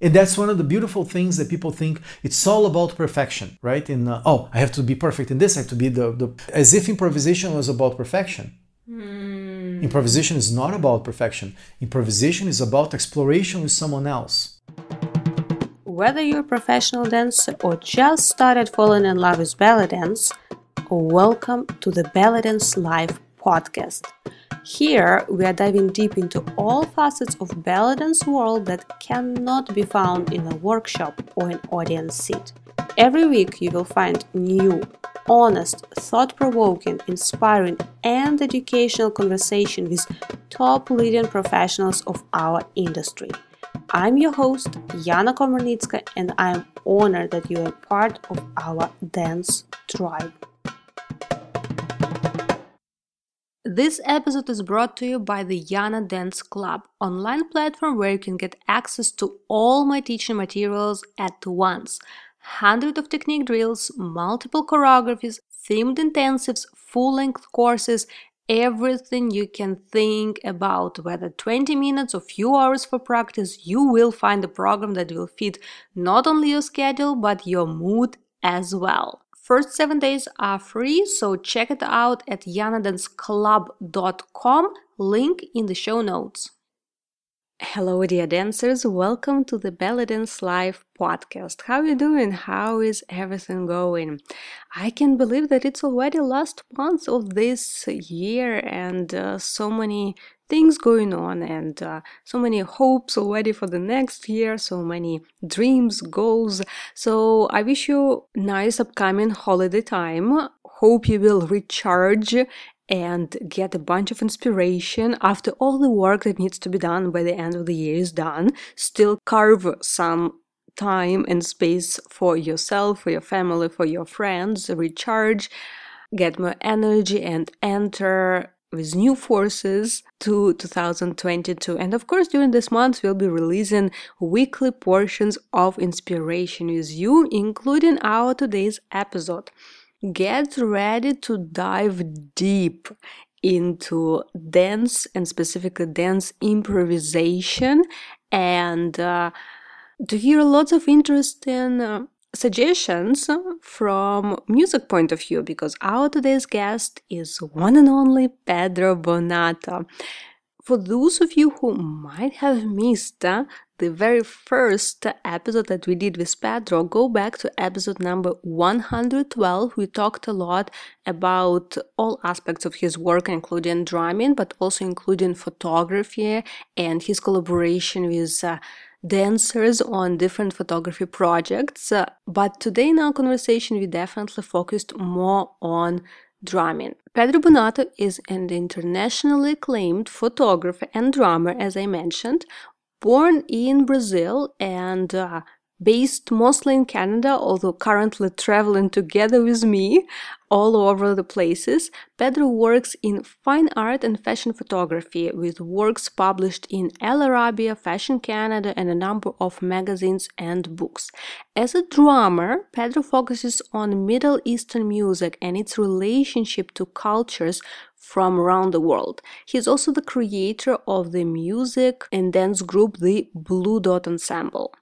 And that's one of the beautiful things that people think it's all about perfection, right? In uh, oh, I have to be perfect in this, I have to be the, the as if improvisation was about perfection. Mm. Improvisation is not about perfection. Improvisation is about exploration with someone else. Whether you're a professional dancer or just started falling in love with belly dance, welcome to the Belly Dance Live podcast. Here, we are diving deep into all facets of belly dance world that cannot be found in a workshop or an audience seat. Every week, you will find new, honest, thought-provoking, inspiring, and educational conversation with top leading professionals of our industry. I'm your host, Yana Komarnitska, and I am honored that you are part of our dance tribe. This episode is brought to you by the Yana Dance Club, online platform where you can get access to all my teaching materials at once. Hundreds of technique drills, multiple choreographies, themed intensives, full-length courses, everything you can think about, whether 20 minutes or few hours for practice, you will find a program that will fit not only your schedule but your mood as well. First seven days are free, so check it out at yanadanceclub.com, link in the show notes. Hello, dear dancers. Welcome to the Belly Dance Live podcast. How are you doing? How is everything going? I can believe that it's already last month of this year and uh, so many things going on and uh, so many hopes already for the next year so many dreams goals. So i wish you nice upcoming holiday time. Hope you will recharge and get a bunch of inspiration after all the work that needs to be done by the end of the year is done. Still carve some time and space for yourself for your family for your friends recharge get more energy and enter with new forces to 2022 and of course during this month we'll be releasing weekly portions of inspiration with you including our today's episode. Get ready to dive deep into dance and specifically dance improvisation. And uh, to hear lots of interesting uh, suggestions from music point of view because our today's guest is one and only Pedro Bonato. For those of you who might have missed uh, the very first episode that we did with Pedro, go back to episode number 112. We talked a lot about all aspects of his work, including drumming, but also including photography and his collaboration with uh, dancers on different photography projects. Uh, but today in our conversation, we definitely focused more on drumming. Pedro Bonato is an internationally acclaimed photographer and drummer, as I mentioned, born in Brazil and uh, based mostly in Canada, although currently traveling together with me all over the places. Pedro works in fine art and fashion photography with works published in El Arabia, Fashion Canada, and a number of magazines and books. As a drummer, Pedro focuses on Middle Eastern music and its relationship to cultures from around the world. He's also the creator of the music and dance group the Blue Dot Ensemble.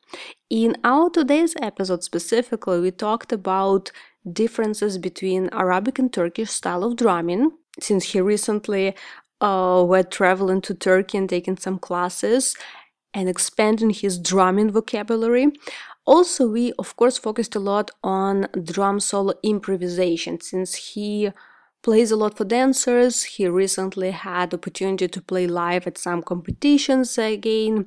In our today's episode specifically, we talked about differences between Arabic and Turkish style of drumming, since he recently uh, were traveling to Turkey and taking some classes and expanding his drumming vocabulary. Also, we of course focused a lot on drum solo improvisation since he plays a lot for dancers. He recently had opportunity to play live at some competitions again.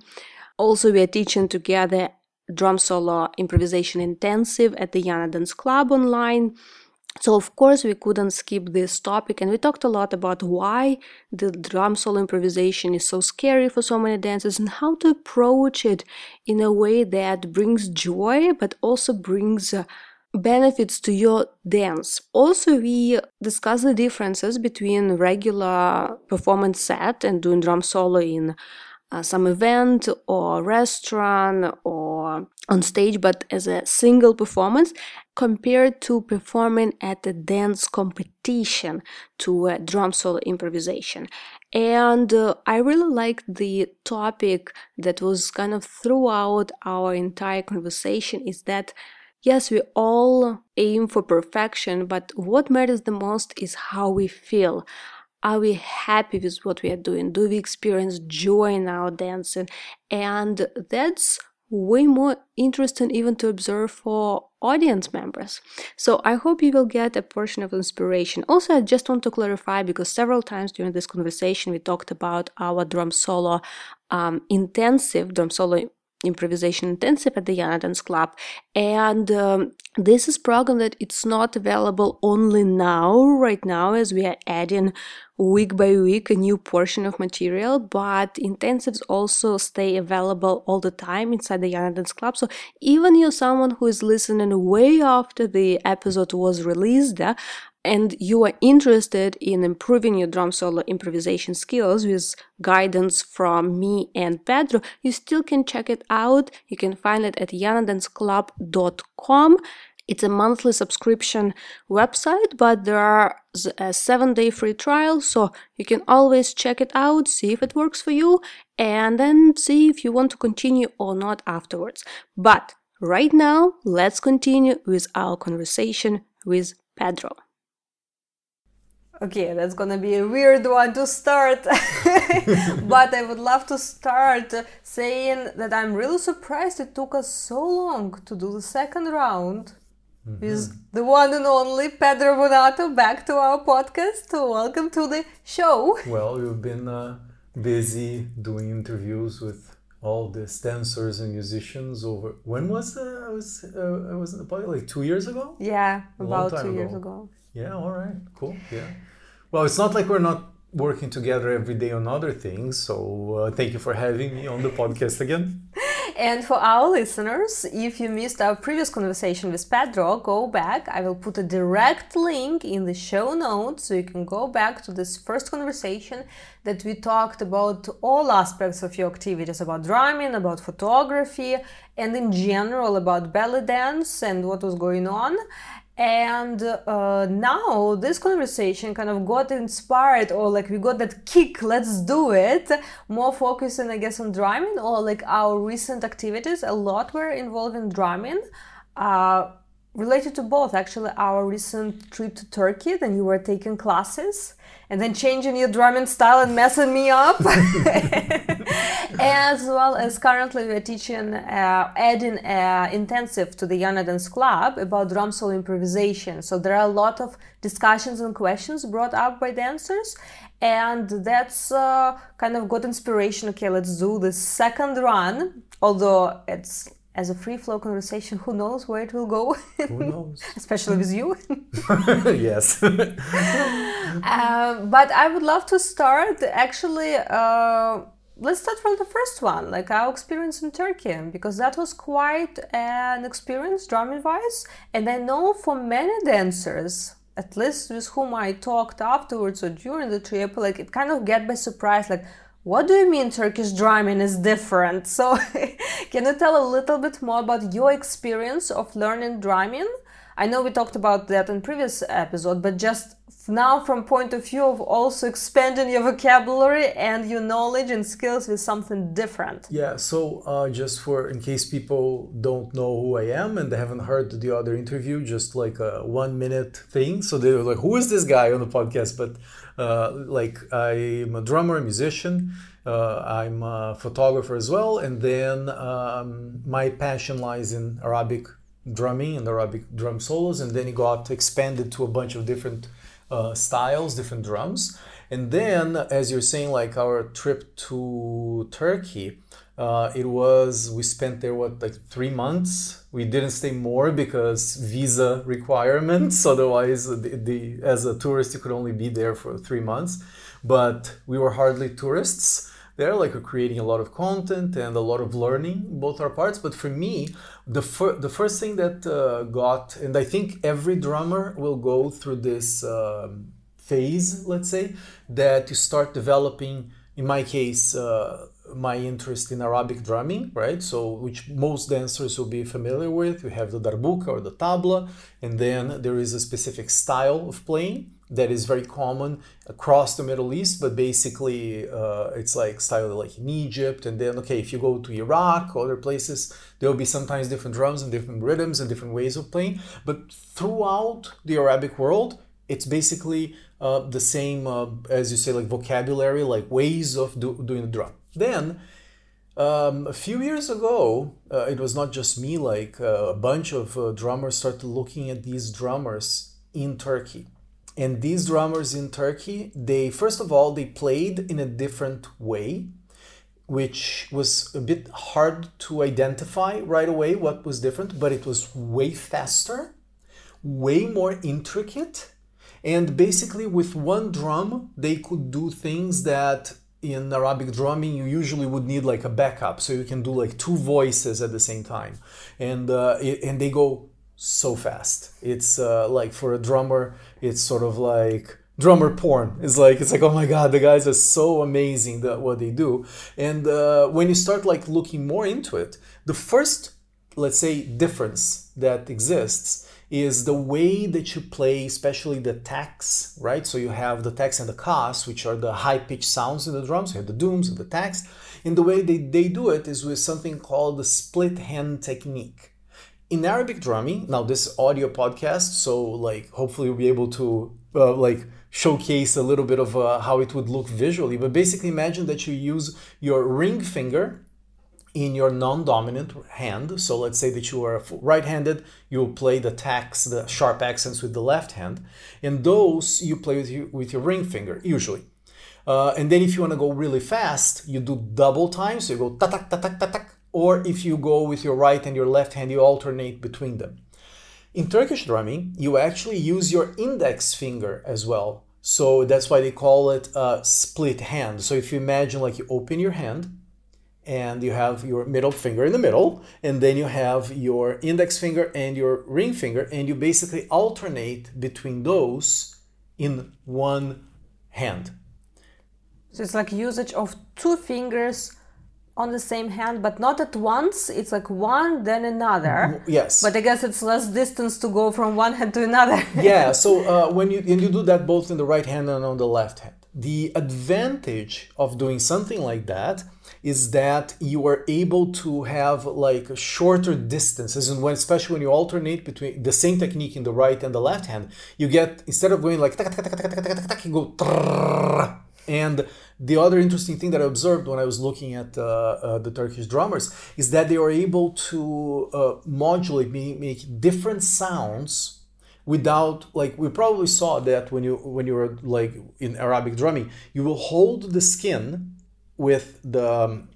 Also, we are teaching together drum solo improvisation intensive at the Yana Dance Club online. So, of course, we couldn't skip this topic, and we talked a lot about why the drum solo improvisation is so scary for so many dancers and how to approach it in a way that brings joy but also brings uh, benefits to your dance. Also, we discuss the differences between regular performance set and doing drum solo in uh, some event or restaurant or on stage, but as a single performance compared to performing at a dance competition to a drum solo improvisation. And uh, I really liked the topic that was kind of throughout our entire conversation is that yes, we all aim for perfection, but what matters the most is how we feel. Are we happy with what we are doing? Do we experience joy in our dancing? And that's way more interesting even to observe for audience members. So I hope you will get a portion of inspiration. Also, I just want to clarify because several times during this conversation we talked about our drum solo um, intensive drum solo improvisation intensive at the Yana Dance Club. And um, this is program that it's not available only now, right now, as we are adding week by week a new portion of material, but intensives also stay available all the time inside the Yana Dance Club. So even you're someone who is listening way after the episode was released, eh, and you are interested in improving your drum solo improvisation skills with guidance from me and Pedro, you still can check it out. You can find it at yanadanceclub.com. It's a monthly subscription website, but there are a seven day free trial, so you can always check it out, see if it works for you, and then see if you want to continue or not afterwards. But right now, let's continue with our conversation with Pedro. Okay, that's gonna be a weird one to start, but I would love to start saying that I'm really surprised it took us so long to do the second round mm-hmm. with the one and only Pedro Bonato back to our podcast. Welcome to the show. Well, you've been uh, busy doing interviews with all the dancers and musicians over. When was uh, I was uh, I was probably like two years ago. Yeah, about two ago. years ago. Yeah. All right. Cool. Yeah. Well, it's not like we're not working together every day on other things. So uh, thank you for having me on the podcast again. And for our listeners, if you missed our previous conversation with Pedro, go back. I will put a direct link in the show notes so you can go back to this first conversation that we talked about all aspects of your activities about drumming, about photography, and in general about belly dance and what was going on. And uh, now this conversation kind of got inspired, or like we got that kick, let's do it. More focusing, I guess, on drumming, or like our recent activities. A lot were involved in drumming. Uh, related to both actually our recent trip to turkey then you were taking classes and then changing your drumming style and messing me up. As well as currently we're teaching uh, adding uh, intensive to the Yana Dance Club about drum solo improvisation. So there are a lot of discussions and questions brought up by dancers and that's uh, kind of got inspiration. Okay let's do the second run although it's as a free flow conversation, who knows where it will go? Who knows? Especially with you. yes. uh, but I would love to start actually. Uh, let's start from the first one, like our experience in Turkey, because that was quite an experience drumming wise. And I know for many dancers, at least with whom I talked afterwards or during the trip, like it kind of get by surprise, like what do you mean Turkish drumming is different? So, can you tell a little bit more about your experience of learning drumming? I know we talked about that in previous episode, but just now from point of view of also expanding your vocabulary and your knowledge and skills with something different. Yeah, so uh, just for in case people don't know who I am and they haven't heard the other interview, just like a one minute thing. So they were like, "Who is this guy on the podcast?" But like I'm a drummer, a musician. Uh, I'm a photographer as well, and then um, my passion lies in Arabic drumming and Arabic drum solos, and then it got expanded to a bunch of different uh, styles, different drums. And then, as you're saying, like our trip to Turkey, uh, it was we spent there what like three months. We didn't stay more because visa requirements. Otherwise, the, the as a tourist you could only be there for three months. But we were hardly tourists there. Like creating a lot of content and a lot of learning, both our parts. But for me, the fir- the first thing that uh, got, and I think every drummer will go through this um, phase. Let's say that you start developing. In my case. Uh, my interest in Arabic drumming, right? So, which most dancers will be familiar with. We have the darbuka or the tabla, and then there is a specific style of playing, that is very common across the Middle East, but basically uh, it's like style like in Egypt. And then, okay, if you go to Iraq other places, there will be sometimes different drums and different rhythms and different ways of playing. But throughout the Arabic world, it's basically uh, the same, uh, as you say, like vocabulary, like ways of do- doing the drum. Then, um, a few years ago, uh, it was not just me, like uh, a bunch of uh, drummers started looking at these drummers in Turkey. And these drummers in Turkey, they first of all they played in a different way, which was a bit hard to identify right away what was different, but it was way faster, way more intricate, and basically with one drum they could do things that in Arabic drumming you usually would need like a backup, so you can do like two voices at the same time, and uh, and they go so fast. It's uh, like for a drummer, it's sort of like drummer porn. It's like it's like oh my god, the guys are so amazing that what they do. And uh, when you start like looking more into it, the first let's say difference that exists is the way that you play, especially the taks, right? So you have the taks and the kas, which are the high pitched sounds in the drums. You have the dooms and the tacks. And the way they, they do it is with something called the split hand technique in Arabic drumming, now this audio podcast, so like hopefully you'll be able to uh, like showcase a little bit of uh, how it would look visually. But basically, imagine that you use your ring finger in your non-dominant hand. So let's say that you are right-handed, you'll play the taks, the sharp accents with the left hand, and those you play with your, with your ring finger usually. Uh, and then if you want to go really fast, you do double time. So you go ta tak ta tak ta or if you go with your right and your left hand, you alternate between them. In Turkish drumming, you actually use your index finger as well. So that's why they call it a split hand. So if you imagine like you open your hand and you have your middle finger in the middle, and then you have your index finger and your ring finger, and you basically alternate between those in one hand. So it's like usage of two fingers on the same hand, but not at once. It's like one, then another. Yes. But I guess it's less distance to go from one hand to another. yeah. So uh, when you and you do that both in the right hand and on the left hand, the advantage of doing something like that is that you are able to have like shorter distances. And when especially when you alternate between the same technique in the right and the left hand you get instead of going like you go and the other interesting thing that I observed when I was looking at uh, uh, the Turkish drummers is that they are able to uh, modulate, make different sounds without like we probably saw that when you when you were like in Arabic drumming, you will hold the skin with the um,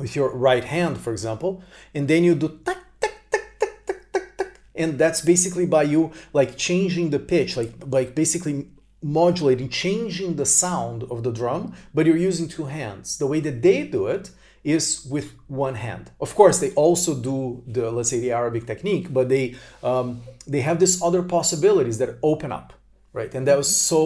with your right hand, for example, and then you do tak tak tak tak tak tak tak, and that's basically by you like changing the pitch, like like basically modulating, changing the sound of the drum, but you're using two hands. The way that they do it is with one hand. Of course, they also do the let's say the Arabic technique, but they um, they have these other possibilities that open up, right? And I was so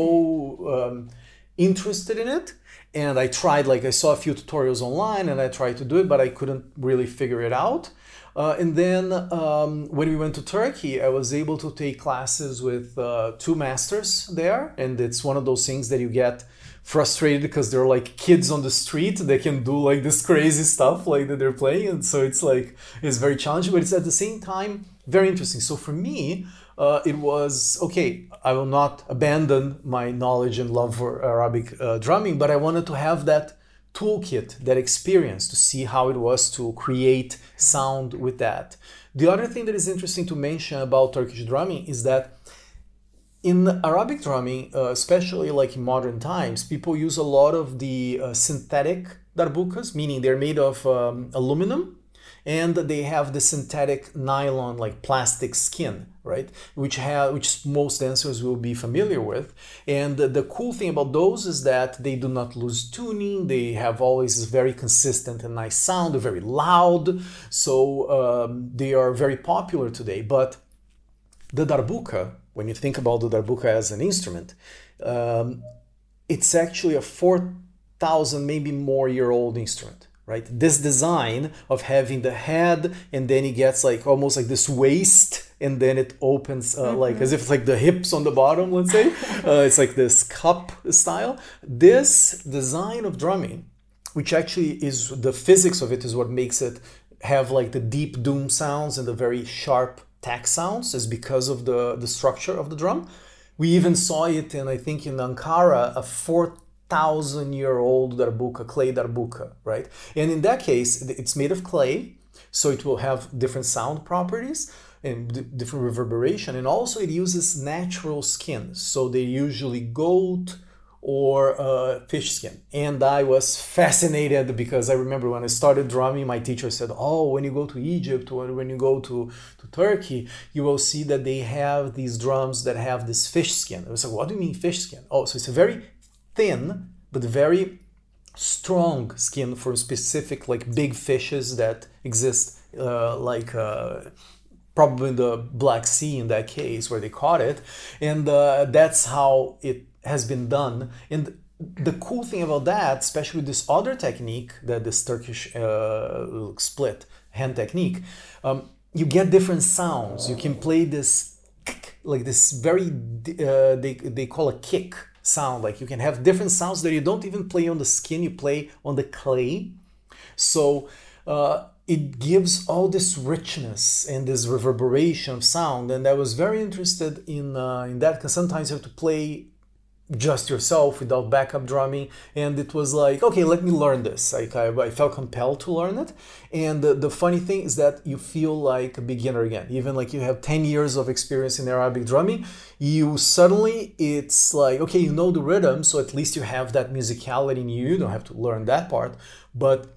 um, interested in it, and I tried like I saw a few tutorials online, and I tried to do it, but I couldn't really figure it out. Uh, and then um, when we went to Turkey, I was able to take classes with uh, two masters there. And it's one of those things that you get frustrated because they're like kids on the street. They can do like this crazy stuff like that they're playing. And so it's like, it's very challenging, but it's at the same time very interesting. So for me, uh, it was okay, I will not abandon my knowledge and love for Arabic uh, drumming, but I wanted to have that toolkit, that experience to see how it was to create sound with that. The other thing that is interesting to mention about Turkish drumming is that in Arabic drumming, uh, especially like in modern times, people use a lot of the uh, synthetic darbukas, meaning they're made of um, aluminum and they have the synthetic nylon like plastic skin right? Which have which most dancers will be familiar with. And the, the cool thing about those is that they do not lose tuning they have always a very consistent and nice sound they're very loud so um, they are very popular today. But the darbuka when you think about the darbuka as an instrument um, it's actually a 4000 maybe more year old instrument right? This design of having the head and then it gets like almost like this waist and then it opens uh, mm-hmm. like as if it's like the hips on the bottom, let's say. uh, it's like this cup style. This design of drumming, which actually is the physics of it, is what makes it have like the deep doom sounds and the very sharp tack sounds, is because of the the structure of the drum. We even saw it in I think in Ankara, a fourth thousand year old darbuka, clay darbuka, right? And in that case, it's made of clay, so it will have different sound properties and different reverberation. And also, it uses natural skin, so they usually goat or uh, fish skin. And I was fascinated because I remember when I started drumming, my teacher said, Oh, when you go to Egypt or when you go to, to Turkey, you will see that they have these drums that have this fish skin. I was like, What do you mean fish skin? Oh, so it's a very thin but very strong skin for specific like big fishes that exist uh, like uh, probably in the black sea in that case where they caught it and uh, that's how it has been done and the cool thing about that especially this other technique that this turkish uh, split hand technique um, you get different sounds you can play this like this very uh, they, they call a kick sound. Like you can have different sounds that you don't even play on the skin, you play on the clay. So uh, it gives all this richness and this reverberation of sound. And I was very interested in uh, in that because sometimes you have to play just yourself without backup drumming. And it was like okay let me learn this. Like i, I felt compelled to learn it. And the, the, funny thing is that you feel like a beginner again. Even like you have 10 years of experience in arabic drumming you suddenly it's like okay you know the rhythm so at least you have that musicality in you. You don't have to learn that part. But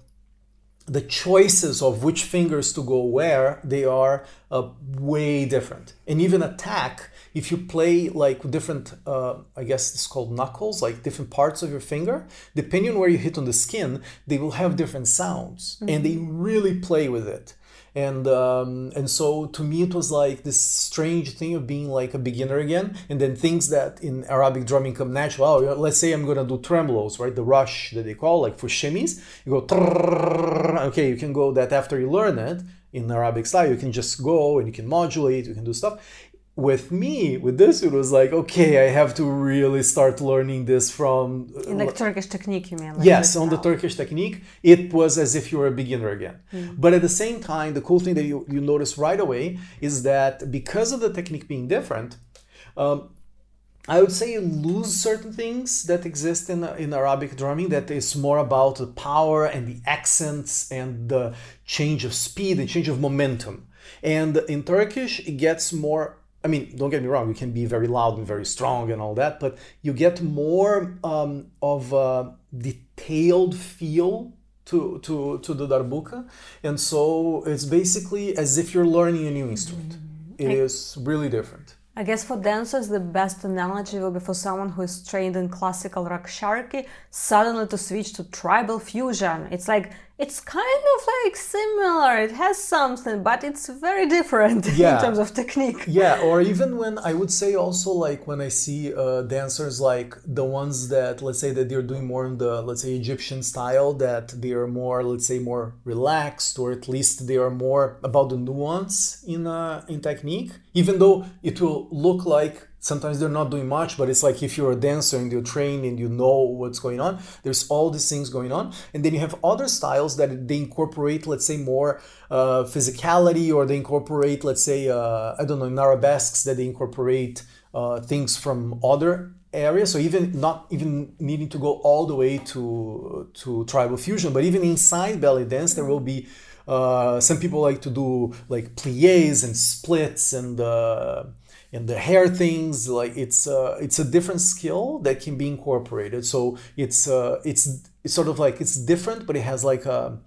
the choices of which fingers to go where they are uh, way different. And even attack if you play like different uh, i guess it's called knuckles like different parts of your finger depending on where you hit on the skin they will have different sounds mm-hmm. and they really play with it. And um, and so to me it was like this strange thing of being like a beginner again and then things that in arabic drumming come natural. Oh, let's say i'm gonna do tremolos right? The rush that they call like for shimmies. You go okay you can go that after you learn it in arabic style you can just go and you can modulate you can do stuff with me with this it was like okay i have to really start learning this from in the turkish technique you mean like yes on the turkish technique it was as if you were a beginner again mm. but at the same time the cool thing that you, you notice right away is that because of the technique being different um, I would say you lose certain things that exist in, in Arabic drumming that is more about the power and the accents and the change of speed and change of momentum. And in Turkish, it gets more I mean, don't get me wrong, you can be very loud and very strong and all that, but you get more um, of a detailed feel to, to, to the darbuka. And so it's basically as if you're learning a new instrument. It is really different. I guess for dancers, the best analogy will be for someone who is trained in classical Raqs Sharqi suddenly to switch to tribal fusion. It's like it's kind of like similar it has something but it's very different yeah. in terms of technique yeah or even when i would say also like when i see uh, dancers like the ones that let's say that they're doing more in the let's say egyptian style that they are more let's say more relaxed or at least they are more about the nuance in uh, in technique even though it will look like sometimes they're not doing much but it's like if you're a dancer and you're trained and you know what's going on there's all these things going on. And then you have other styles that they incorporate let's say more uh, physicality or they incorporate let's say uh, i don't know in arabesques that they incorporate uh, things from other areas. So even not even needing to go all the way to to tribal fusion but even inside belly dance there will be uh, some people like to do like plies and splits and uh, and the hair things like it's uh, it's a different skill that can be incorporated. So it's uh, it's it's sort of like it's different but it has like a,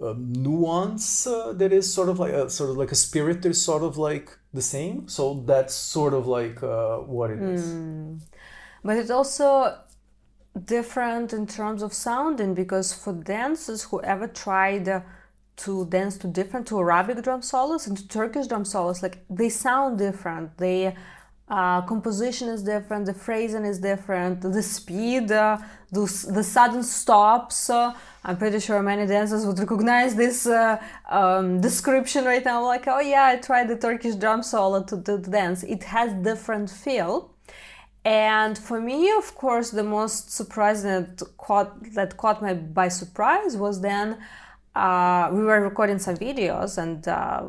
a nuance uh, that is sort of like a sort of like a spirit that is sort of like the same. So that's sort of like uh, what it is. Mm. but it's also different in terms of sounding because for dancers who ever tried to dance to different to Arabic drum solos and to Turkish drum solos. Like they sound different. The uh, composition is different, the phrasing is different, the speed, uh, the, the sudden stops. Uh, I'm pretty sure many dancers would recognize this uh, um, description right now. Like, oh yeah, I tried the Turkish drum solo to, to, dance. It has different feel. And for me, of course, the most surprising that caught, that caught me by surprise was then uh, we were recording some videos and uh,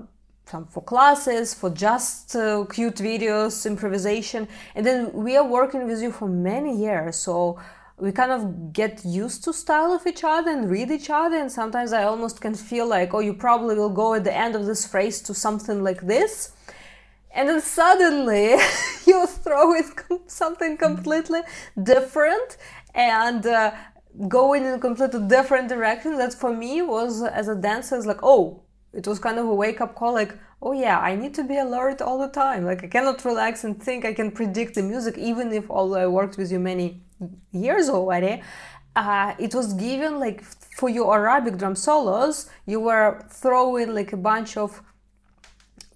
some for classes, for just uh, cute videos, improvisation. And then we are working with you for many years. So we kind of get used to style of each other and read each other. And sometimes I almost can feel like, oh, you probably will go at the end of this phrase to something like this. And then suddenly you throw in something completely different and uh, going in a completely different direction. That for me was, as a dancer, is like, oh, it was kind of a wake up call like oh yeah i need to be alert all the time like i cannot relax and think i can predict the music even if although i worked with you many years already uh, it was given like for your arabic drum solos you were throwing like a bunch of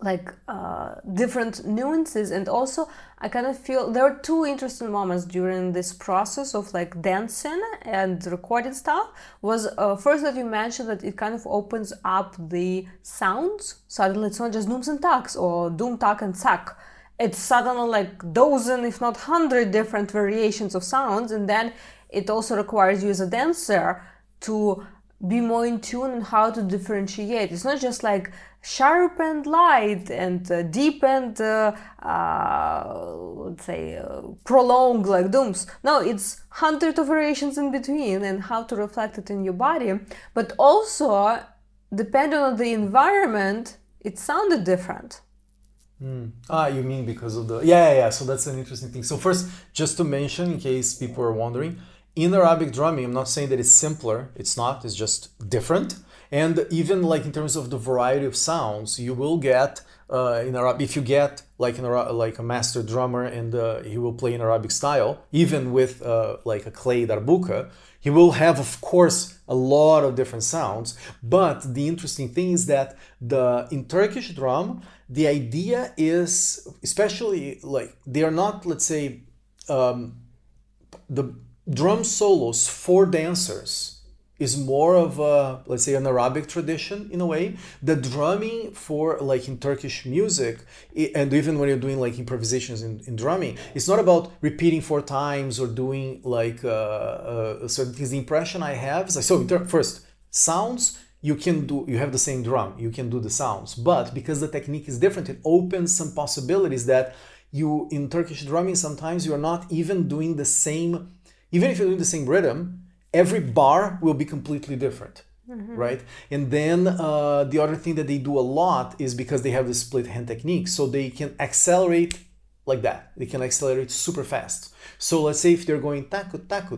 like uh, different nuances. And also i kind of feel there are two interesting moments during this process of like dancing and recording stuff. Was uh, first that you mentioned that it kind of opens up the sounds. Suddenly it's not just dooms and taks or doom tuck and sak it's suddenly like dozen if not hundred different variations of sounds. And then it also requires you as a dancer to be more in tune on how to differentiate. It's not just like sharp and light and uh, deep and uh, uh, let's say uh, prolonged like dooms. No it's hundreds of variations in between and how to reflect it in your body. But also depending on the environment it sounded different. Mm. ah you mean because of the yeah, yeah yeah. So that's an interesting thing. So first just to mention in case people are wondering in arabic drumming i'm not saying that it's simpler it's not it's just different. And even like in terms of the variety of sounds you will get uh, in Arabic if you get like an like a master drummer and uh, he will play in Arabic style even with uh, like a clay darbuka he will have of course a lot of different sounds. But the interesting thing is that the in Turkish drum the idea is especially like they are not let's say um, the drum solos for dancers is more of a let's say an Arabic tradition in a way. The drumming for like in Turkish music and even when you're doing like improvisations in, in drumming, it's not about repeating four times or doing like uh, uh, certain things. The impression I have is like so. First, sounds you can do you have the same drum you can do the sounds but because the technique is different it opens some possibilities that you in turkish drumming sometimes you're not even doing the same even if you're doing the same rhythm every bar will be completely different. Mm-hmm. Right, and then uh, the other thing that they do a lot is because they have the split hand technique, so they can accelerate like that. They can accelerate super fast. So let's say if they're going taku taku,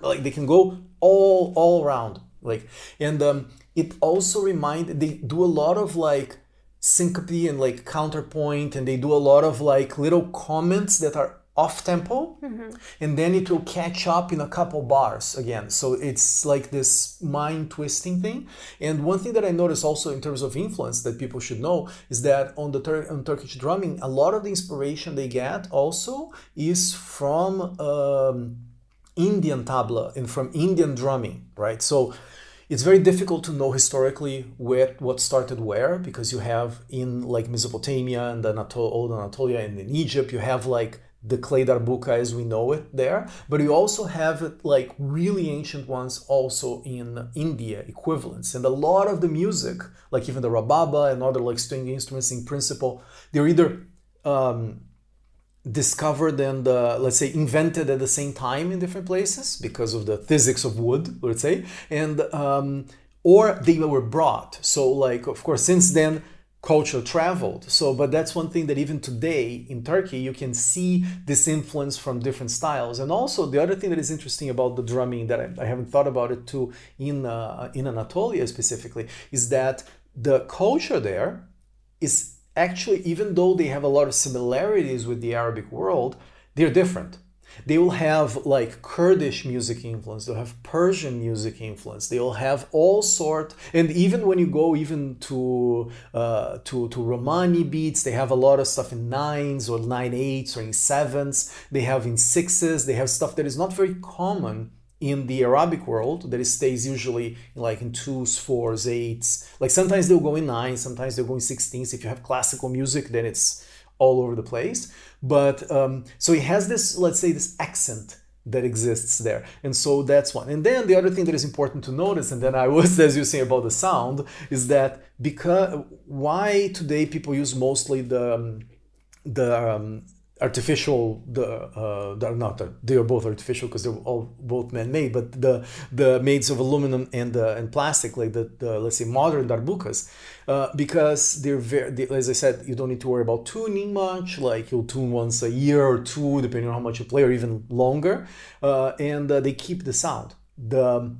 like they can go all all around. Like and um, it also remind they do a lot of like syncope and like counterpoint, and they do a lot of like little comments that are off tempo mm-hmm. and then it will catch up in a couple bars again. So it's like this mind twisting thing. And one thing that i noticed also in terms of influence that people should know is that on the Tur- on turkish drumming a lot of the inspiration they get also is from um, indian tabla and from indian drumming right? So it's very difficult to know historically where what started where because you have in like Mesopotamia and Anatol- old Anatolia and in Egypt you have like the clay darbuka as we know it there but you also have like really ancient ones also in india equivalents. And a lot of the music like even the rababa and other like string instruments in principle they're either um, discovered and uh, let's say invented at the same time in different places because of the physics of wood let's say and um, or they were brought. So like of course since then culture traveled. So, but that's one thing that even today in Turkey, you can see this influence from different styles. And also, the other thing that is interesting about the drumming that I, I haven't thought about it too in uh, in Anatolia specifically is that the culture there is actually, even though they have a lot of similarities with the Arabic world, they're different. They will have like kurdish music influence they'll have persian music influence they'll have all sort and even when you go even to uh, to to romani beats they have a lot of stuff in nines or nine eights or in sevens they have in sixes they have stuff that is not very common in the Arabic world that it stays usually like in twos, fours, eights. Like sometimes they'll go in nines, sometimes they'll go in sixteens. If you have classical music, then it's all over the place. But um, so he has this, let's say, this accent that exists there. And so that's one. And then the other thing that is important to notice, and then I was, as you say about the sound, is that because why today people use mostly the um, the um, artificial the uh, they're not they are both artificial because they're all both man-made but the the mades of aluminum and uh, and plastic like the, the let's say modern darbukas uh, because they're very they, as i said you don't need to worry about tuning much like you'll tune once a year or two depending on how much you play or even longer uh, and uh, they keep the sound. The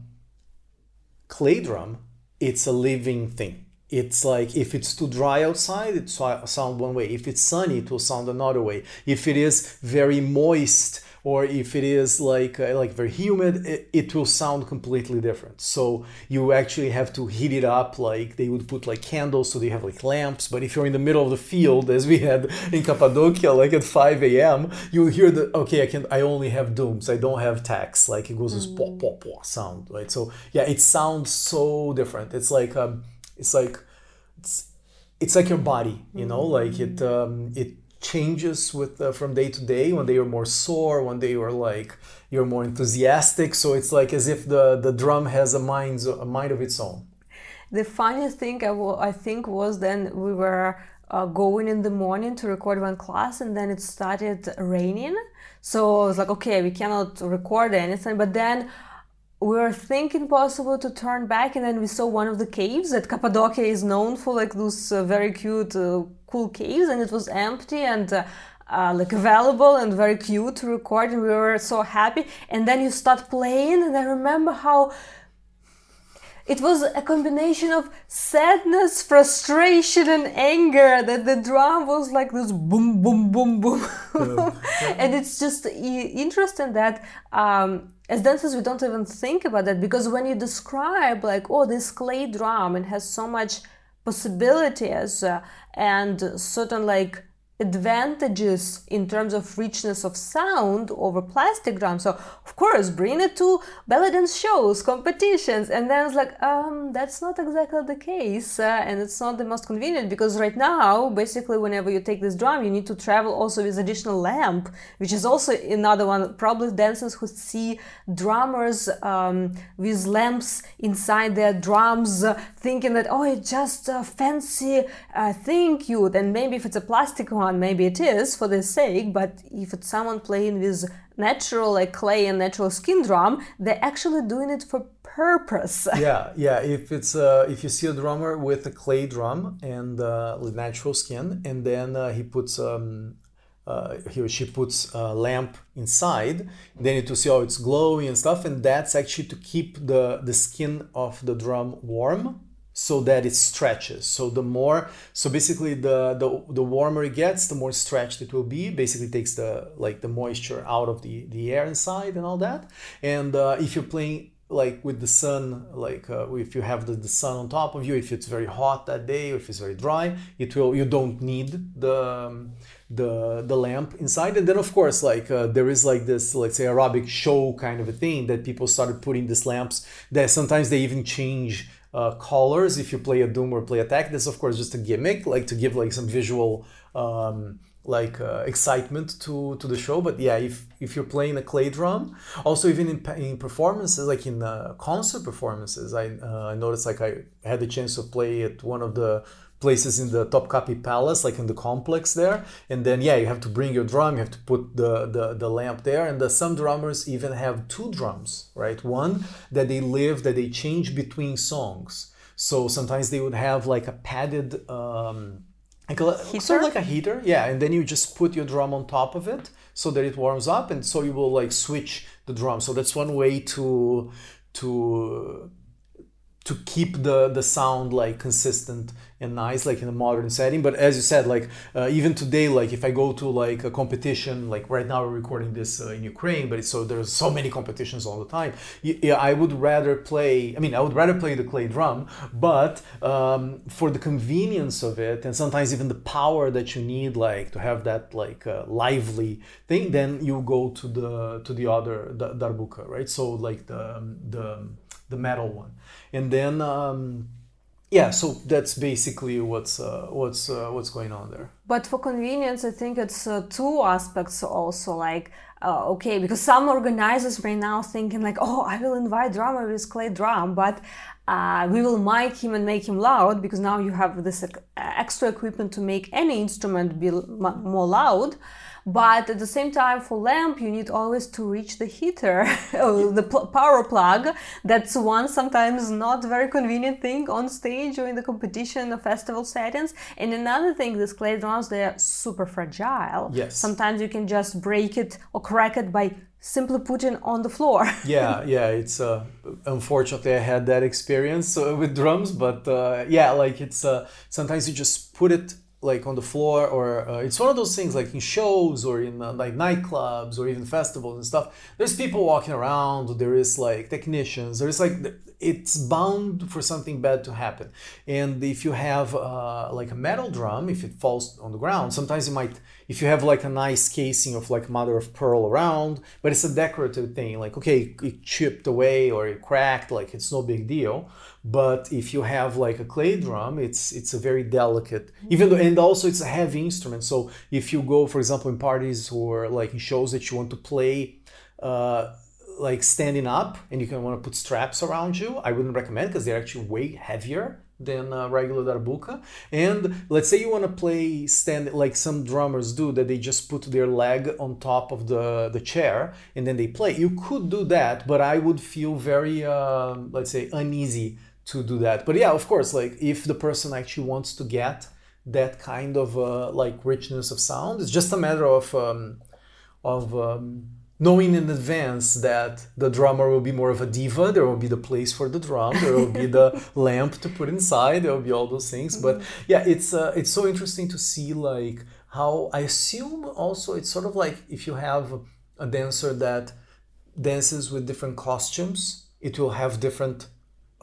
clay drum it's a living thing it's like if it's too dry outside it sound one way. If it's sunny it will sound another way. If it is very moist or if it is like uh, like very humid it, it, will sound completely different. So you actually have to heat it up like they would put like candles so they have like lamps. But if you're in the middle of the field as we had in cappadocia like at 5 a.m you hear the okay i can i only have dooms. I don't have taks like it goes this pop pop pop sound right? So yeah it sounds so different. It's like um it's like it's, it's like your body you know like it um, it changes with uh, from day to day. One day you're more sore one day you're like you're more enthusiastic. So it's like as if the the drum has a mind a mind of its own. The funniest thing I, w- I think was then we were uh, going in the morning to record one class and then it started raining. So i was like okay we cannot record anything. But then we were thinking possible to turn back and then we saw one of the caves that cappadocia is known for like those uh, very cute uh, cool caves and it was empty and uh, uh, like available and very cute to record and we were so happy and then you start playing and i remember how it was a combination of sadness, frustration, and anger. That the drum was like this boom, boom, boom, boom, yeah. and it's just interesting that um, as dancers we don't even think about that because when you describe like oh this clay drum it has so much possibilities uh, and certain like advantages in terms of richness of sound over plastic drums. So of course, bring it to belly dance shows, competitions, and then it's like, um, that's not exactly the case, uh, and it's not the most convenient because right now, basically, whenever you take this drum, you need to travel also with additional lamp, which is also another one. Probably dancers who see drummers um, with lamps inside their drums, uh, thinking that oh, it's just a fancy uh, thing, cute, and maybe if it's a plastic one maybe it is for the sake, but if it's someone playing with natural like clay and natural skin drum, they're actually doing it for purpose. yeah, yeah. If it's uh, if you see a drummer with a clay drum and uh, with natural skin, and then uh, he puts um, uh, he or she puts a lamp inside, then you to see how it's glowing and stuff, and that's actually to keep the the skin of the drum warm so that it stretches. So the more so basically the, the the warmer it gets the more stretched it will be. Basically takes the like the moisture out of the the air inside and all that. And uh, if you're playing like with the sun like uh, if you have the, the sun on top of you if it's very hot that day or if it's very dry it will you don't need the um, the the lamp inside. And then of course like uh, there is like this let's say Arabic show kind of a thing that people started putting these lamps that sometimes they even change uh, colors if you play a doom or play attack this of course just a gimmick like to give like some visual um, like uh, excitement to to the show. But yeah if if you're playing a clay drum also even in, in performances like in uh, concert performances i uh, i noticed like i had the chance to play at one of the places in the Topkapi Palace, like in the complex there. And then, yeah, you have to bring your drum, you have to put the, the, the lamp there. And the, some drummers even have two drums, right? One that they live, that they change between songs. So sometimes they would have like a padded, um, like a, sort of like a heater, yeah. And then you just put your drum on top of it so that it warms up, and so you will like switch the drum. So that's one way to to to keep the the sound like consistent and nice like in a modern setting. But as you said like uh, even today like if i go to like a competition like right now we're recording this uh, in ukraine but so there's so many competitions all the time. Yeah i would rather play i mean i would rather play the clay drum but um, for the convenience of it and sometimes even the power that you need like to have that like uh, lively thing then you go to the to the other the darbuka right? So like the the the metal one. And then um, yeah so that's basically what's uh, what's uh, what's going on there. But for convenience i think it's uh, two aspects also like uh, okay because some organizers right now thinking like oh i will invite drummer with clay drum but uh, we will mic him and make him loud because now you have this extra equipment to make any instrument be more loud but at the same time, for lamp, you need always to reach the heater, the pl- power plug. That's one sometimes not very convenient thing on stage or in the competition or festival settings. And another thing, these clay drums, they are super fragile. Yes. Sometimes you can just break it or crack it by simply putting on the floor. yeah, yeah. It's uh, unfortunately I had that experience uh, with drums, but uh, yeah, like it's uh, sometimes you just put it like on the floor or uh, it's one of those things like in shows or in uh, like nightclubs or even festivals and stuff there's people walking around there is like technicians there's like it's bound for something bad to happen. And if you have uh, like a metal drum if it falls on the ground sometimes you might if you have like a nice casing of like mother of pearl around but it's a decorative thing like okay it chipped away or it cracked like it's no big deal. But if you have like a clay drum it's it's a very delicate even though and also it's a heavy instrument. So if you go for example in parties or like in shows that you want to play uh, like standing up and you can want to put straps around you i wouldn't recommend because they're actually way heavier than a regular darbuka and let's say you want to play stand like some drummers do that they just put their leg on top of the the chair and then they play you could do that but i would feel very uh, let's say uneasy to do that. But yeah, of course, like if the person actually wants to get that kind of uh, like richness of sound, it's just a matter of um, of um, knowing in advance that the drummer will be more of a diva. There will be the place for the drum. There will be the lamp to put inside. There will be all those things. But mm-hmm. yeah, it's uh, it's so interesting to see like how I assume also it's sort of like if you have a dancer that dances with different costumes, it will have different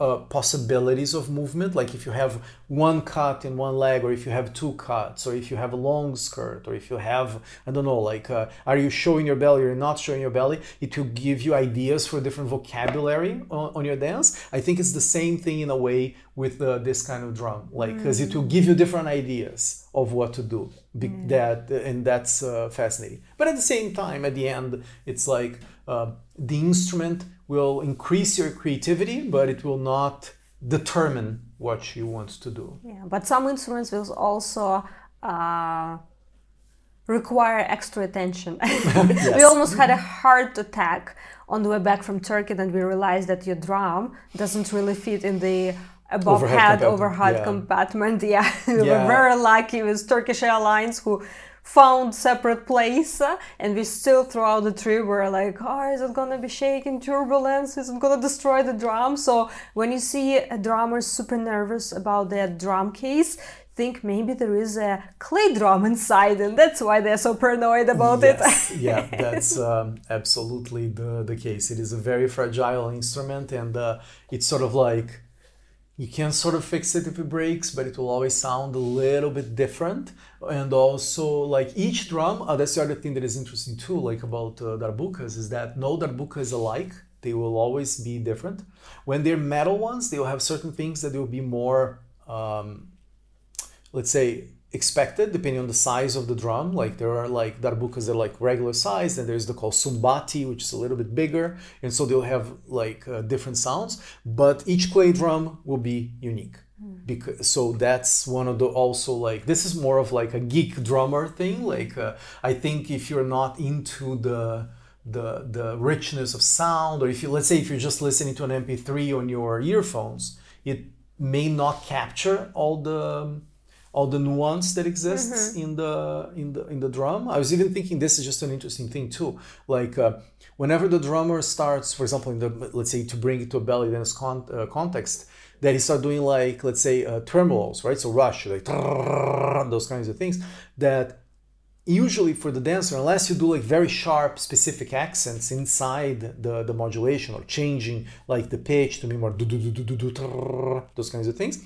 uh, possibilities of movement like if you have one cut in one leg or if you have two cuts or if you have a long skirt or if you have i don't know like uh, are you showing your belly or not showing your belly it will give you ideas for different vocabulary on, on your dance i think it's the same thing in a way with uh, this kind of drum like because mm. it will give you different ideas of what to do Be- mm. that and that's uh, fascinating but at the same time at the end it's like uh, the instrument will increase your creativity, but it will not determine what you want to do. Yeah, but some instruments will also uh, require extra attention. yes. We almost had a heart attack on the way back from Turkey, and we realized that your drum doesn't really fit in the above overhead head compartment. overhead yeah. compartment. Yeah, we yeah. were very lucky with Turkish Airlines who found separate place and we still throughout the trip were like oh is it gonna be shaking turbulence? Is it gonna destroy the drum? So when you see a drummer super nervous about their drum case think maybe there is a clay drum inside and that's why they're so paranoid about yes, it yeah that's um, absolutely the, the case. It is a very fragile instrument and uh, it's sort of like you can sort of fix it if it breaks, but it will always sound a little bit different. And also, like each drum, uh, that's the other thing that is interesting too, like about uh, darbukas, is that no darbuka is alike. They will always be different. When they're metal ones, they will have certain things that will be more, um, let's say, expected depending on the size of the drum. Like there are like darbukas that are like regular size, and there's the called sumbati, which is a little bit bigger, and so they'll have like uh, different sounds. But each clay drum will be unique. Mm. Because so that's one of the also like this is more of like a geek drummer thing. Like uh, I think if you're not into the the the richness of sound, or if you let's say if you're just listening to an MP3 on your earphones, it may not capture all the all the nuance that exists mm-hmm. in the in the in the drum. I was even thinking this is just an interesting thing too. Like uh, whenever the drummer starts, for example, in the let's say to bring it to a belly dance con- uh, context, that he start doing like let's say uh, tremolos, right? So rush, like those kinds of things that usually for the dancer, unless you do like very sharp specific accents inside the, the modulation or changing like the pitch to be more those kinds of things,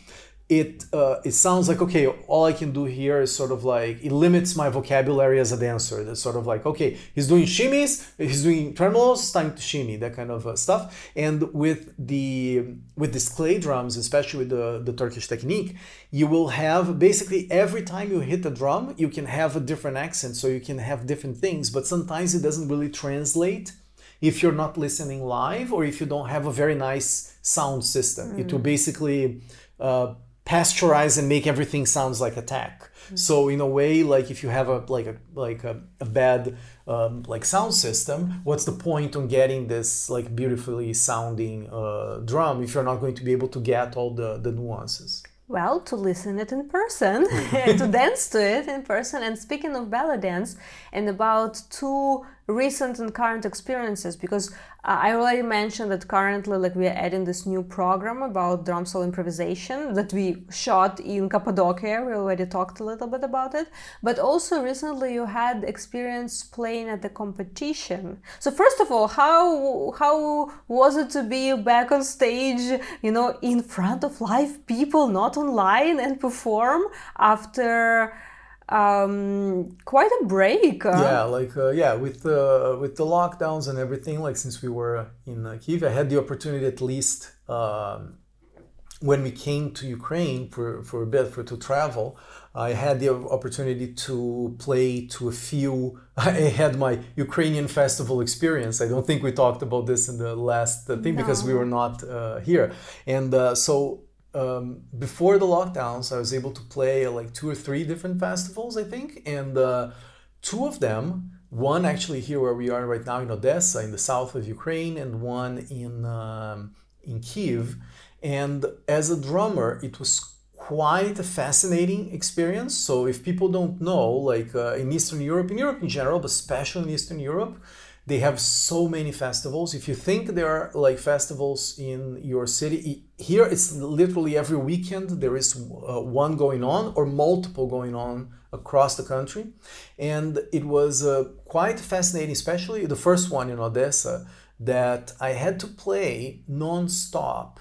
it uh, it sounds like okay all i can do here is sort of like it limits my vocabulary as a dancer. That's sort of like okay he's doing shimmies he's doing tremolos it's time to shimmy that kind of uh, stuff. And with the with these clay drums especially with the, the turkish technique you will have basically every time you hit the drum you can have a different accent so you can have different things but sometimes it doesn't really translate if you're not listening live or if you don't have a very nice sound system. Mm. it will basically uh, pasteurize and make everything sounds like attack. Mm-hmm. So in a way, like if you have a like a like a, a bad um, like sound system, what's the point on getting this like beautifully sounding uh, drum if you're not going to be able to get all the the nuances? Well, to listen it in person to dance to it in person. And speaking of belly dance, and about two recent and current experiences, because uh, I already mentioned that currently, like, we are adding this new program about drum solo improvisation that we shot in Cappadocia. We already talked a little bit about it. But also, recently, you had experience playing at the competition. So, first of all, how how was it to be back on stage, you know, in front of live people, not online, and perform after? Um quite a break uh. yeah like uh, yeah with uh, with the lockdowns and everything like since we were in uh, kiev i had the opportunity at least um, when we came to ukraine for for a bit for to travel i had the opportunity to play to a few i had my ukrainian festival experience i don't think we talked about this in the last uh, thing no. because we were not uh, here and uh, so um, before the lockdowns, I was able to play like two or three different festivals, I think, and uh, two of them, one actually here where we are right now in Odessa, in the south of Ukraine, and one in um, in Kiev. And as a drummer, it was quite a fascinating experience. So if people don't know, like uh, in Eastern Europe, in Europe in general, but especially in Eastern Europe, they have so many festivals. If you think there are like festivals in your city, here it's literally every weekend there is uh, one going on or multiple going on across the country. And it was uh, quite fascinating, especially the first one in Odessa, that I had to play non-stop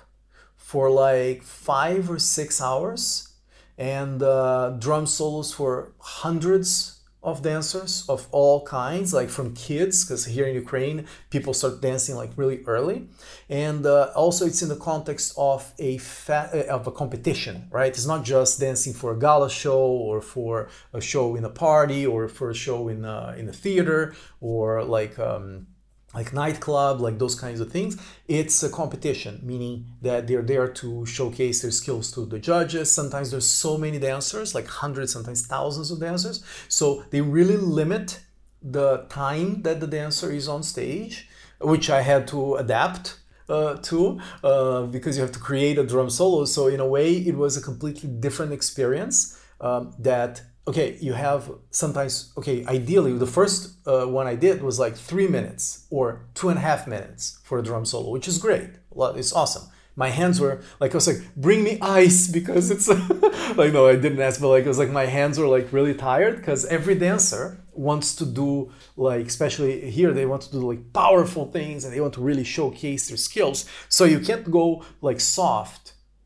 for like five or six hours and uh, drum solos for hundreds of dancers of all kinds, like from kids, because here in Ukraine, people start dancing like really early, and uh, also it's in the context of a fa- uh, of a competition, right? It's not just dancing for a gala show or for a show in a party or for a show in a, in a theater or like. Um, like nightclub, like those kinds of things. It's a competition, meaning that they're there to showcase their skills to the judges. Sometimes there's so many dancers, like hundreds, sometimes thousands of dancers. So they really limit the time that the dancer is on stage, which I had to adapt uh, to uh, because you have to create a drum solo. So in a way, it was a completely different experience um, that okay, you have sometimes, okay, ideally, the first uh, one I did was like three minutes or two and a half minutes for a drum solo, which is great. It's awesome. My hands were like, I was like, bring me ice because it's like, no, I didn't ask, but like, it was like my hands were like really tired because every dancer wants to do like, especially here, they want to do like powerful things and they want to really showcase their skills. So you can't go like soft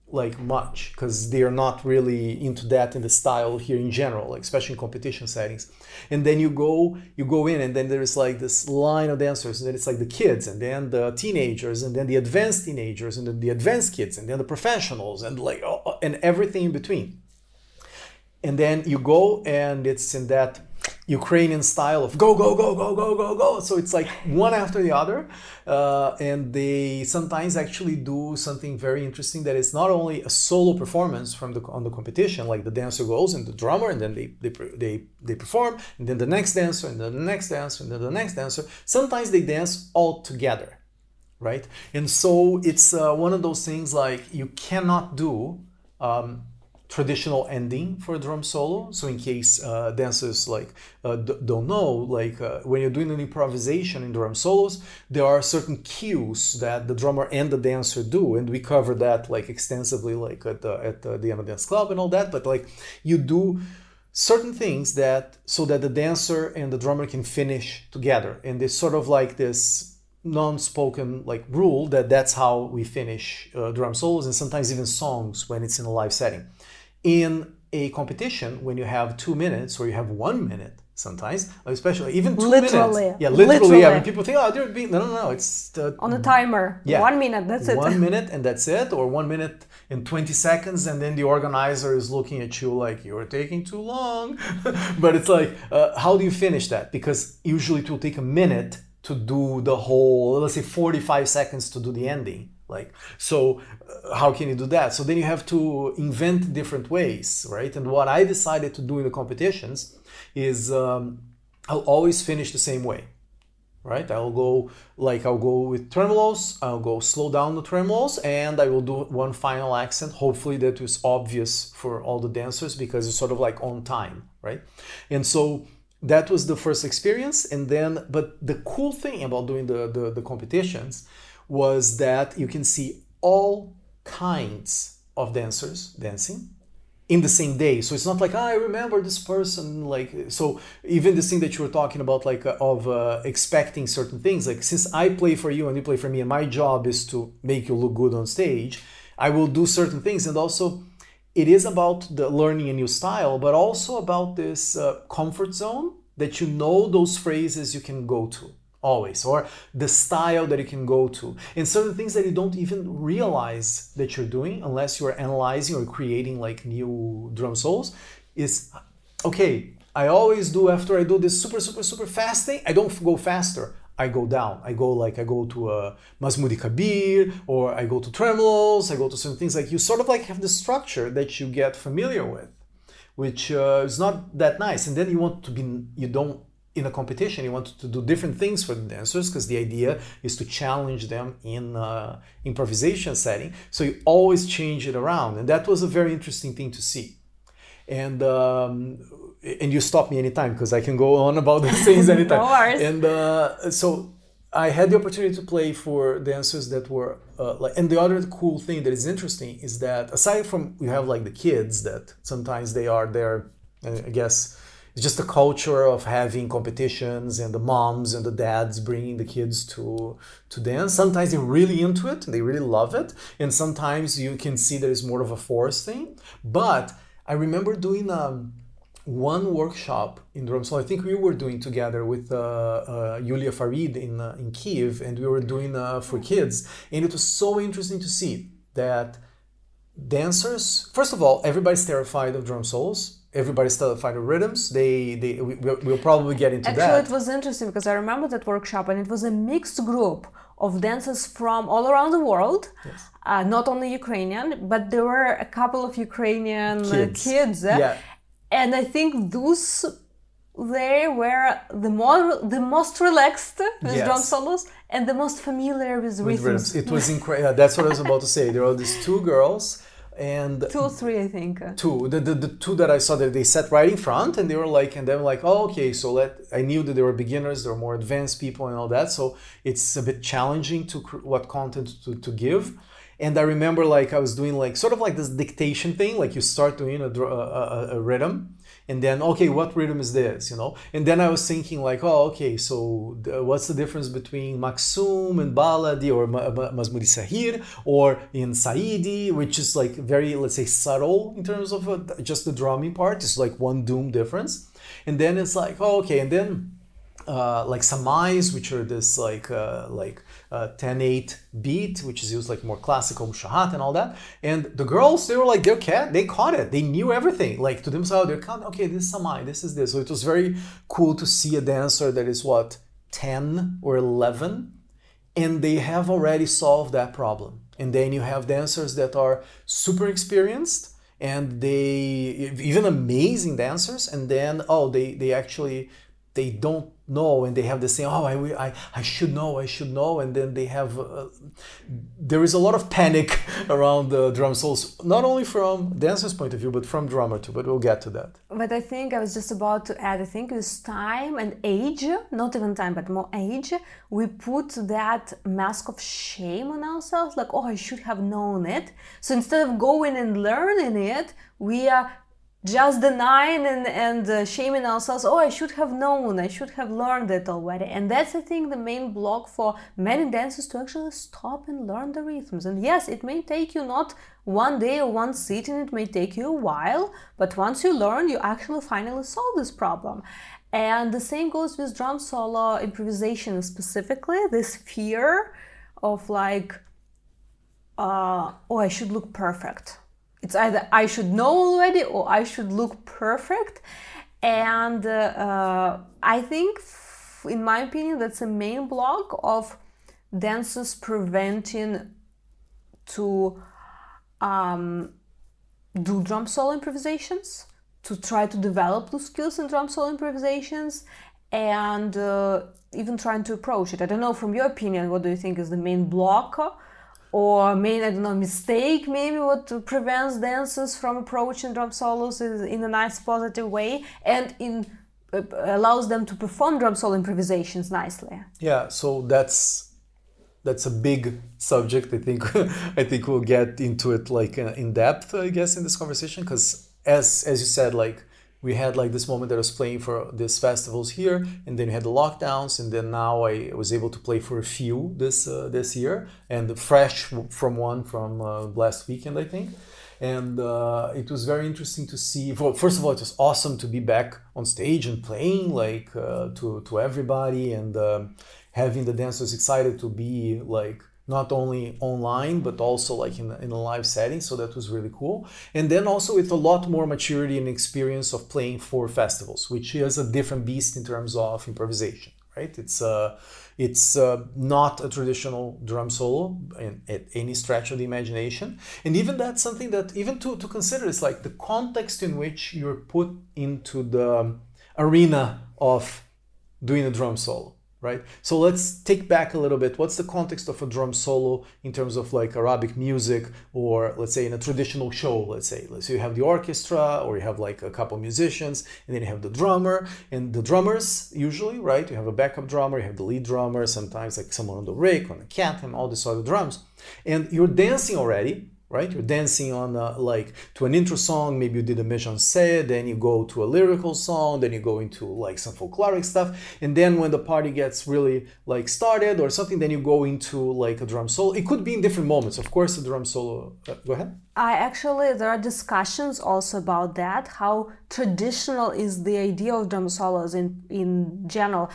like much because they are not really into that in the style here in general like especially in competition settings. And then you go you go in and then there's like this line of dancers and then it's like the kids and then the teenagers and then the advanced teenagers and then the advanced kids and then the professionals and like and everything in between. And then you go and it's in that Ukrainian style of go go go go go go go. So it's like one after the other, uh, and they sometimes actually do something very interesting that is not only a solo performance from the on the competition, like the dancer goes and the drummer, and then they they they, they perform, and then the next dancer, and then the next dancer, and then the next dancer. Sometimes they dance all together, right? And so it's uh, one of those things like you cannot do. Um, traditional ending for a drum solo. So in case uh, dancers like uh, d- don't know, like uh, when you're doing an improvisation in drum solos, there are certain cues that the drummer and the dancer do, and we cover that like extensively, like at the, at the, the Dance Club and all that. But like you do certain things that so that the dancer and the drummer can finish together, and it's sort of like this non-spoken like rule that that's how we finish uh, drum solos and sometimes even songs when it's in a live setting in a competition when you have two minutes or you have one minute sometimes especially even two literally. minutes yeah literally, literally. yeah when people think oh they're being no no no it's the, on a timer yeah. one minute that's it one minute and that's it or one minute and 20 seconds and then the organizer is looking at you like you're taking too long but it's like uh, how do you finish that because usually it will take a minute to do the whole let's say 45 seconds to do the ending like so uh, how can you do that? So then you have to invent different ways right? And what i decided to do in the competitions is um, i'll always finish the same way right? I'll go like i'll go with tremolos i'll go slow down the tremolos and i will do one final accent. Hopefully that is obvious for all the dancers because it's sort of like on time right? And so that was the first experience and then but the cool thing about doing the, the, the competitions was that you can see all kinds of dancers dancing in the same day. So it's not like i remember this person like so even this thing that you were talking about like uh, of uh, expecting certain things like since i play for you and you play for me and my job is to make you look good on stage i will do certain things. And also it is about the learning a new style, but also about this uh, comfort zone that you know those phrases you can go to always, or the style that you can go to, and certain things that you don't even realize that you're doing unless you're analyzing or creating like new drum solos. Is okay. I always do after I do this super super super fast thing. I don't go faster. I go down. I go like I go to a masmudi Kabir or I go to tremolos. I go to certain things like you sort of like have the structure that you get familiar with, which uh, is not that nice. And then you want to be you don't in a competition you want to do different things for the dancers because the idea is to challenge them in uh, improvisation setting. So you always change it around, and that was a very interesting thing to see. And um, and you stop me anytime because I can go on about these things anytime. no worries. And uh, so I had the opportunity to play for dancers that were uh, like. And the other cool thing that is interesting is that aside from you have like the kids that sometimes they are there, I guess it's just the culture of having competitions and the moms and the dads bringing the kids to to dance sometimes they're really into it they really love it and sometimes you can see there is more of a force thing but i remember doing um, one workshop in drum solo. I think we were doing together with uh, uh, Yulia Farid in uh, in Kiev, and we were doing uh, for kids, and it was so interesting to see that dancers. First of all, everybody's terrified of drum solos. Everybody's terrified of rhythms. They they we, we'll probably get into Actually, that. Actually, it was interesting because I remember that workshop, and it was a mixed group of dancers from all around the world, Yes. uh, not only Ukrainian, but there were a couple of Ukrainian uh, Kids. kids. Yeah. And I think those they were the more the most relaxed with Yes. drum solos and the most familiar with, with rhythms. rhythms. It was incredible. That's what I was about to say. There were these two girls, and Two or three, I think. two. The, the, the two that i saw that they sat right in front and they were like and they were like oh okay so let i knew that they were beginners they were more advanced people and all that. So it's a bit challenging to what content to, to give. And i remember like i was doing like sort of like this dictation thing like you start doing a, a, a, a rhythm and then okay what rhythm is this you know? And then i was thinking like oh okay so the, what's the difference between maksum and baladi or Ma- Ma- mazmudi saghir or in saidi which is like very let's say subtle in terms of uh, just the drumming part. It's like one doom difference. And then it's like oh okay and then uh, like samais, which are this like uh, like uh, 10-8 beat, which is used like more classical shahat and all that. And the girls, they were like, they're cat, they caught it. They knew everything. Like to themselves, they're kind okay, this is samai, this is this. So it was very cool to see a dancer that is what 10 or 11, and they have already solved that problem. And then you have dancers that are super experienced and they even amazing dancers and then oh they they actually they don't know and they have the same oh I, I, I should know I should know and then they have uh, there is a lot of panic around the drum solos not only from dancer's point of view but from drummer too but we'll get to that. But I think I was just about to add I think with time and age not even time but more age we put that mask of shame on ourselves like oh I should have known it. So instead of going and learning it we are just denying and, and uh, shaming ourselves oh i should have known i should have learned it already. And that's i think the main block for many dancers to actually stop and learn the rhythms. And yes it may take you not one day or one sitting it may take you a while but once you learn you actually finally solve this problem. And the same goes with drum solo improvisation specifically this fear of like uh, oh i should look perfect it's either I should know already or I should look perfect. And uh, uh, I think, in my opinion, that's a main block of dancers preventing to um, do drum solo improvisations, to try to develop those skills in drum solo improvisations, and uh, even trying to approach it. I don't know, from your opinion, what do you think is the main block or main I don't know mistake maybe what prevents dancers from approaching drum solos in a nice positive way and in uh, allows them to perform drum solo improvisations nicely. Yeah, so that's that's a big subject. I think I think we'll get into it like uh, in depth, I guess, in this conversation because as as you said, like we had like this moment that I was playing for these festivals here, and then we had the lockdowns, and then now I was able to play for a few this uh, this year, and fresh from one from uh, last weekend, I think. And uh, it was very interesting to see. Well, first of all, it was awesome to be back on stage and playing like uh, to to everybody, and um, having the dancers excited to be like not only online but also like in, in a live setting so that was really cool. And then also with a lot more maturity and experience of playing for festivals which is a different beast in terms of improvisation right? It's uh it's uh, not a traditional drum solo in, at any stretch of the imagination. And even that's something that even to, to consider is like the context in which you're put into the arena of doing a drum solo right? So let's take back a little bit. What's the context of a drum solo in terms of like Arabic music, or let's say in a traditional show? Let's say, let's you have the orchestra, or you have like a couple musicians, and then you have the drummer, and the drummers usually, right? You have a backup drummer, you have the lead drummer, sometimes like someone on the riq, on the cat, and all these other drums, and you're dancing already right? You're dancing on a, like to an intro song, maybe you did a en scène, then you go to a lyrical song, then you go into like some folkloric stuff, and then when the party gets really like started or something, then you go into like a drum solo. It could be in different moments, of course. A drum solo. Uh, go ahead. I actually there are discussions also about that. How traditional is the idea of drum solos in in general?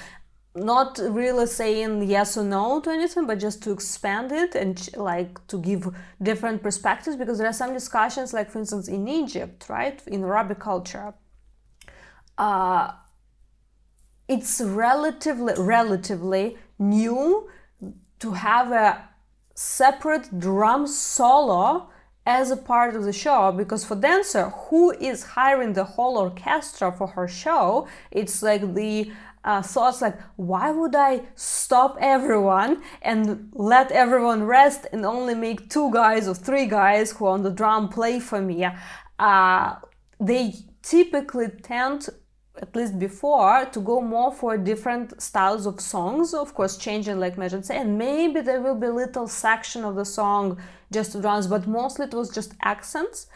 Not really saying yes or no to anything but just to expand it and like to give different perspectives because there are some discussions like for instance in egypt right in arabic culture uh, it's relatively relatively new to have a separate drum solo as a part of the show because for dancer who is hiring the whole orchestra for her show it's like the uh, thoughts like, why would I stop everyone and let everyone rest and only make two guys or three guys who on the drum play for me? Uh, they typically tend, at least before, to go more for different styles of songs, of course, changing like Megan said, and maybe there will be little section of the song just drums, but mostly it was just accents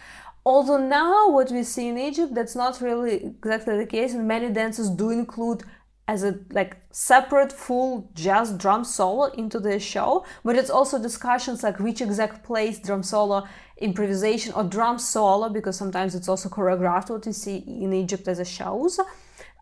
although now what we see in egypt that's not really exactly the case and many dances do include as a like separate full jazz drum solo into the show but it's also discussions like which exact place drum solo improvisation or drum solo because sometimes it's also choreographed what you see in egypt as a shows.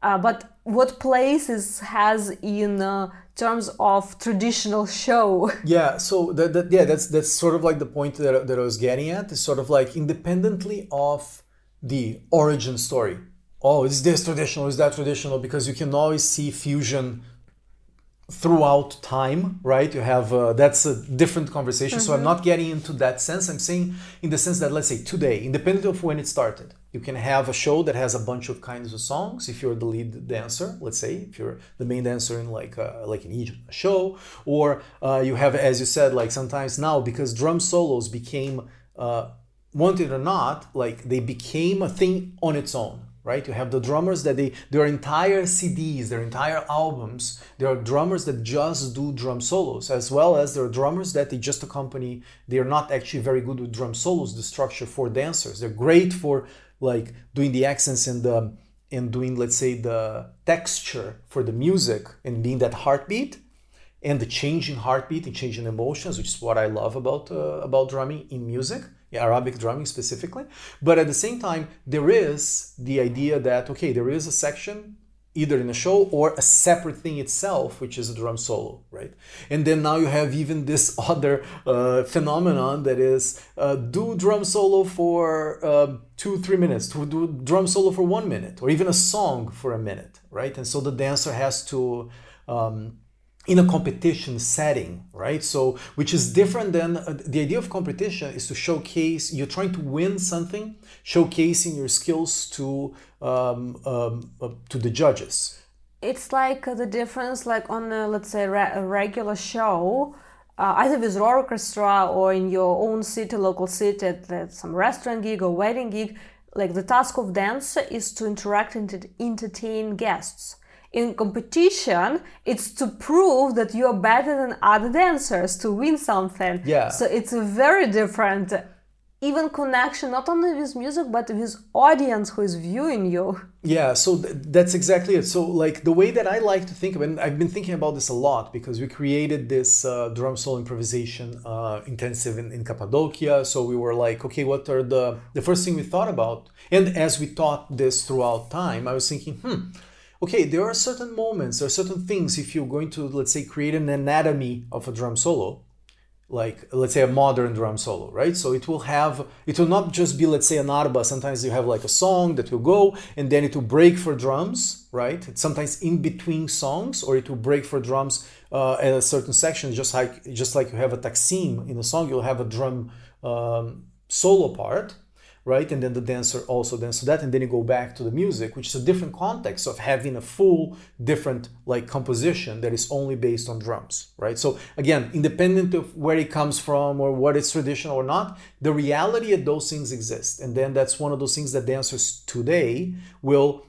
Uh, but what place is has in uh, terms of traditional show. Yeah so that, that yeah that's that's sort of like the point that, that i was getting at is sort of like independently of the origin story oh, is this traditional, is that traditional? Because you can always see fusion throughout time, right? You have uh, that's a different conversation. So I'm not getting into that sense. I'm saying in the sense that let's say today, independent of when it started, you can have a show that has a bunch of kinds of songs. If you're the lead dancer, let's say, if you're the main dancer in like uh, like in Egypt a show, or uh, you have, as you said, like sometimes now because drum solos became, uh, wanted or not, like they became a thing on its own right? You have the drummers that they their entire CDs, their entire albums, there are drummers that just do drum solos, as well as there are drummers that they just accompany. They are not actually very good with drum solos, the structure for dancers. They're great for like doing the accents and the and doing let's say the texture for the music and being that heartbeat and the changing heartbeat and changing emotions, which is what I love about uh, about drumming in music. Arabic drumming specifically. But at the same time, there is the idea that, okay, there is a section either in a show or a separate thing itself, which is a drum solo, right? And then now you have even this other uh, phenomenon that is uh, do drum solo for uh, two, three minutes, to do drum solo for one minute, or even a song for a minute, right? And so the dancer has to um, in a competition setting, right? So, which is different than uh, the idea of competition is to showcase, you're trying to win something, showcasing your skills to, um, um, uh, to the judges. It's like uh, the difference, like on, a, let's say, re- a regular show, uh, either with your orchestra or in your own city, local city, at, at some restaurant gig or wedding gig, like the task of dancer is to interact and entertain guests in competition it's to prove that you're better than other dancers to win something. Yeah. So it's a very different even connection not only with music but with audience who is viewing you. Yeah so th- that's exactly it. So like the way that i like to think of it and i've been thinking about this a lot because we created this uh, drum solo improvisation uh, intensive in, in cappadocia. So we were like okay what are the the first thing we thought about? And as we taught this throughout time i was thinking hmm okay, there are certain moments, there are certain things if you're going to, let's say, create an anatomy of a drum solo, like let's say a modern drum solo, right? So it will have, it will not just be, let's say, an arba. Sometimes you have like a song that will go and then it will break for drums, right? It's sometimes in between songs or it will break for drums uh, at a certain section, just like just like you have a taksim in a song, you'll have a drum um, solo part right? And then the dancer also dances that, and then you go back to the music, which is a different context of having a full different like composition that is only based on drums, right? So again, independent of where it comes from or what it's traditional or not, the reality of those things exist, and then that's one of those things that dancers today will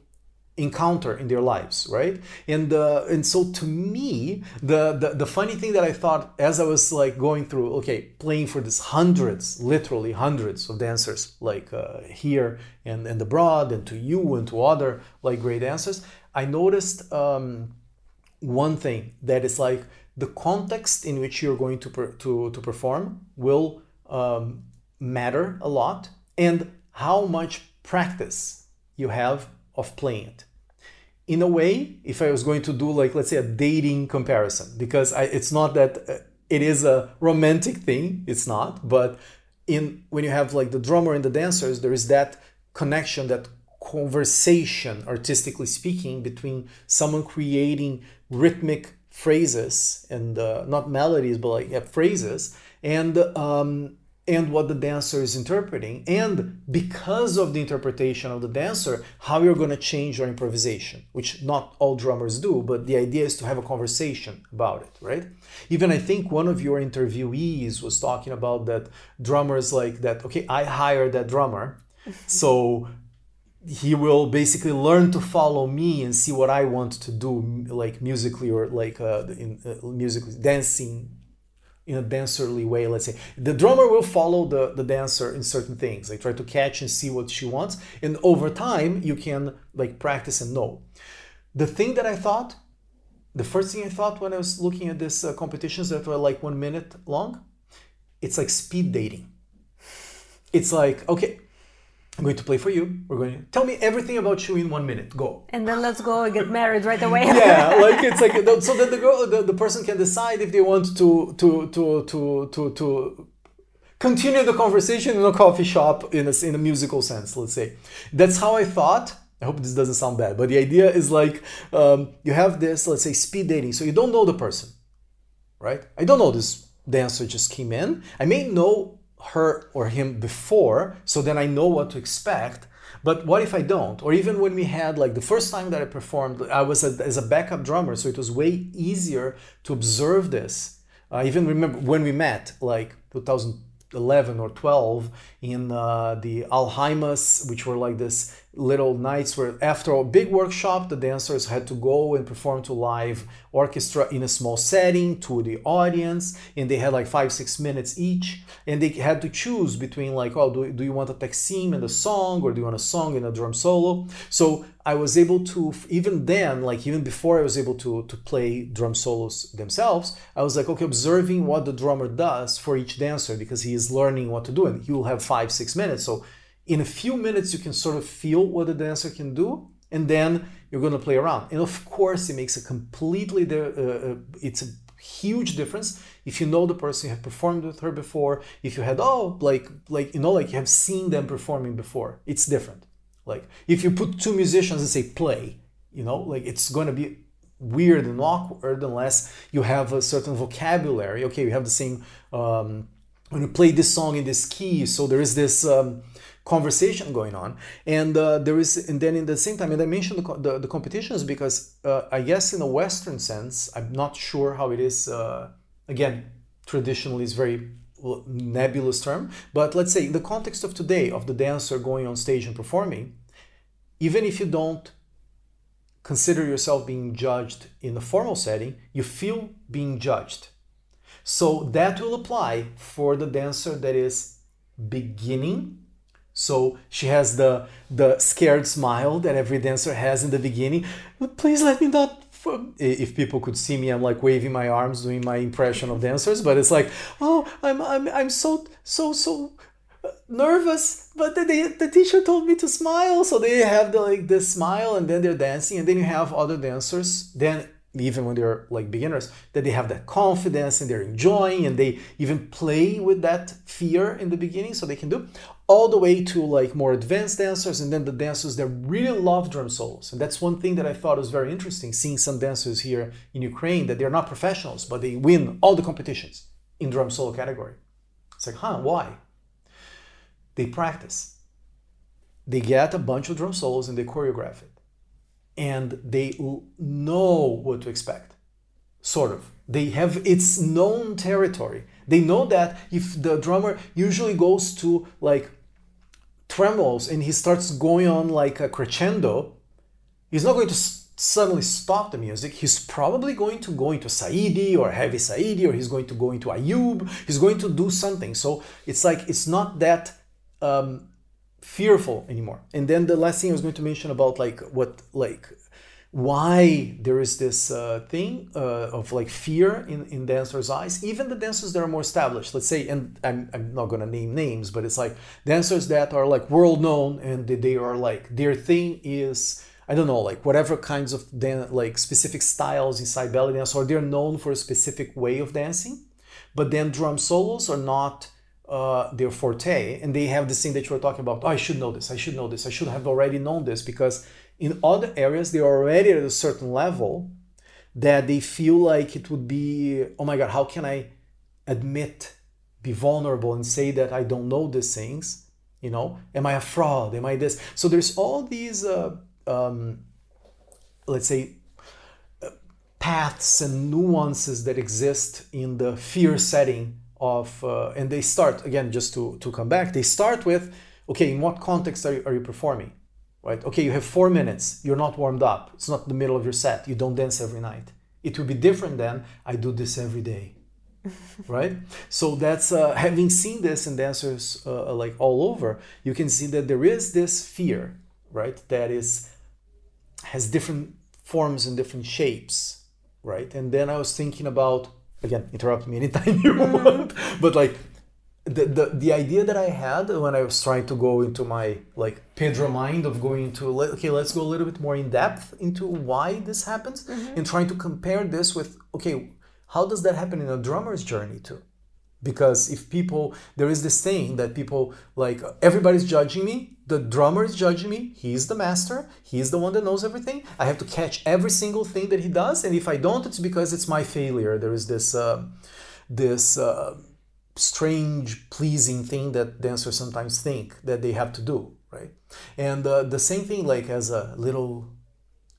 encounter in their lives right? And uh, and so to me the, the the funny thing that i thought as i was like going through okay playing for these hundreds literally hundreds of dancers like uh, here and and abroad and to you and to other like great dancers i noticed um, one thing that is like the context in which you're going to per, to to perform will um, matter a lot and how much practice you have of playing it in a way if i was going to do like let's say a dating comparison because I, it's not that uh, it is a romantic thing it's not but in when you have like the drummer and the dancers there is that connection that conversation artistically speaking between someone creating rhythmic phrases and uh, not melodies but like yeah, phrases and um, and what the dancer is interpreting and because of the interpretation of the dancer how you're going to change your improvisation which not all drummers do but the idea is to have a conversation about it right? Even i think one of your interviewees was talking about that drummers like that okay i hired that drummer so he will basically learn to follow me and see what i want to do like musically or like uh, in uh, musically dancing in a dancerly way let's say. The drummer will follow the, the dancer in certain things They try to catch and see what she wants and over time you can like practice and know. The thing that i thought the first thing i thought when i was looking at these uh, competitions that were like one minute long. It's like speed dating. It's like okay I'm going to play for you. We're going to tell me everything about you in one minute. Go. And then let's go and get married right away. yeah, like it's like so that the girl, the, the person can decide if they want to to to to to to continue the conversation in a coffee shop in a in a musical sense. Let's say that's how I thought I hope this doesn't sound bad, but the idea is like um, you have this, let's say, speed dating. So you don't know the person, right? I don't know this dancer just came in. I may know her or him before, so then I know what to expect. But what if I don't? Or even when we had like the first time that I performed, I was a, as a backup drummer, so it was way easier to observe this. I even remember when we met, like 2011 or 12, in uh, the Alheimas, which were like this little nights where after a big workshop the dancers had to go and perform to live orchestra in a small setting to the audience and they had like five six minutes each and they had to choose between like oh do, do you want a taksim and a song or do you want a song and a drum solo? So i was able to even then like even before i was able to to play drum solos themselves i was like okay observing what the drummer does for each dancer because he is learning what to do and he will have five six minutes. So in a few minutes you can sort of feel what the dancer can do and then you're going to play around. And of course it makes a completely uh, uh, it's a huge difference if you know the person you have performed with her before if you had oh like like you know like you have seen them performing before. It's different. Like if you put two musicians and say play you know like it's going to be weird and awkward unless you have a certain vocabulary. Okay you have the same um, when you play this song in this key so there is this um, conversation going on. And uh, there is and then in the same time and i mentioned the, the, the competitions because uh, i guess in a western sense i'm not sure how it is uh, again traditionally is very nebulous term but let's say in the context of today of the dancer going on stage and performing even if you don't consider yourself being judged in a formal setting you feel being judged. So that will apply for the dancer that is beginning so she has the the scared smile that every dancer has in the beginning. Please let me not. If people could see me, I'm like waving my arms, doing my impression of dancers. But it's like, oh, I'm I'm I'm so so so uh, nervous. But the, the, the teacher told me to smile, so they have the like the smile, and then they're dancing, and then you have other dancers. Then even when they're like beginners, that they have that confidence and they're enjoying and they even play with that fear in the beginning so they can do all the way to like more advanced dancers and then the dancers that really love drum solos. And that's one thing that I thought was very interesting seeing some dancers here in Ukraine that they're not professionals, but they win all the competitions in drum solo category. It's like, huh, why? They practice. They get a bunch of drum solos and they choreograph it and they know what to expect sort of they have its known territory they know that if the drummer usually goes to like tremolos and he starts going on like a crescendo he's not going to suddenly stop the music. He's probably going to go into saidi or heavy saidi or he's going to go into ayub. He's going to do something. So it's like it's not that um, fearful anymore. And then the last thing I was going to mention about like what like why there is this uh, thing uh, of like fear in, in dancers' eyes, even the dancers that are more established, let's say, and I'm, I'm not gonna name names, but it's like dancers that are like world known and they, are like their thing is I don't know, like whatever kinds of dan- like specific styles inside belly dance, or they're known for a specific way of dancing, but then drum solos are not uh, their forte and they have this thing that you were talking about oh, i should know this i should know this i should have already known this because in other areas they're already at a certain level that they feel like it would be oh my god how can i admit be vulnerable and say that i don't know these things? You know am i a fraud? Am i this? So there's all these uh, um, let's say uh, paths and nuances that exist in the fear setting of uh, and they start again just to to come back they start with okay in what context are you, are you performing right? Okay you have four minutes. You're not warmed up. It's not the middle of your set. You don't dance every night. It would be different than i do this every day. Right? So that's uh, having seen this in dancers uh, like all over you can see that there is this fear right that is has different forms and different shapes right? And then i was thinking about again interrupt me anytime you mm-hmm. want but like the, the the idea that i had when i was trying to go into my like pedro mind of going into okay let's go a little bit more in depth into why this happens mm-hmm. and trying to compare this with okay how does that happen in a drummer's journey too because if people there is this thing that people like everybody's judging me the drummer is judging me he's the master he's the one that knows everything i have to catch every single thing that he does and if i don't it's because it's my failure there is this uh, this uh, strange pleasing thing that dancers sometimes think that they have to do right and uh, the same thing like as a little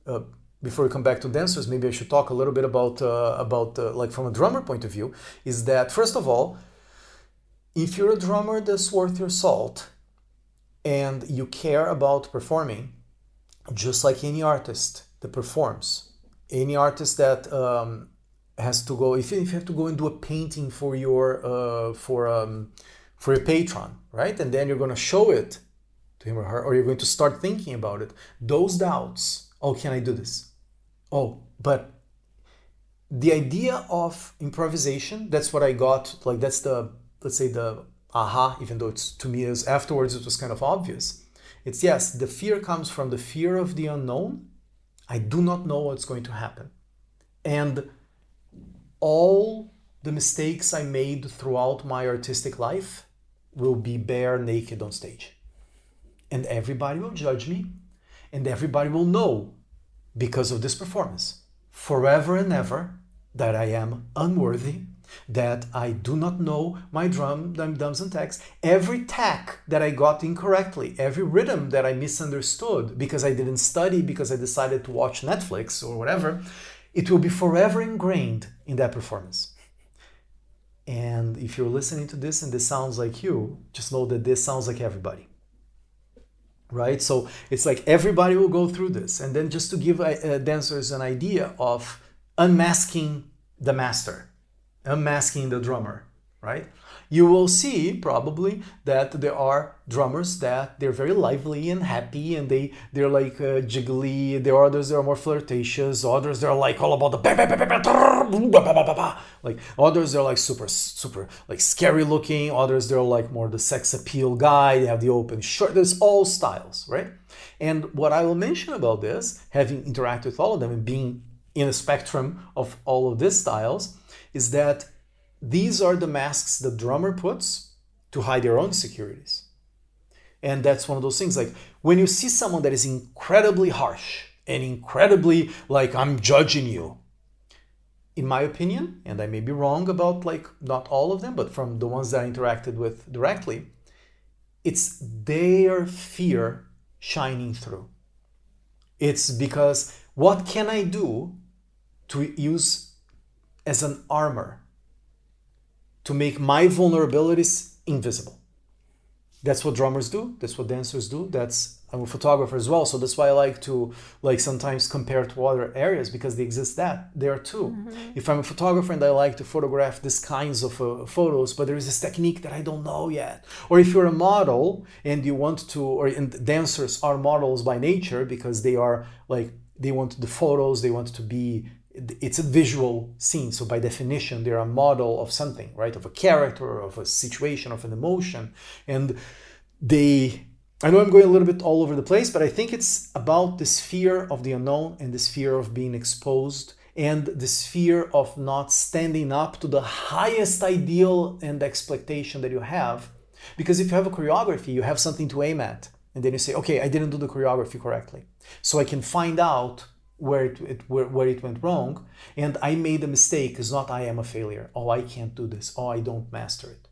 uh, before we come back to dancers, maybe I should talk a little bit about uh, about uh, like from a drummer point of view. Is that first of all, if you're a drummer that's worth your salt, and you care about performing, just like any artist that performs, any artist that um, has to go, if you, if you have to go and do a painting for your uh, for um, for your patron, right, and then you're going to show it to him or her, or you're going to start thinking about it. Those doubts oh, can I do this? Oh, but the idea of improvisation, that's what I got. Like, that's the, let's say, the aha, even though it's to me is afterwards it was kind of obvious. It's yes, the fear comes from the fear of the unknown. I do not know what's going to happen. And all the mistakes I made throughout my artistic life will be bare naked on stage. And everybody will judge me and everybody will know because of this performance forever and ever that I am unworthy, that I do not know my drum, drums and taks. Every tak that I got incorrectly, every rhythm that I misunderstood because I didn't study, because I decided to watch Netflix or whatever, it will be forever ingrained in that performance. And if you're listening to this and this sounds like you, just know that this sounds like everybody. Right? So it's like everybody will go through this. And then just to give uh, uh, dancers an idea of unmasking the master unmasking the drummer right you will see probably that there are drummers that they're very lively and happy and they they're like uh, jiggly. There are others that are more flirtatious. Others they're like all about the like others they're like super super like scary looking. Others they're like more the sex appeal guy. They have the open shirt. There's all styles right? And what i will mention about this having interacted with all of them and being in a spectrum of all of these styles is that these are the masks the drummer puts to hide their own insecurities. And that's one of those things like when you see someone that is incredibly harsh and incredibly like, I'm judging you. In my opinion, and I may be wrong about like not all of them, but from the ones that I interacted with directly, it's their fear shining through. It's because what can I do to use as an armor to make my vulnerabilities invisible. That's what drummers do. That's what dancers do. That's I'm a photographer as well, so that's why I like to like sometimes compare to other areas because they exist that there too. Mm-hmm. If I'm a photographer and I like to photograph these kinds of uh, photos, but there is this technique that I don't know yet, or if you're a model and you want to, or and dancers are models by nature because they are like they want the photos, they want to be it's a visual scene. So by definition they're a model of something right? Of a character of a situation of an emotion. And they i know i'm going a little bit all over the place but i think it's about this fear of the unknown and this fear of being exposed and this fear of not standing up to the highest ideal and expectation that you have. Because if you have a choreography you have something to aim at. And then you say okay i didn't do the choreography correctly. So i can find out where it, it where, where it went wrong and i made a mistake is not i am a failure. Oh i can't do this. Oh i don't master it.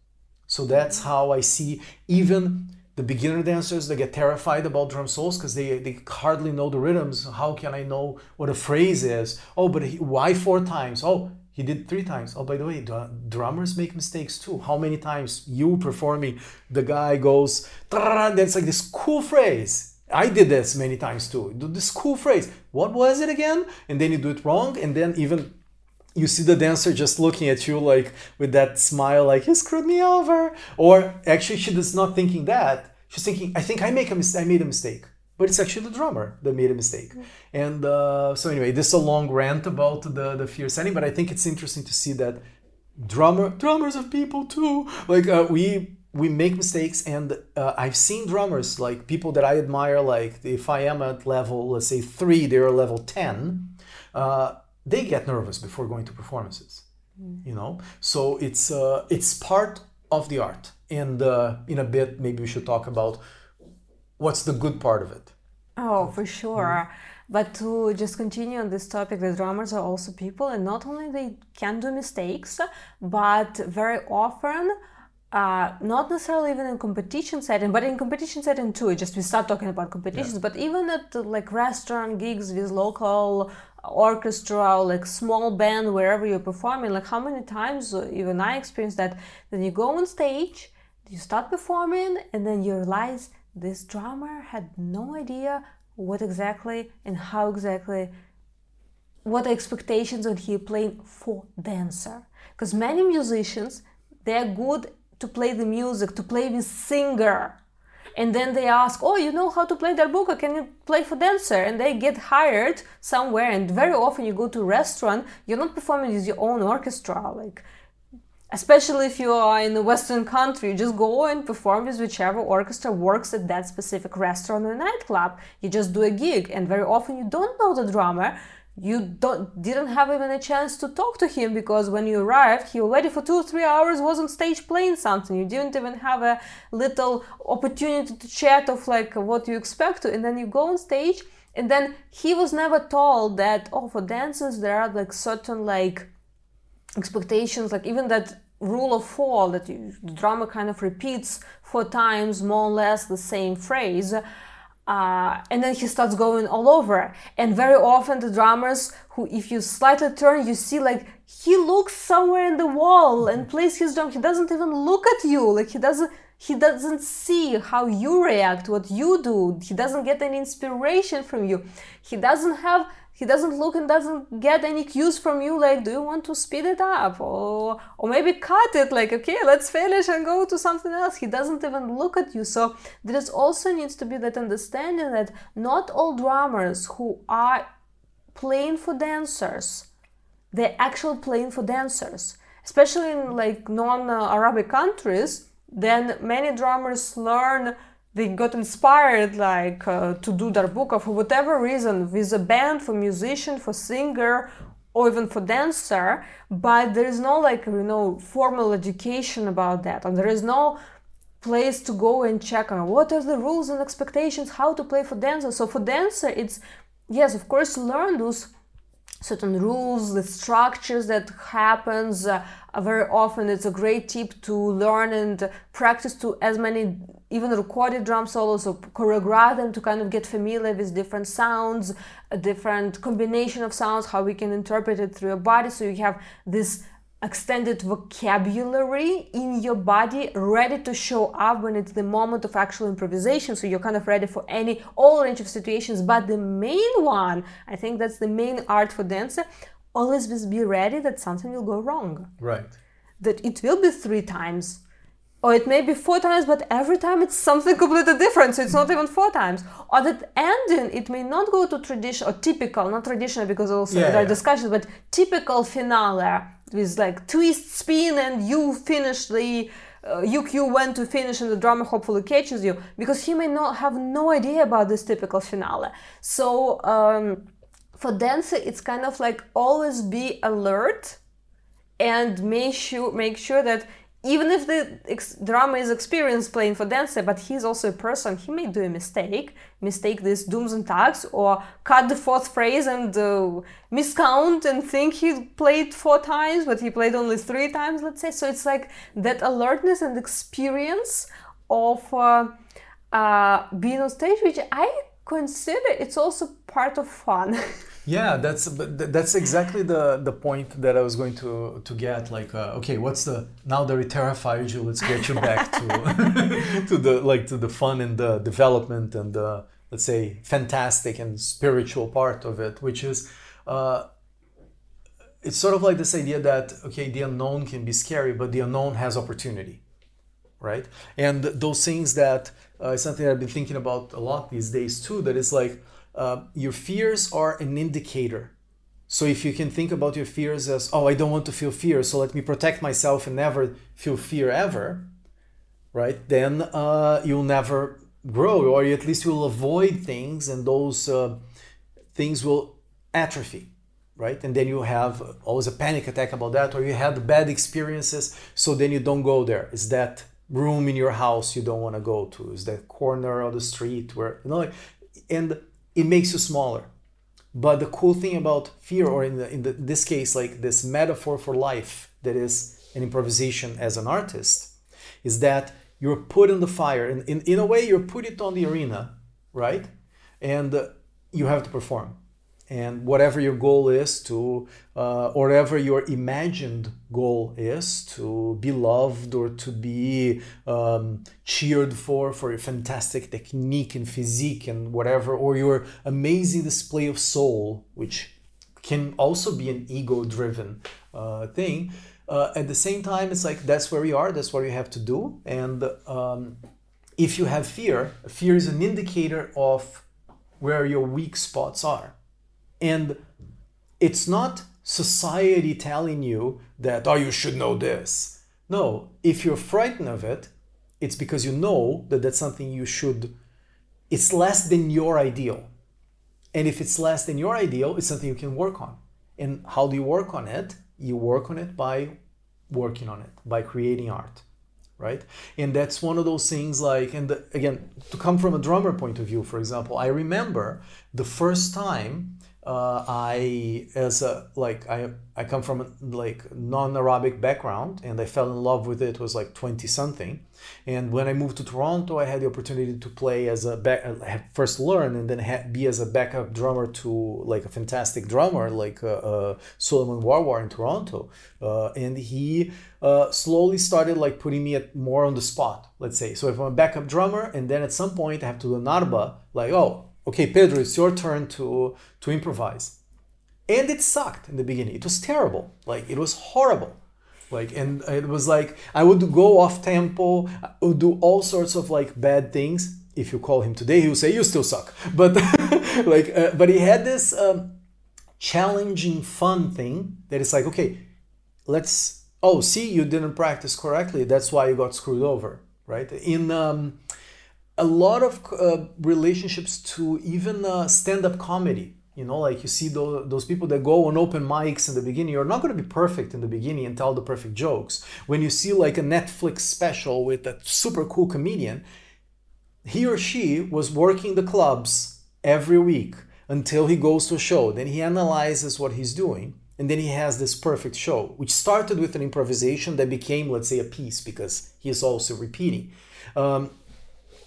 So that's mm-hmm. how i see even the beginner dancers they get terrified about drum solos because they, they hardly know the rhythms. How can i know what a phrase is? Oh but he, why four times? Oh he did three times. Oh by the way drummers make mistakes too. How many times you performing the guy goes then it's like this cool phrase I did this many times too. Do this cool phrase. What was it again? And then you do it wrong, and then even you see the dancer just looking at you like with that smile, like he screwed me over. Or actually, she is not thinking that. She's thinking, I think I make a mistake. I made a mistake. But it's actually the drummer that made a mistake. And uh, so anyway, this is a long rant about the the fear setting, but I think it's interesting to see that drummer drummers of people too. Like uh, we we make mistakes and uh, i've seen drummers like people that i admire like if i am at level let's say 3 they're level 10 uh, they get nervous before going to performances mm. you know so it's uh, it's part of the art and uh, in a bit maybe we should talk about what's the good part of it oh for sure mm. But to just continue on this topic, the drummers are also people, and not only they can do mistakes, but very often uh, not necessarily even in competition setting, but in competition setting too. Just we start talking about competitions, yeah. but even at like restaurant gigs with local orchestra, like small band, wherever you're performing, like how many times even I experienced that. Then you go on stage, you start performing, and then you realize this drummer had no idea what exactly and how exactly what expectations when he playing for dancer because many musicians they're good to play the music, to play with singer. And then they ask, oh, you know how to play darbuka? Can you play for dancer? And they get hired somewhere. And very often you go to a restaurant, you're not performing with your own orchestra. Like, especially if you are in a Western country, you just go and perform with whichever orchestra works at that specific restaurant or nightclub. You just do a gig. And very often you don't know the drummer you don't didn't have even a chance to talk to him because when you arrived he already for two or three hours was on stage playing something. You didn't even have a little opportunity to chat of like what you expect to. And then you go on stage and then he was never told that oh for dancers there are like certain like expectations like even that rule of four that you, the drummer kind of repeats four times more or less the same phrase uh, and then he starts going all over. And very often the drummers who if you slightly turn you see like he looks somewhere in the wall and plays his drum. He doesn't even look at you. Like he doesn't he doesn't see how you react what you do. He doesn't get any inspiration from you. He doesn't have he doesn't look and doesn't get any cues from you like do you want to speed it up? Or or maybe cut it like okay let's finish and go to something else. He doesn't even look at you. So there is also needs to be that understanding that not all drummers who are playing for dancers they're actually playing for dancers. Especially in like non-arabic countries then many drummers learn they got inspired like uh, to do darbuka for whatever reason with a band for musician for singer or even for dancer but there is no like you know formal education about that and there is no place to go and check on what are the rules and expectations how to play for dancer. So for dancer it's yes of course learn those certain rules, the structures that happens. Uh, very often, it's a great tip to learn and practice to as many even recorded drum solos or choreograph them to kind of get familiar with different sounds, a different combination of sounds, how we can interpret it through your body. So you have this extended vocabulary in your body ready to show up when it's the moment of actual improvisation. So you're kind of ready for any all range of situations. But the main one i think that's the main art for dancer always be ready that something will go wrong. Right. That it will be three times or it may be four times but every time it's something completely different. So it's not even four times. Or that ending it may not go to traditional or typical not traditional because also yeah, there are yeah. discussions but typical finale with like twist spin and you finish the uh, UQ when to finish and the drummer hopefully catches you because he may not have no idea about this typical finale. So um, for dancer, it's kind of like always be alert and make sure make sure that even if the ex- drama is experienced playing for dancer, but he's also a person, he may do a mistake, mistake these dums and taks, or cut the fourth phrase and uh, miscount and think he played four times, but he played only three times, let's say. So it's like that alertness and experience of uh, uh, being on stage, which I consider it's also part of fun. yeah that's that's exactly the the point that i was going to to get like uh, okay what's the now that we terrified you let's get you back to to the like to the fun and the development and the let's say fantastic and spiritual part of it which is uh, it's sort of like this idea that okay the unknown can be scary but the unknown has opportunity right? And those things that uh, is something i've been thinking about a lot these days too that is like uh, your fears are an indicator. So if you can think about your fears as, oh, I don't want to feel fear, so let me protect myself and never feel fear ever, right? Then uh, you'll never grow, or at least you'll avoid things, and those uh, things will atrophy. right? And then you have always a panic attack about that, or you had bad experiences, so then you don't go there. Is that room in your house you don't want to go to? Is that corner of the street where you know? And it makes you smaller. But the cool thing about fear, or in, the, in the, this case, like this metaphor for life that is an improvisation as an artist, is that you're put in the fire. And in, in a way, you're put it on the arena, right? And uh, you have to perform and whatever your goal is to uh, or whatever your imagined goal is to be loved or to be um, cheered for for your fantastic technique and physique and whatever or your amazing display of soul which can also be an ego driven uh, thing uh, at the same time it's like that's where you are that's what you have to do. And um, if you have fear fear is an indicator of where your weak spots are and it's not society telling you that, oh, you should know this. No, if you're frightened of it, it's because you know that that's something you should, it's less than your ideal. And if it's less than your ideal, it's something you can work on. And how do you work on it? You work on it by working on it, by creating art, right? And that's one of those things like, and again, to come from a drummer point of view, for example, I remember the first time uh, I as a like I I come from a like non-Arabic background and I fell in love with it was like 20 something and when I moved to Toronto I had the opportunity to play as a back first learn and then be as a backup drummer to like a fantastic drummer like uh, uh, Solomon Warwar in Toronto. Uh, and he uh, slowly started like putting me at more on the spot let's say. So if I'm a backup drummer and then at some point I have to do an arba like oh okay, Pedro, it's your turn to to improvise. And it sucked in the beginning. It was terrible. Like it was horrible. Like and it was like I would go off tempo, I would do all sorts of like bad things. If you call him today, he would say you still suck. But like, uh, but he had this um, challenging, fun thing that is like, okay, let's. Oh, see, you didn't practice correctly. That's why you got screwed over, right? In um, a lot of uh, relationships to even uh, stand-up comedy you know like you see those, those people that go on open mics in the beginning. You're not going to be perfect in the beginning and tell the perfect jokes. When you see like a netflix special with a super cool comedian he or she was working the clubs every week until he goes to a show. Then he analyzes what he's doing and then he has this perfect show which started with an improvisation that became let's say a piece because he is also repeating. Um,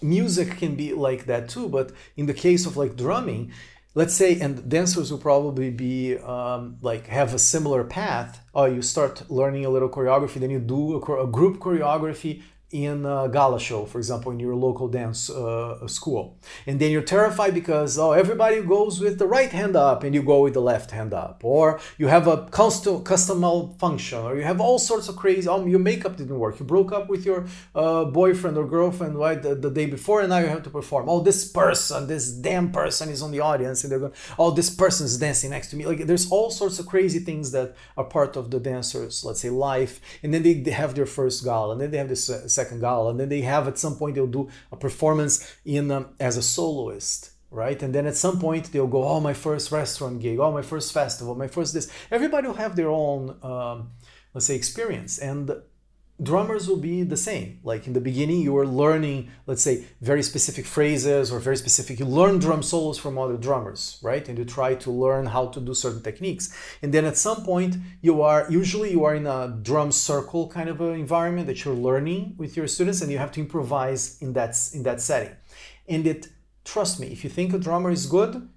music can be like that too but in the case of like drumming let's say and dancers will probably be um, like have a similar path. Oh you start learning a little choreography then you do a, a group choreography in a gala show, for example, in your local dance uh, school. And then you're terrified because, oh, everybody goes with the right hand up and you go with the left hand up. Or you have a custom, custom malfunction, or you have all sorts of crazy, oh, your makeup didn't work. You broke up with your uh, boyfriend or girlfriend right the, the, day before and now you have to perform. Oh, this person, this damn person is on the audience and they're going, oh, this person is dancing next to me. Like there's all sorts of crazy things that are part of the dancers, let's say, life. And then they, they have their first gala and then they have this uh, second gala and then they have at some point they'll do a performance in um, as a soloist right? And then at some point they'll go oh my first restaurant gig. Oh my first festival. My first this. Everybody will have their own um, let's say experience. And drummers will be the same. Like in the beginning you are learning let's say very specific phrases or very specific you learn drum solos from other drummers right? And you try to learn how to do certain techniques. And then at some point you are usually you are in a drum circle kind of environment that you're learning with your students and you have to improvise in that in that setting. And it trust me if you think a drummer is good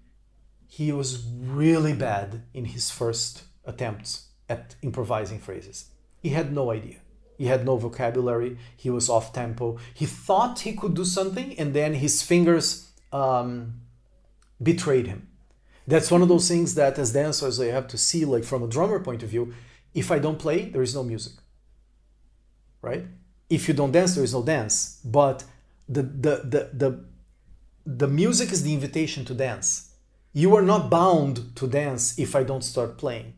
he was really bad in his first attempts at improvising phrases. He had no idea he had no vocabulary. He was off tempo. He thought he could do something, and then his fingers um, betrayed him. That's one of those things that, as dancers, you have to see, like from a drummer point of view. If I don't play, there is no music. Right? If you don't dance, there is no dance. But the the the the, the music is the invitation to dance. You are not bound to dance if I don't start playing.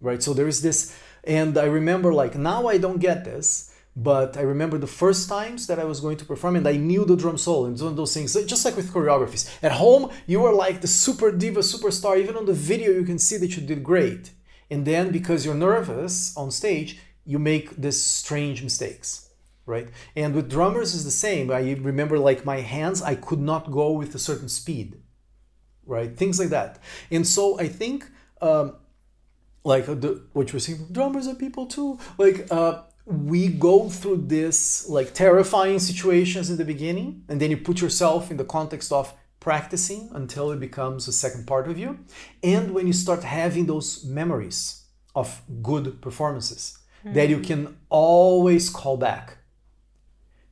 Right? So there is this and I remember like now I don't get this, but I remember the first times that I was going to perform and I knew the drum solo and of those things, just like with choreographies. At home, you were like the super diva, superstar. Even on the video, you can see that you did great. And then because you're nervous on stage, you make these strange mistakes. Right? And with drummers is the same. I remember like my hands, I could not go with a certain speed. Right? Things like that. And so I think um, like the, what you were saying, drummers are people too. Like uh, we go through this like terrifying situations in the beginning and then you put yourself in the context of practicing until it becomes a second part of you and when you start having those memories of good performances mm-hmm. that you can always call back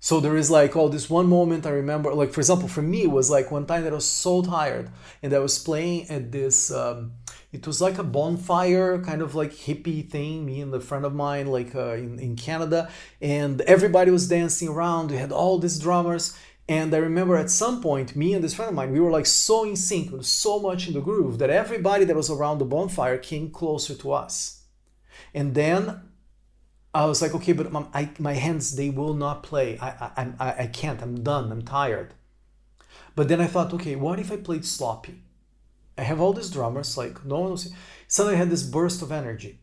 so there is like oh this one moment i remember like for example for me it was like one time that i was so tired and i was playing at this um, it was like a bonfire kind of like hippie thing me and the friend of mine like uh, in, in canada and everybody was dancing around we had all these drummers and i remember at some point me and this friend of mine we were like so in sync so much in the groove that everybody that was around the bonfire came closer to us and then I was like, okay, but my, I, my hands, they will not play. I, I, I, I can't. I'm done. I'm tired. But then I thought, okay, what if I played sloppy? I have all these drummers, like no one was. Suddenly I had this burst of energy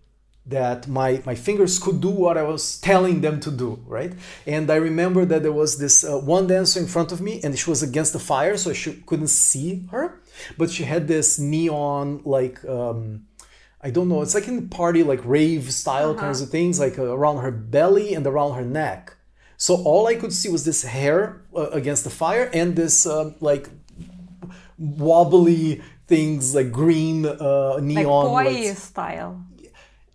that my my fingers could do what I was telling them to do, right? And I remember that there was this uh, one dancer in front of me, and she was against the fire, so she couldn't see her, but she had this neon like. Um, I don't know. It's like in the party, like rave style uh-huh. kinds of things, like uh, around her belly and around her neck. So all I could see was this hair uh, against the fire and this uh, like wobbly things like green uh, neon like boy style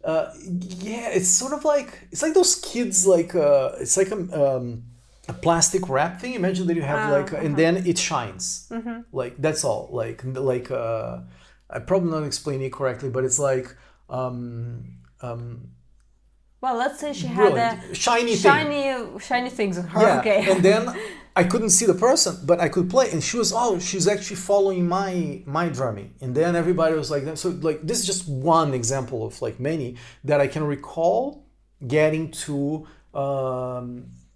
uh, yeah it's sort of like it's like those kids like uh, it's like a, um, a plastic wrap thing imagine that you have like uh-huh. and then it shines mm-hmm. like that's all like like uh, i probably not explaining it correctly but it's like um, um, well, let's say she had a shiny shiny thing. shiny things on her. Yeah. Okay. and then I couldn't see the person, but I could play, and she was oh, she's actually following my my drumming, and then everybody was like So like this is just one example of like many that I can recall getting to um,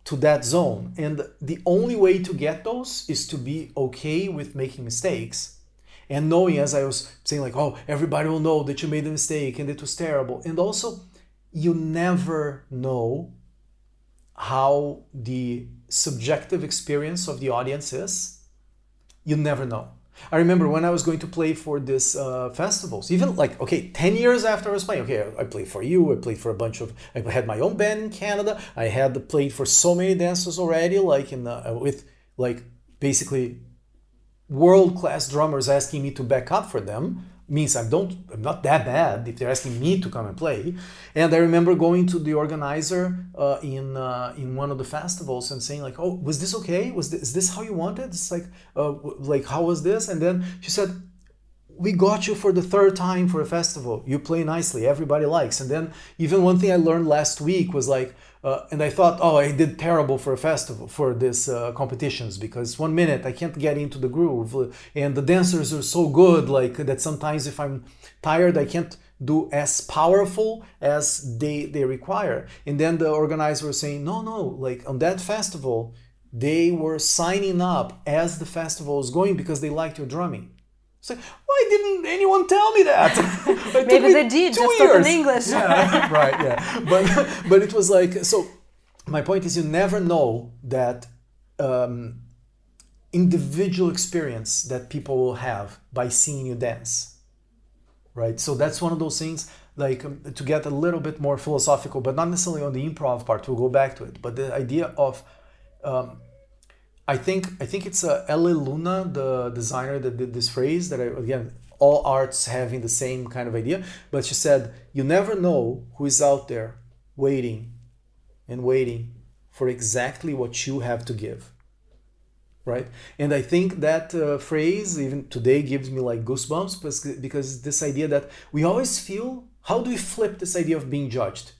to that zone, and the only way to get those is to be okay with making mistakes and knowing as i was saying like oh everybody will know that you made a mistake and it was terrible. And also you never know how the subjective experience of the audience is. You never know. I remember when I was going to play for this uh, festivals, even like, okay, 10 years after I was playing, okay, I played for you, I played for a bunch of, I had my own band in Canada, I had played for so many dancers already, like in the, uh, with like basically world class drummers asking me to back up for them means I don't I'm not that bad if they're asking me to come and play. And I remember going to the organizer uh, in uh, in one of the festivals and saying like, "Oh, was this okay? Was this, is this how you wanted?" It's like uh, like how was this? And then she said, "We got you for the third time for a festival. You play nicely. Everybody likes." And then even one thing I learned last week was like uh, and I thought, oh, I did terrible for a festival, for this uh, competitions, because one minute I can't get into the groove, and the dancers are so good, like that sometimes if I'm tired, I can't do as powerful as they they require. And then the organizer saying, no, no, like on that festival, they were signing up as the festival was going because they liked your drumming. Like, why didn't anyone tell me that? Maybe they did, just years. in English. yeah, right, yeah. But, but it was like, so my point is you never know that um, individual experience that people will have by seeing you dance. Right? So that's one of those things like um, to get a little bit more philosophical, but not necessarily on the improv part. We'll go back to it. But the idea of um, I think I think it's uh. Luna, the designer that did this phrase that I, again all arts having the same kind of idea. But she said you never know who is out there waiting and waiting for exactly what you have to give. Right, and I think that uh, phrase even today gives me like goosebumps because, because this idea that we always feel how do we flip this idea of being judged?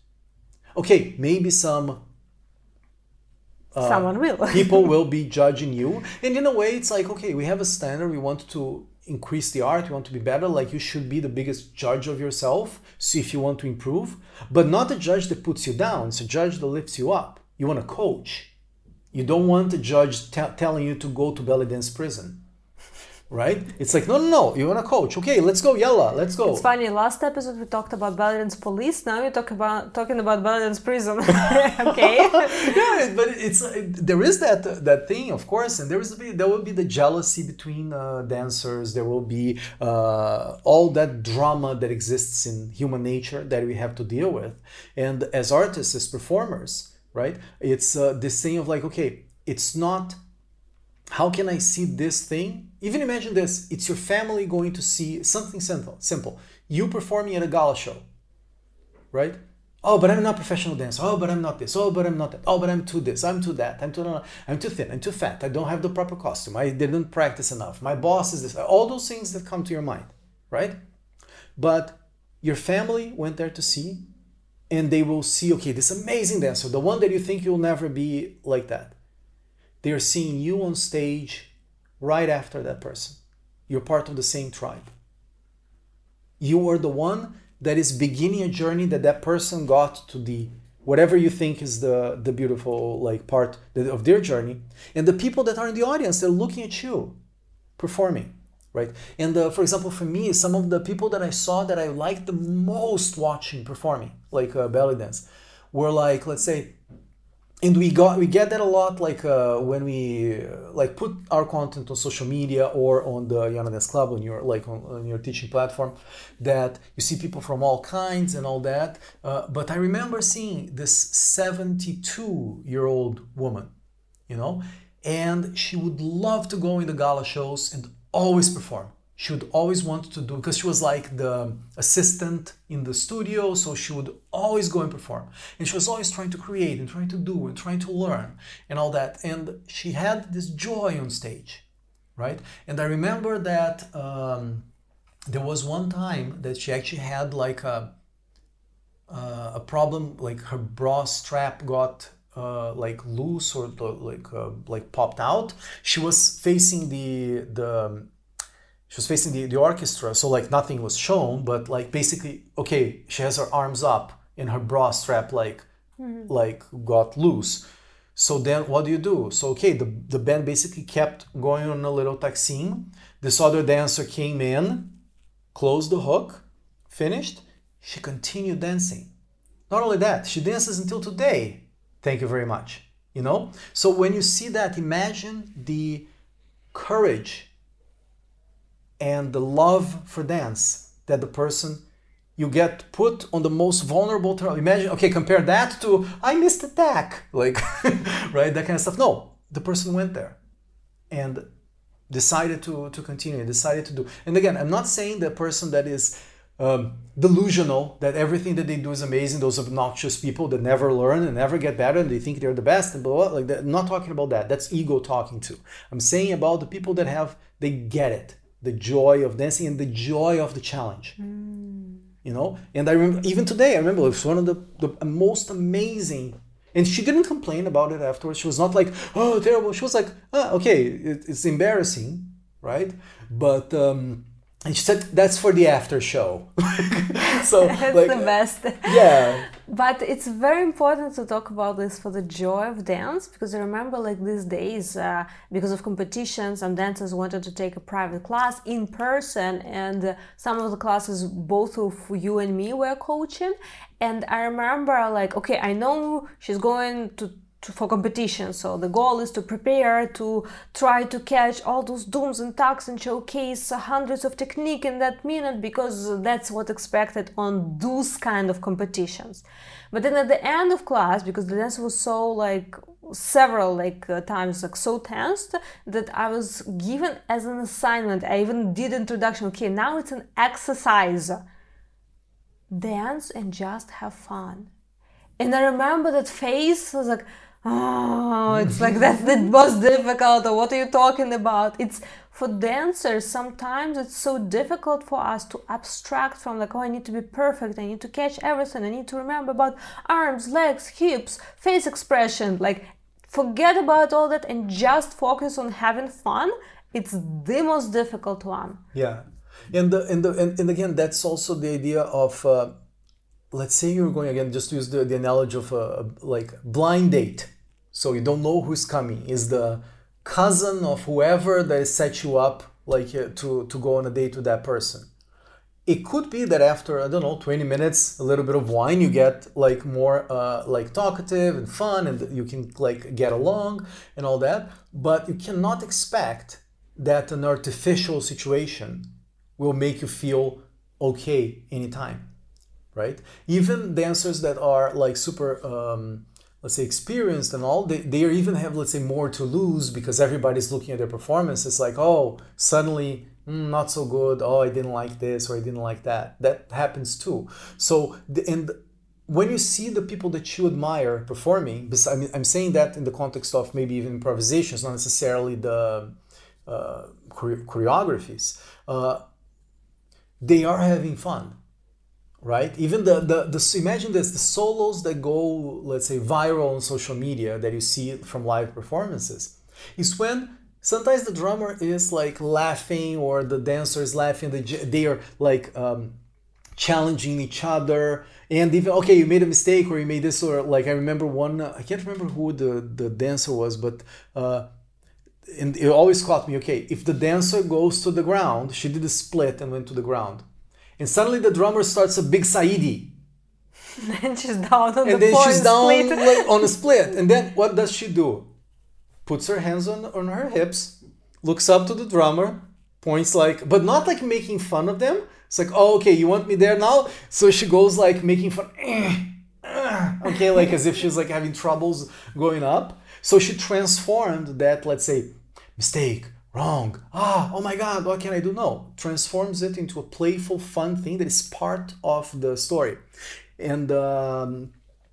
Okay, maybe some uh, someone will. People will be judging you. And in a way it's like okay we have a standard. We want to increase the art. You want to be better. Like you should be the biggest judge of yourself. See if you want to improve. But not a judge that puts you down. It's a judge that lifts you up. You want a coach. You don't want a judge t- telling you to go to belly dance prison right? It's like, no, no, no, you want a coach. Okay, let's go, yalla, let's go. It's funny, last episode we talked about belly police, now you talk about talking about belly prison. okay. yeah, but it's there is that that thing, of course, and there is there will be the jealousy between uh, dancers. There will be uh, all that drama that exists in human nature that we have to deal with. And as artists, as performers, right? It's uh, this thing of like, okay, it's not how can I see this thing? Even imagine this it's your family going to see something simple. simple. You performing at a gala show, right? Oh, but I'm not professional dancer. Oh, but I'm not this. Oh, but I'm not that. Oh, but I'm too this. I'm too that. I'm too I'm too thin. I'm too fat. I don't have the proper costume. I didn't practice enough. My boss is this. All those things that come to your mind, right? But your family went there to see, and they will see, okay, this amazing dancer, the one that you think you'll never be like that they are seeing you on stage right after that person. You're part of the same tribe. You are the one that is beginning a journey that that person got to the whatever you think is the the beautiful like part of their journey and the people that are in the audience they're looking at you performing right and for example for me some of the people that i saw that i liked the most watching performing like uh, belly dance were like let's say and we got we get that a lot like uh, when we like put our content on social media or on the Yana Dance Club on your like on, on, your teaching platform that you see people from all kinds and all that. Uh, but I remember seeing this 72 year old woman you know and she would love to go in the gala shows and always perform she would always want to do because she was like the assistant in the studio so she would always go and perform. And she was always trying to create and trying to do and trying to learn and all that. And she had this joy on stage right? And i remember that um, there was one time that she actually had like a uh, a problem like her bra strap got uh, like loose or like uh, like popped out. She was facing the the she was facing the, the orchestra so like nothing was shown but like basically okay she has her arms up and her bra strap like mm-hmm. like got loose. So then what do you do? So okay the, the band basically kept going on a little taksim this other dancer came in closed the hook finished. She continued dancing. Not only that she dances until today. Thank you very much you know? So when you see that imagine the courage and the love for dance that the person you get put on the most vulnerable term. Imagine, okay, compare that to I missed attack, like right, that kind of stuff. No, the person went there and decided to to continue, decided to do. And again, I'm not saying the person that is um, delusional that everything that they do is amazing. Those obnoxious people that never learn and never get better and they think they're the best and blah, blah like. I'm not talking about that. That's ego talking to. I'm saying about the people that have they get it the joy of dancing and the joy of the challenge. Mm. You know, and I remember even today. I remember it was one of the, the most amazing. And she didn't complain about it afterwards. She was not like, "Oh, terrible." She was like, ah, "Okay, it, it's embarrassing, right?" But um, and she said that's for the after show. so that's like, the best. Yeah. But it's very important to talk about this for the joy of dance because I remember like these days uh, because of competitions some dancers wanted to take a private class in person and uh, some of the classes both of you and me were coaching. And I remember like okay I know she's going to to, for competition. So the goal is to prepare to try to catch all those dums and taks and showcase hundreds of technique in that minute because that's what expected on those kind of competitions. But then at the end of class, because the dance was so like several like uh, times like so tensed that I was given as an assignment. I even did introduction. Okay, now it's an exercise. Dance and just have fun. And I remember that face was like, oh it's like that's the most difficult. Or what are you talking about? It's for dancers sometimes it's so difficult for us to abstract from like oh i need to be perfect i need to catch everything i need to remember about arms legs hips face expression. Like forget about all that and just focus on having fun. It's the most difficult one. Yeah. And the, and, the, and, and again that's also the idea of uh, let's say you're going again, just use the, the analogy of a, like blind date. So you don't know who's coming. Is the cousin of whoever that set you up like uh, to, to go on a date with that person. It could be that after, I don't know, 20 minutes, a little bit of wine, you get like more uh, like talkative and fun and you can like get along and all that. But you cannot expect that an artificial situation will make you feel okay anytime right? Even dancers that are like super, um, let's say, experienced and all, they, they even have, let's say, more to lose because everybody's looking at their performance. It's like, oh, suddenly mm, not so good. Oh, I didn't like this or I didn't like that. That happens too. So, the, and when you see the people that you admire performing, I mean, I'm saying that in the context of maybe even improvisations, not necessarily the uh, choreographies. Uh, they are having fun right? Even the, the the imagine this the solos that go let's say viral on social media that you see from live performances is when sometimes the drummer is like laughing or the dancer is laughing they, they are like um, challenging each other and even okay you made a mistake or you made this or like i remember one i can't remember who the the dancer was but uh and it always caught me okay if the dancer goes to the ground she did a split and went to the ground and suddenly the drummer starts a big Saidi. then she's down on and the then she's down like, on a split. And then what does she do? Puts her hands on, on her hips, looks up to the drummer, points like, but not like making fun of them. It's like, oh, okay, you want me there now? So she goes like making fun, eh, eh, okay, like as if she's like having troubles going up. So she transformed that, let's say, mistake, wrong. Ah, oh my God, what can I do? No, transforms it into a playful, fun thing that is part of the story. And um,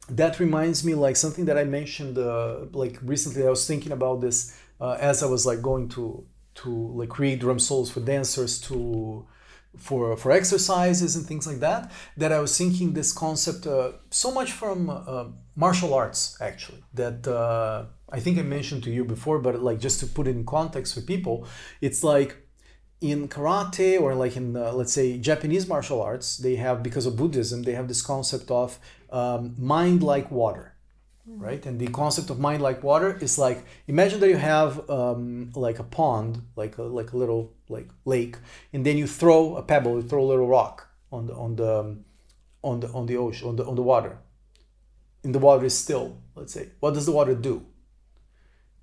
that reminds me like something that I mentioned uh, like recently. I was thinking about this uh, as I was like going to to like create drum solos for dancers to for for exercises and things like that. That I was thinking this concept uh, so much from uh, martial arts actually that uh, I think I mentioned to you before, but like just to put it in context for people, it's like in karate or like in uh, let's say Japanese martial arts, they have because of Buddhism, they have this concept of um, mind like water, mm-hmm. right? And the concept of mind like water is like imagine that you have um, like a pond, like a, like a little like lake, and then you throw a pebble, you throw a little rock on the on the um, on the on the ocean on the on the water. And the water is still, let's say. What does the water do?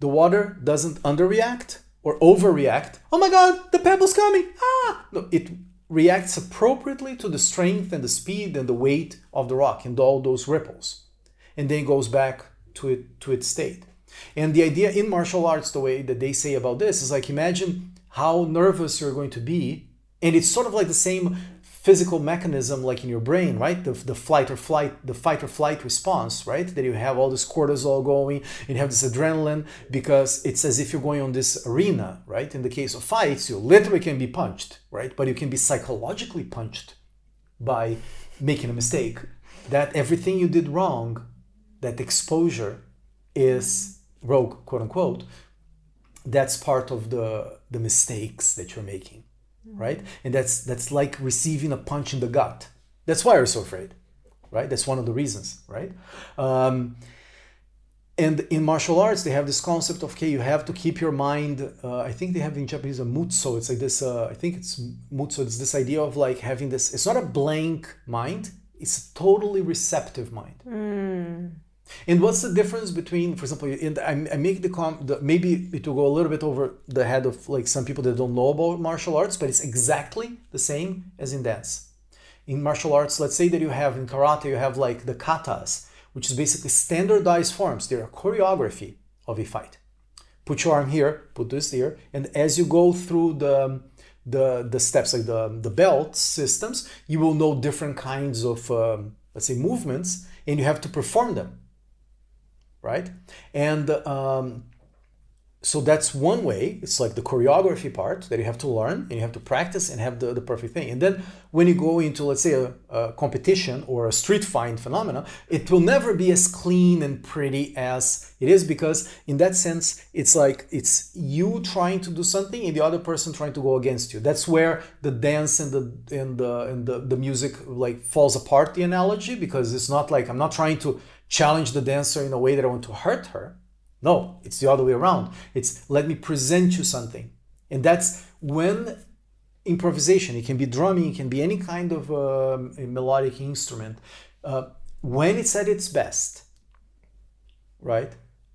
The water doesn't underreact or overreact. Oh my god, the pebble's coming! Ah! No, it reacts appropriately to the strength and the speed and the weight of the rock and all those ripples. And then goes back to it to its state. And the idea in martial arts, the way that they say about this is like imagine how nervous you're going to be. And it's sort of like the same physical mechanism like in your brain right? The, the flight or flight the fight or flight response right? That you have all this cortisol going and you have this adrenaline because it's as if you're going on this arena right? In the case of fights you literally can be punched right? But you can be psychologically punched by making a mistake that everything you did wrong that exposure is rogue quote unquote. That's part of the the mistakes that you're making right? And that's that's like receiving a punch in the gut. That's why you're so afraid, right? That's one of the reasons, right? Um, and in martial arts, they have this concept of okay, you have to keep your mind. Uh, I think they have in Japanese a mutsu. It's like this. Uh, I think it's mutsu. It's this idea of like having this. It's not a blank mind. It's a totally receptive mind. Mm. And what's the difference between, for example, in I, I make the, com, the maybe it will go a little bit over the head of like some people that don't know about martial arts, but it's exactly the same as in dance. In martial arts, let's say that you have in karate, you have like the katas, which is basically standardized forms. They're a choreography of a fight. Put your arm here, put this here, and as you go through the the the steps like the the belt systems, you will know different kinds of um, let's say movements, and you have to perform them right? And um, so that's one way. It's like the choreography part that you have to learn and you have to practice and have the, the perfect thing. And then when you go into let's say a, a competition or a street find phenomena it will never be as clean and pretty as it is because in that sense it's like it's you trying to do something and the other person trying to go against you. That's where the dance and the and the and the, the music like falls apart the analogy because it's not like i'm not trying to challenge the dancer in a way that i want to hurt her no, it's the other way around. It's let me present you something. And that's when improvisation, it can be drumming, it can be any kind of uh, melodic instrument, uh, when it's at its best, right?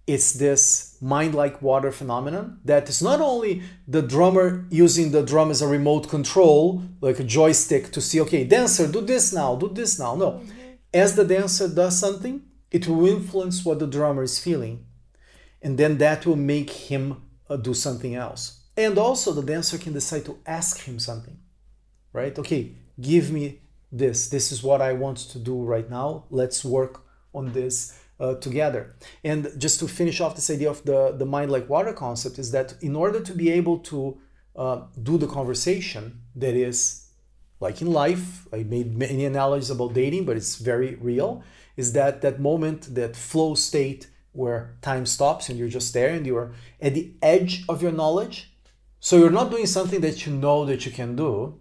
It's this mind like water phenomenon that is not only the drummer using the drum as a remote control, like a joystick to see, okay, dancer, do this now, do this now. No. Mm-hmm. As the dancer does something, it will influence what the drummer is feeling and then that will make him uh, do something else. And also, the dancer can decide to ask him something, right? Okay, give me this. This is what I want to do right now. Let's work on this uh, together. And just to finish off this idea of the, the mind like water concept, is that in order to be able to uh, do the conversation that is like in life, I made many analogies about dating, but it's very real, is that that moment, that flow state where time stops and you're just there and you're at the edge of your knowledge. So you're not doing something that you know that you can do,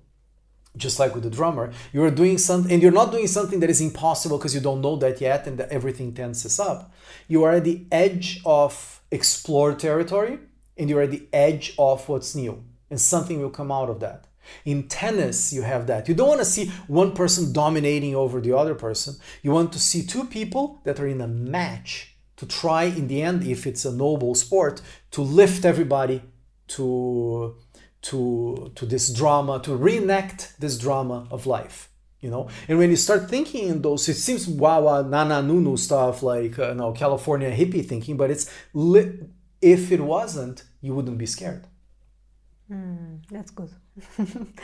just like with the drummer. You're doing something, and you're not doing something that is impossible because you don't know that yet and everything tenses up. You are at the edge of explored territory and you're at the edge of what's new, and something will come out of that. In tennis, you have that. You don't want to see one person dominating over the other person. You want to see two people that are in a match to try in the end if it's a noble sport to lift everybody to to to this drama to reenact this drama of life you know and when you start thinking in those it seems wawa nana nunu stuff like uh, know california hippie thinking but it's li- if it wasn't you wouldn't be scared mm, that's good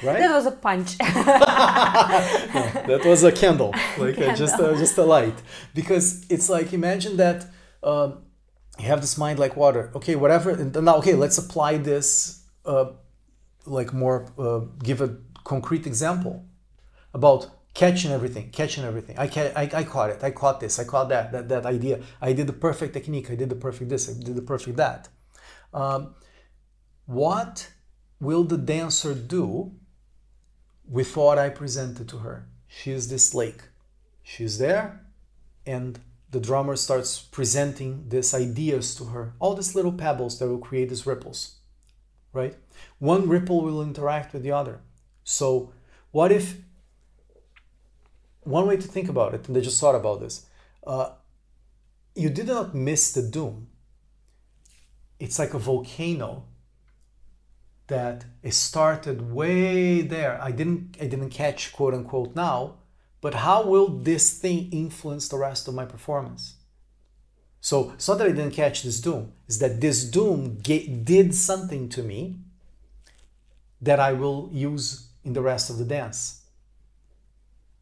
right that was a punch no, that was a candle like candle. Uh, just a, just a light because it's like imagine that um, you have this mind like water. Okay, whatever. And now, okay, let's apply this, uh, like more, uh, give a concrete example about catching everything, catching everything. I, ca- I, I caught it. I caught this. I caught that, that, that idea. I did the perfect technique. I did the perfect this. I did the perfect that. Um, what will the dancer do with what I presented to her? She is this lake. She's there, and the drummer starts presenting these ideas to her, all these little pebbles that will create these ripples, right? One ripple will interact with the other. So, what if one way to think about it, and I just thought about this, uh, you did not miss the dum. It's like a volcano that it started way there. I didn't I didn't catch quote unquote now, but how will this thing influence the rest of my performance? So it's not that I didn't catch this dum, it's that this dum did something to me that I will use in the rest of the dance.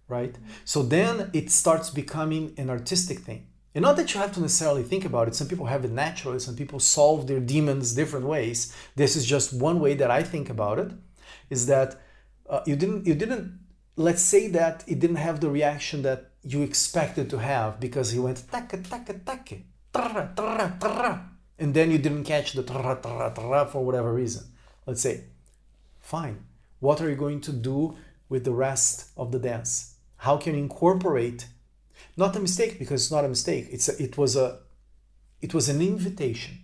Right? So then it starts becoming an artistic thing. And not that you have to necessarily think about it. Some people have it naturally, some people solve their demons different ways. This is just one way that I think about it is that uh, you didn't you didn't let's say that it didn't have the reaction that you expected to have because he went taka taka taka tra, tra, tra, and then you didn't catch the tra, tra, tra, for whatever reason. Let's say, fine. What are you going to do with the rest of the dance? How can you incorporate? Not a mistake because it's not a mistake. It's a, it was a it was an invitation.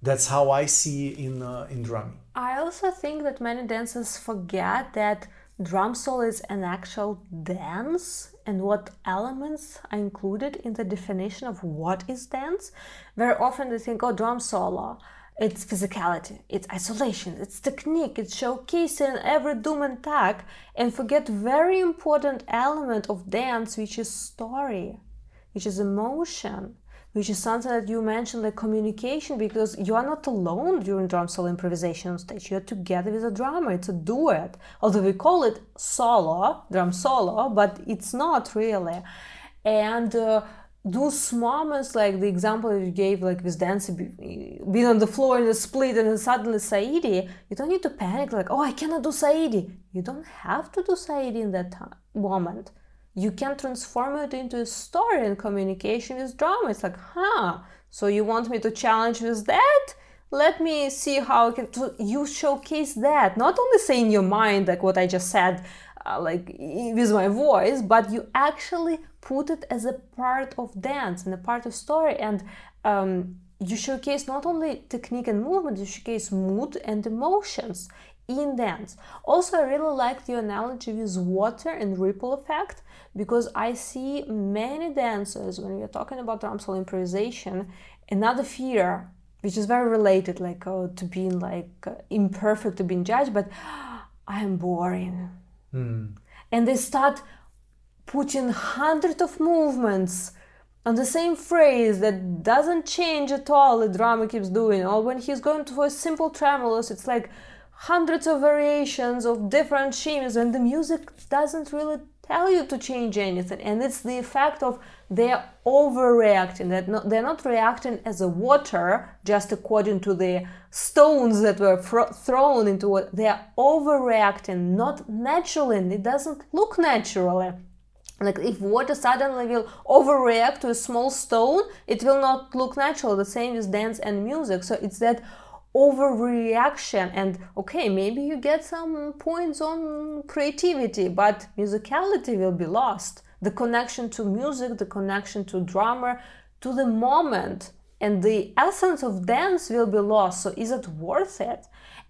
That's how I see in uh, in drumming. I also think that many dancers forget that drum solo is an actual dance and what elements are included in the definition of what is dance. Very often they think, oh, drum solo, it's physicality, it's isolation, it's technique, it's showcasing every dum and tak, and forget very important element of dance, which is story, which is emotion, which is something that you mentioned, like communication, because you are not alone during drum solo improvisation on stage. You're together with a drummer. It's a duet. Although we call it solo, drum solo, but it's not really. And uh, those moments, like the example you gave, like with dancing, being on the floor in a split and then suddenly Saidi, you don't need to panic, like, oh, I cannot do Saidi. You don't have to do Saidi in that time, moment. You can transform it into a story and communication is drama. It's like, huh, so you want me to challenge with that? Let me see how I can. So you showcase that, not only say in your mind, like what I just said, uh, like with my voice, but you actually put it as a part of dance and a part of story and um, you showcase not only technique and movement you showcase mood and emotions in dance also i really liked your analogy with water and ripple effect because i see many dancers when we're talking about drum solo improvisation another fear which is very related like oh, to being like uh, imperfect to being judged but i am boring mm. and they start putting hundreds of movements on the same phrase that doesn't change at all the drummer keeps doing. Or when he's going a simple tremolos it's like hundreds of variations of different shims and the music doesn't really tell you to change anything. And it's the effect of they're overreacting that not, they're not reacting as a water just according to the stones that were fro- thrown into what they're overreacting not naturally and it doesn't look naturally like if water suddenly will overreact to a small stone it will not look natural. The same with dance and music. So it's that overreaction. And okay maybe you get some points on creativity but musicality will be lost. The connection to music the connection to drummer to the moment and the essence of dance will be lost. So is it worth it?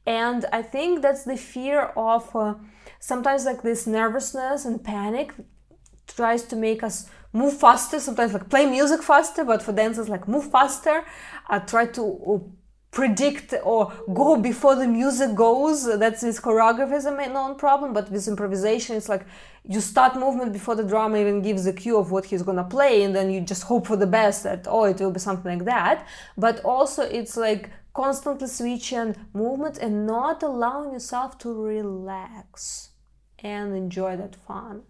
And i think that's the fear of uh, sometimes like this nervousness and panic tries to make us move faster. Sometimes like play music faster but for dancers like move faster. Uh, try to uh, predict or go before the music goes. That's with choreography is a known problem but with improvisation it's like you start movement before the drummer even gives the cue of what he's gonna play and then you just hope for the best that oh it will be something like that. But also it's like constantly switching movement and not allowing yourself to relax and enjoy that fun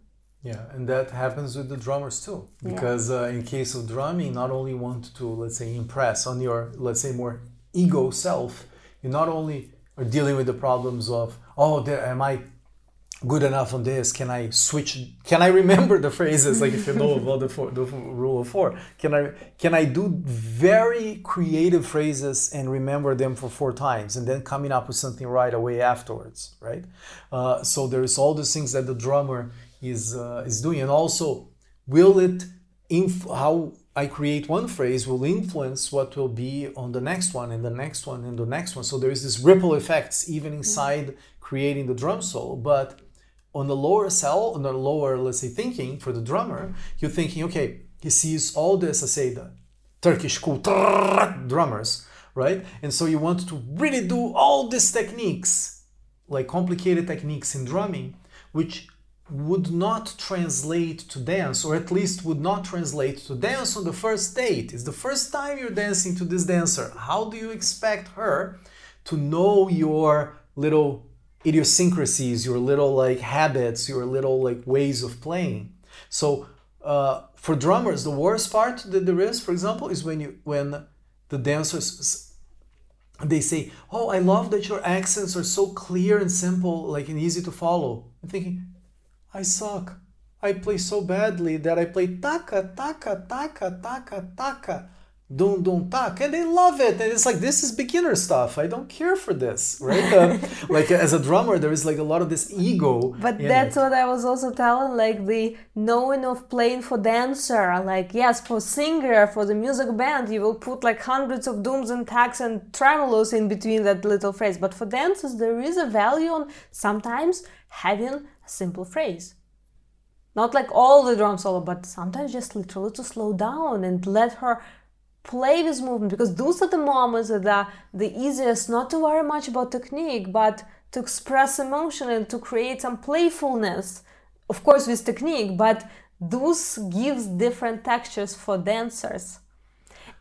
yeah, and that happens with the drummers too. Because yeah. uh, in case of drumming, not only want to, let's say, impress on your, let's say, more ego self, you not only are dealing with the problems of, oh, there, am I good enough on this? Can I switch? Can I remember the phrases? Like if you know about the, four, the rule of four, can I can I do very creative phrases and remember them for four times and then coming up with something right away afterwards, right? Uh, so there's all these things that the drummer is uh, is doing and also will it inf- how I create one phrase will influence what will be on the next one and the next one and the next one. So there is this ripple effects even mm-hmm. inside creating the drum solo. But on the lower cell, on the lower, let's say, thinking for the drummer, mm-hmm. you're thinking, okay, he sees all this, I say the Turkish cool drummers, right? And so you want to really do all these techniques, like complicated techniques in drumming, which would not translate to dance, or at least would not translate to dance on the first date. It's the first time you're dancing to this dancer. How do you expect her to know your little idiosyncrasies, your little like habits, your little like ways of playing? So uh, for drummers, the worst part that there is, for example, is when you when the dancers they say, "Oh, I love that your accents are so clear and simple, like and easy to follow." I'm thinking, I suck. I play so badly that I play taka, taka, taka, taka, taka, dum dum tak, and they love it. And it's like this is beginner stuff. I don't care for this, right? Uh, like as a drummer, there is like a lot of this ego. But that's it. what I was also telling, like the knowing of playing for dancer. Like yes, for singer, for the music band, you will put like hundreds of dums and taks and tremolos in between that little phrase. But for dancers, there is a value on sometimes having simple phrase. Not like all the drum solo, but sometimes just literally to slow down and let her play this movement because those are the moments that are the easiest not to worry much about technique but to express emotion and to create some playfulness of course with technique but those gives different textures for dancers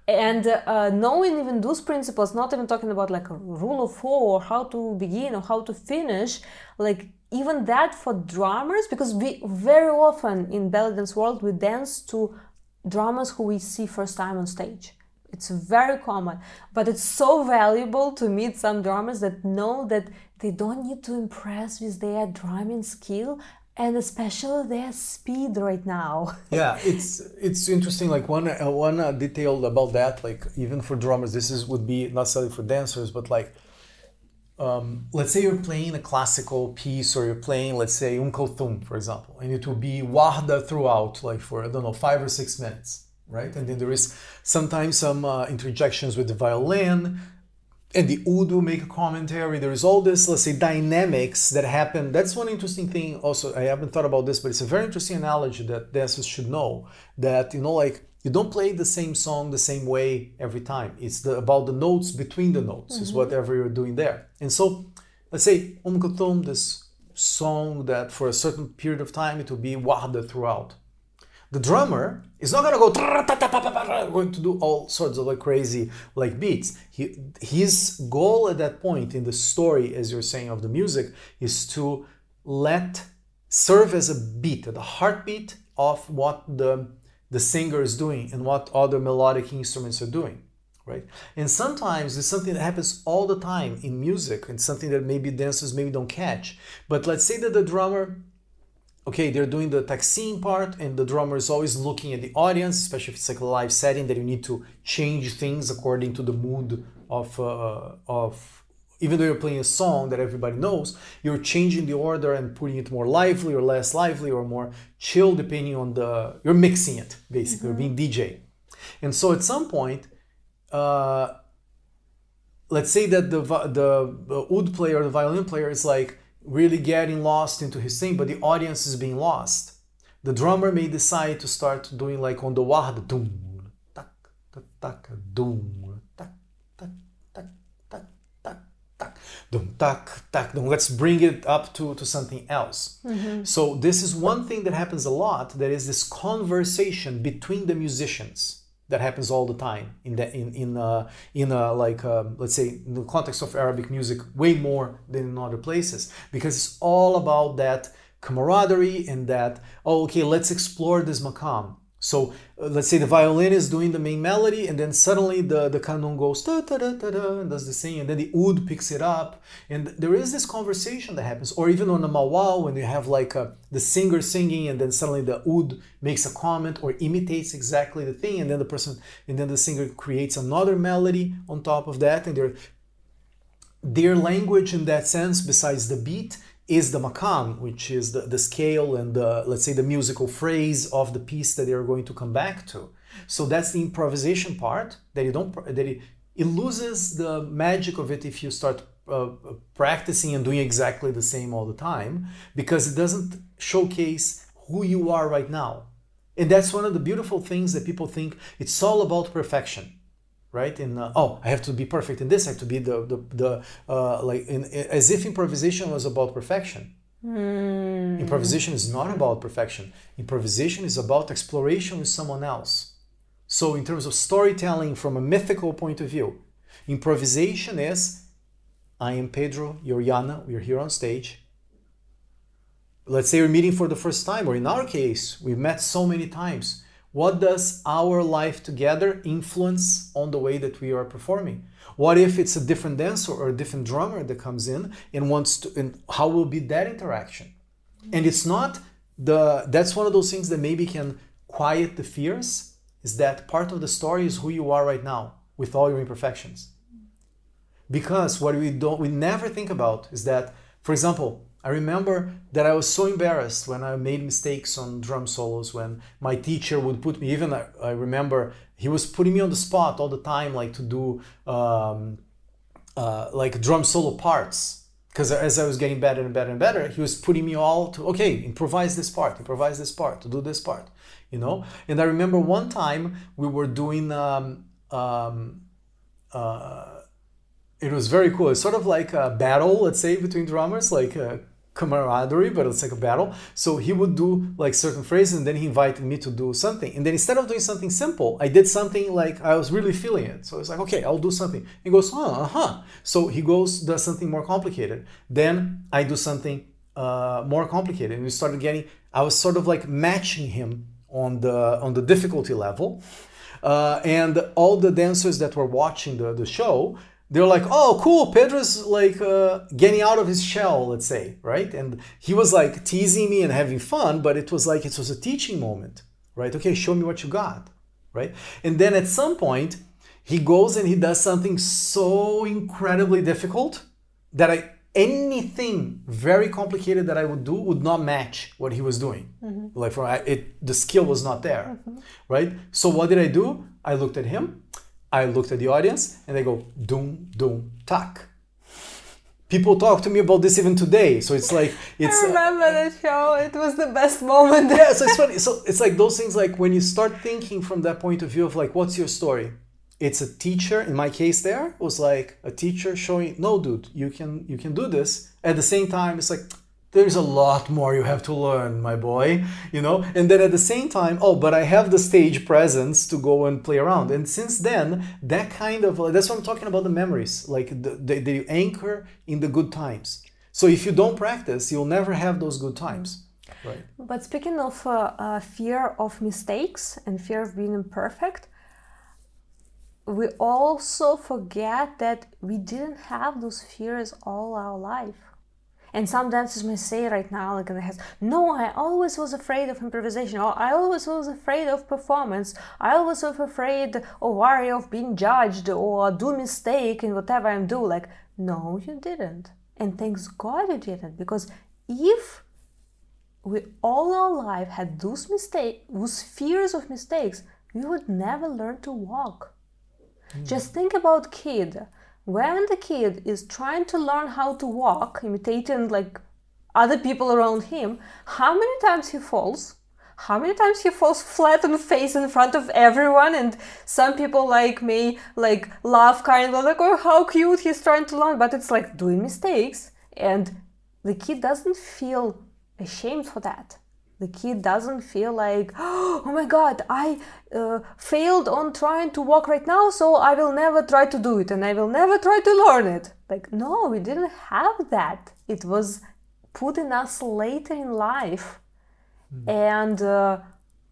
and uh, knowing even those principles not even talking about like a rule of four or how to begin or how to finish like even that for drummers because we very often in belly dance world we dance to drummers who we see first time on stage. It's very common, but it's so valuable to meet some drummers that know that they don't need to impress with their drumming skill and especially their speed right now. yeah, it's it's interesting. Like one uh, one uh, detail about that, like even for drummers, this is would be not necessarily for dancers, but like um, let's say you're playing a classical piece or you're playing, let's say, Um Kulthum, for example, and it will be Wahda throughout, like for, I don't know, five or six minutes, right? And then there is sometimes some uh, interjections with the violin, and the oud will make a commentary. There is all this, let's say, dynamics that happen. That's one interesting thing also. I haven't thought about this, but it's a very interesting analogy that dancers should know that, you know, like you don't play the same song the same way every time. It's the, about the notes between the notes, mm-hmm. is whatever you're doing there. And so, let's say Um Kulthum, this song that for a certain period of time it will be wahda throughout. The drummer is not gonna go going to do all sorts of like crazy like beats. He, his goal at that point in the story, as you're saying, of the music, is to let serve as a beat, the heartbeat of what the the singer is doing and what other melodic instruments are doing right? And sometimes it's something that happens all the time in music and something that maybe dancers maybe don't catch. But let's say that the drummer okay they're doing the taksim part and the drummer is always looking at the audience especially if it's like a live setting that you need to change things according to the mood of uh, of even though you're playing a song that everybody knows, you're changing the order and putting it more lively or less lively or more chill depending on the. You're mixing it basically, mm-hmm. being DJ. And so at some point, uh, let's say that the the, the oud player, the violin player, is like really getting lost into his thing, but the audience is being lost. The drummer may decide to start doing like on the wahd, dum, tak, tak, tak, dum, dum tak tak dum. Let's bring it up to, to something else. Mm-hmm. So this is one thing that happens a lot. There is this conversation between the musicians that happens all the time in the in in uh, in uh, like uh, let's say in the context of Arabic music way more than in other places because it's all about that camaraderie and that oh okay let's explore this makam so uh, let's say the violin is doing the main melody, and then suddenly the, the kanun goes da da da and does the thing, and then the oud picks it up, and there is this conversation that happens. Or even on a mawal when you have like a, the singer singing, and then suddenly the oud makes a comment or imitates exactly the thing, and then the person and then the singer creates another melody on top of that, and their their language in that sense, besides the beat, is the makam, which is the, the scale and the, let's say, the musical phrase of the piece that they are going to come back to. So that's the improvisation part that you don't, that it, it loses the magic of it if you start uh, practicing and doing exactly the same all the time because it doesn't showcase who you are right now. And that's one of the beautiful things that people think it's all about perfection right? In uh, oh i have to be perfect in this i have to be the the, the uh, like in, as if improvisation was about perfection. Mm. improvisation is not about perfection. Improvisation is about exploration with someone else. So in terms of storytelling from a mythical point of view improvisation is i am pedro you're Yana, we're here on stage. Let's say we're meeting for the first time or in our case we've met so many times what does our life together influence on the way that we are performing? What if it's a different dancer or a different drummer that comes in and wants to, and how will be that interaction? And it's not the, that's one of those things that maybe can quiet the fears, is that part of the story is who you are right now with all your imperfections. Because what we don't, we never think about is that, for example, I remember that I was so embarrassed when I made mistakes on drum solos when my teacher would put me, even I, remember he was putting me on the spot all the time, like to do um, uh, like drum solo parts. Because as I was getting better and better and better, he was putting me all to, okay, improvise this part, improvise this part, to do this part, you know? And I remember one time we were doing, um, um, uh, it was very cool. It's sort of like a battle, let's say, between drummers, like uh, camaraderie, but it's like a battle. So he would do like certain phrases and then he invited me to do something. And then instead of doing something simple, I did something like I was really feeling it. So it's like, okay, I'll do something. He goes, huh, uh-huh. So he goes, does something more complicated. Then I do something uh, more complicated. And we started getting, I was sort of like matching him on the on the difficulty level, uh, and all the dancers that were watching the, the show they're like, oh, cool, Pedro's like uh, getting out of his shell, let's say, right? And he was like teasing me and having fun, but it was like it was a teaching moment, right? Okay, show me what you got, right? And then at some point, he goes and he does something so incredibly difficult that I anything very complicated that I would do would not match what he was doing. Mm-hmm. Like for it, the skill was not there, mm-hmm. right? So what did I do? I looked at him, I looked at the audience, and they go dum dum tak. People talk to me about this even today, so it's like it's. I remember uh, the show; it was the best moment. yeah, so it's funny. So it's like those things. Like when you start thinking from that point of view of like, what's your story? it's a teacher in my case there was like a teacher showing no dude you can you can do this at the same time it's like there's a lot more you have to learn my boy you know and then at the same time oh but i have the stage presence to go and play around and since then that kind of that's what i'm talking about the memories like the, the, the anchor in the good times so if you don't practice you'll never have those good times Right. But speaking of uh, uh, fear of mistakes and fear of being imperfect, we also forget that we didn't have those fears all our life. And some dancers may say right now, like in the head, no, I always was afraid of improvisation, or I always was afraid of performance, I always was afraid or worry of being judged or do mistake in whatever I'm do. Like, no, you didn't. And thanks God you didn't, because if we all our life had those mistakes, those fears of mistakes, we would never learn to walk Mm. Just think about kid. When the kid is trying to learn how to walk, imitating like other people around him, how many times he falls? How many times he falls flat on the face in front of everyone? And some people like me like laugh kind of like, oh, how cute he's trying to learn, but it's like doing mistakes, and the kid doesn't feel ashamed for that the kid doesn't feel like oh my god i uh, failed on trying to walk right now so i will never try to do it and i will never try to learn it. Like no we didn't have that. It was put in us later in life. Mm. and uh,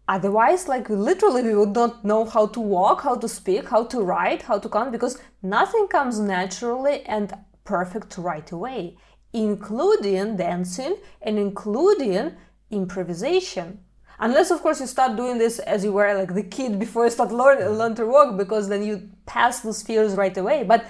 otherwise like literally we would not know how to walk how to speak how to write how to count because nothing comes naturally and perfect right away including dancing and including improvisation. Unless of course you start doing this as you were like the kid before you start learn, learn to walk because then you pass those fears right away. But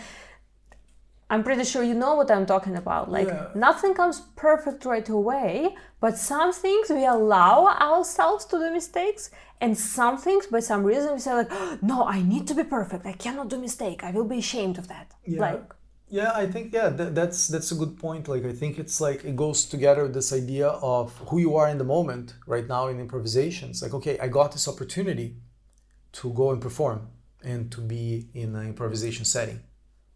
i'm pretty sure you know what i'm talking about. Like yeah. nothing comes perfect right away but some things we allow ourselves to do mistakes and some things by some reason we say like no i need to be perfect. I cannot do mistake. I will be ashamed of that. Yeah. like yeah, I think yeah, that, that's that's a good point. Like I think it's like it goes together this idea of who you are in the moment right now in improvisations. Like okay, I got this opportunity to go and perform and to be in an improvisation setting,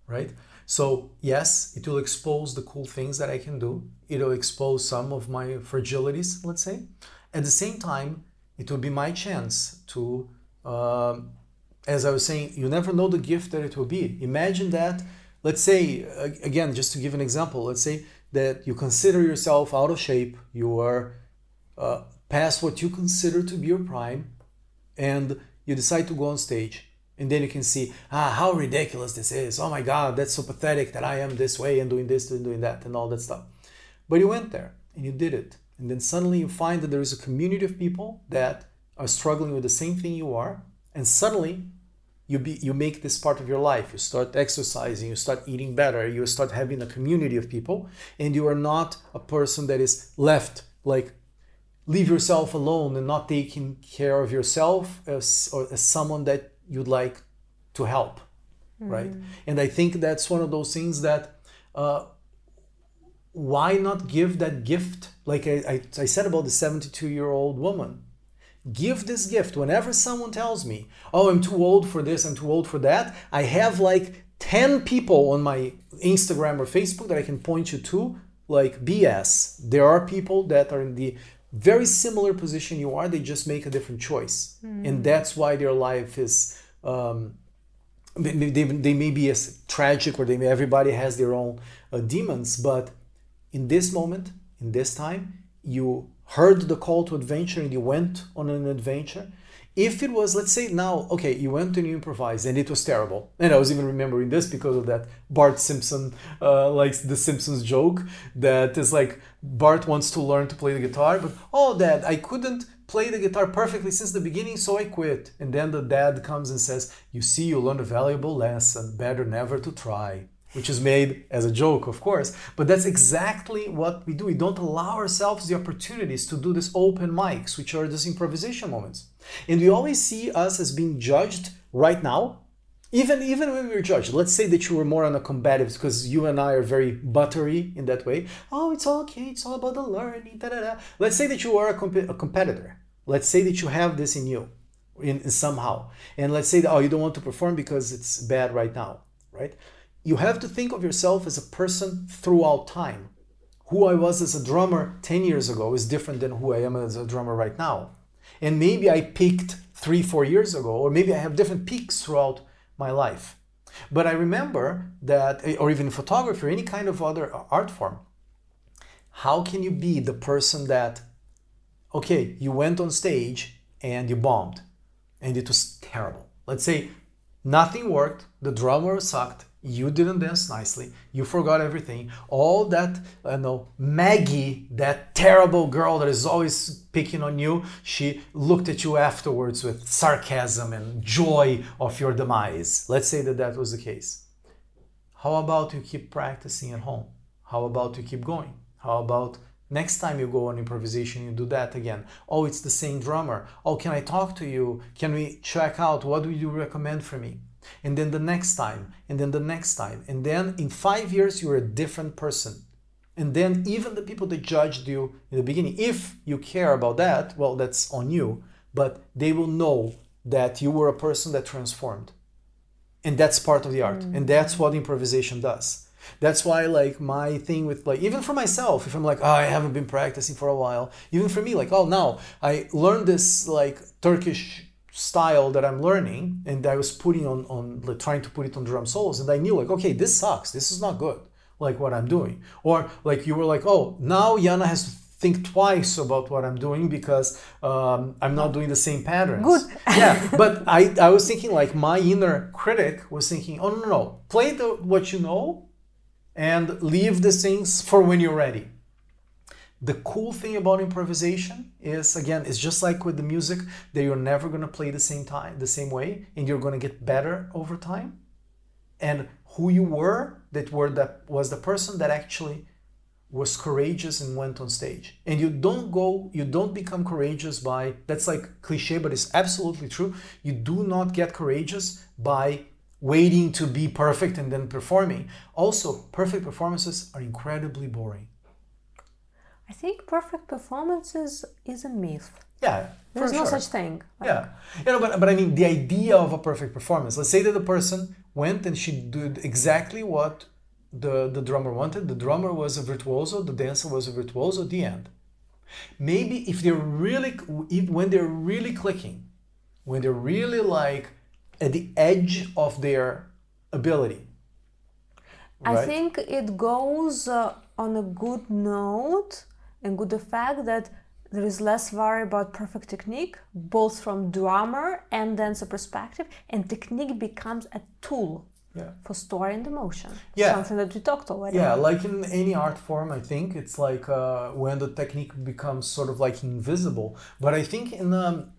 right? So yes, it will expose the cool things that I can do. It'll expose some of my fragilities, let's say. At the same time, it will be my chance to, uh, as I was saying, you never know the gift that it will be. Imagine that let's say again just to give an example let's say that you consider yourself out of shape you are uh, past what you consider to be your prime and you decide to go on stage and then you can see ah how ridiculous this is. Oh my god that's so pathetic that i am this way and doing this and doing that and all that stuff. But you went there and you did it and then suddenly you find that there is a community of people that are struggling with the same thing you are and suddenly you be you make this part of your life. You start exercising you start eating better you start having a community of people and you are not a person that is left like leave yourself alone and not taking care of yourself as or as someone that you'd like to help mm. right? And i think that's one of those things that uh, why not give that gift? Like I, I, I said about the 72 year old woman give this gift. Whenever someone tells me oh i'm too old for this i'm too old for that i have like 10 people on my instagram or facebook that i can point you to like bs there are people that are in the very similar position you are they just make a different choice. Mm. and that's why their life is um, they, they may be as tragic or they may everybody has their own uh, demons but in this moment in this time you heard the call to adventure and you went on an adventure. If it was let's say now okay you went and you improvised and it was terrible. And i was even remembering this because of that bart simpson uh, like the simpsons joke that is like bart wants to learn to play the guitar but oh dad i couldn't play the guitar perfectly since the beginning so i quit. And then the dad comes and says you see you learned a valuable lesson. Better never to try which is made as a joke, of course. But that's exactly what we do. We don't allow ourselves the opportunities to do these open mics, which are these improvisation moments. And we always see us as being judged right now. Even, even when we were judged, let's say that you were more on a combative, because you and I are very buttery in that way. Oh, it's okay, it's all about the learning. Da, da, da. Let's say that you are a, comp- a competitor. Let's say that you have this in you, in, in somehow. And let's say that, oh, you don't want to perform because it's bad right now, right? You have to think of yourself as a person throughout time. Who I was as a drummer 10 years ago is different than who I am as a drummer right now. And maybe I peaked three, four years ago, or maybe I have different peaks throughout my life. But I remember that, eh, or even photography or any kind of other uh, art form, how can you be the person that, okay, you went on stage and you bombed and it was terrible? Let's say nothing worked, the drummer sucked, you didn't dance nicely. You forgot everything. All that you know maggie that terrible girl that is always picking on you she looked at you afterwards with sarcasm and joy of your demise. Let's say that that was the case. How about you keep practicing at home? How about you keep going? How about next time you go on improvisation you do that again? Oh it's the same drummer. Oh can i talk to you? Can we check out? What do you recommend for me and then the next time, and then the next time. And then in five years, you're a different person. And then even the people that judged you in the beginning, if you care about that, well, that's on you, but they will know that you were a person that transformed. And that's part of the art. Mm. And that's what improvisation does. That's why, like, my thing with, like, even for myself, if I'm like, oh, I haven't been practicing for a while, even for me, like, oh, now I learned this, like, Turkish style that I'm learning and I was putting on on like, trying to put it on drum solos and I knew like okay this sucks. This is not good like what I'm doing. Or like you were like oh now Yana has to think twice about what I'm doing because um, I'm not doing the same patterns. Good. Yeah but I I was thinking like my inner critic was thinking oh no no, no. play the what you know and leave the things for when you're ready the cool thing about improvisation is again it's just like with the music that you're never going to play the same time the same way and you're going to get better over time. And who you were that were that was the person that actually was courageous and went on stage. And you don't go you don't become courageous by that's like cliche but it's absolutely true. You do not get courageous by waiting to be perfect and then performing. Also perfect performances are incredibly boring I think perfect performances is a myth. Yeah, there's no sure. such thing. Like, yeah, you know, but but I mean, the idea of a perfect performance. Let's say that the person went and she did exactly what the the drummer wanted. The drummer was a virtuoso. The dancer was a virtuoso. The end. Maybe if they're really, if, when they're really clicking, when they're really like at the edge of their ability. Right? I think it goes uh, on a good note and good the fact that there is less worry about perfect technique, both from drummer and dancer perspective, and technique becomes a tool yeah. for storing the motion. Yeah. Something that we talked already. Yeah, like in any art form, I think it's like uh, when the technique becomes sort of like invisible. But I think in um,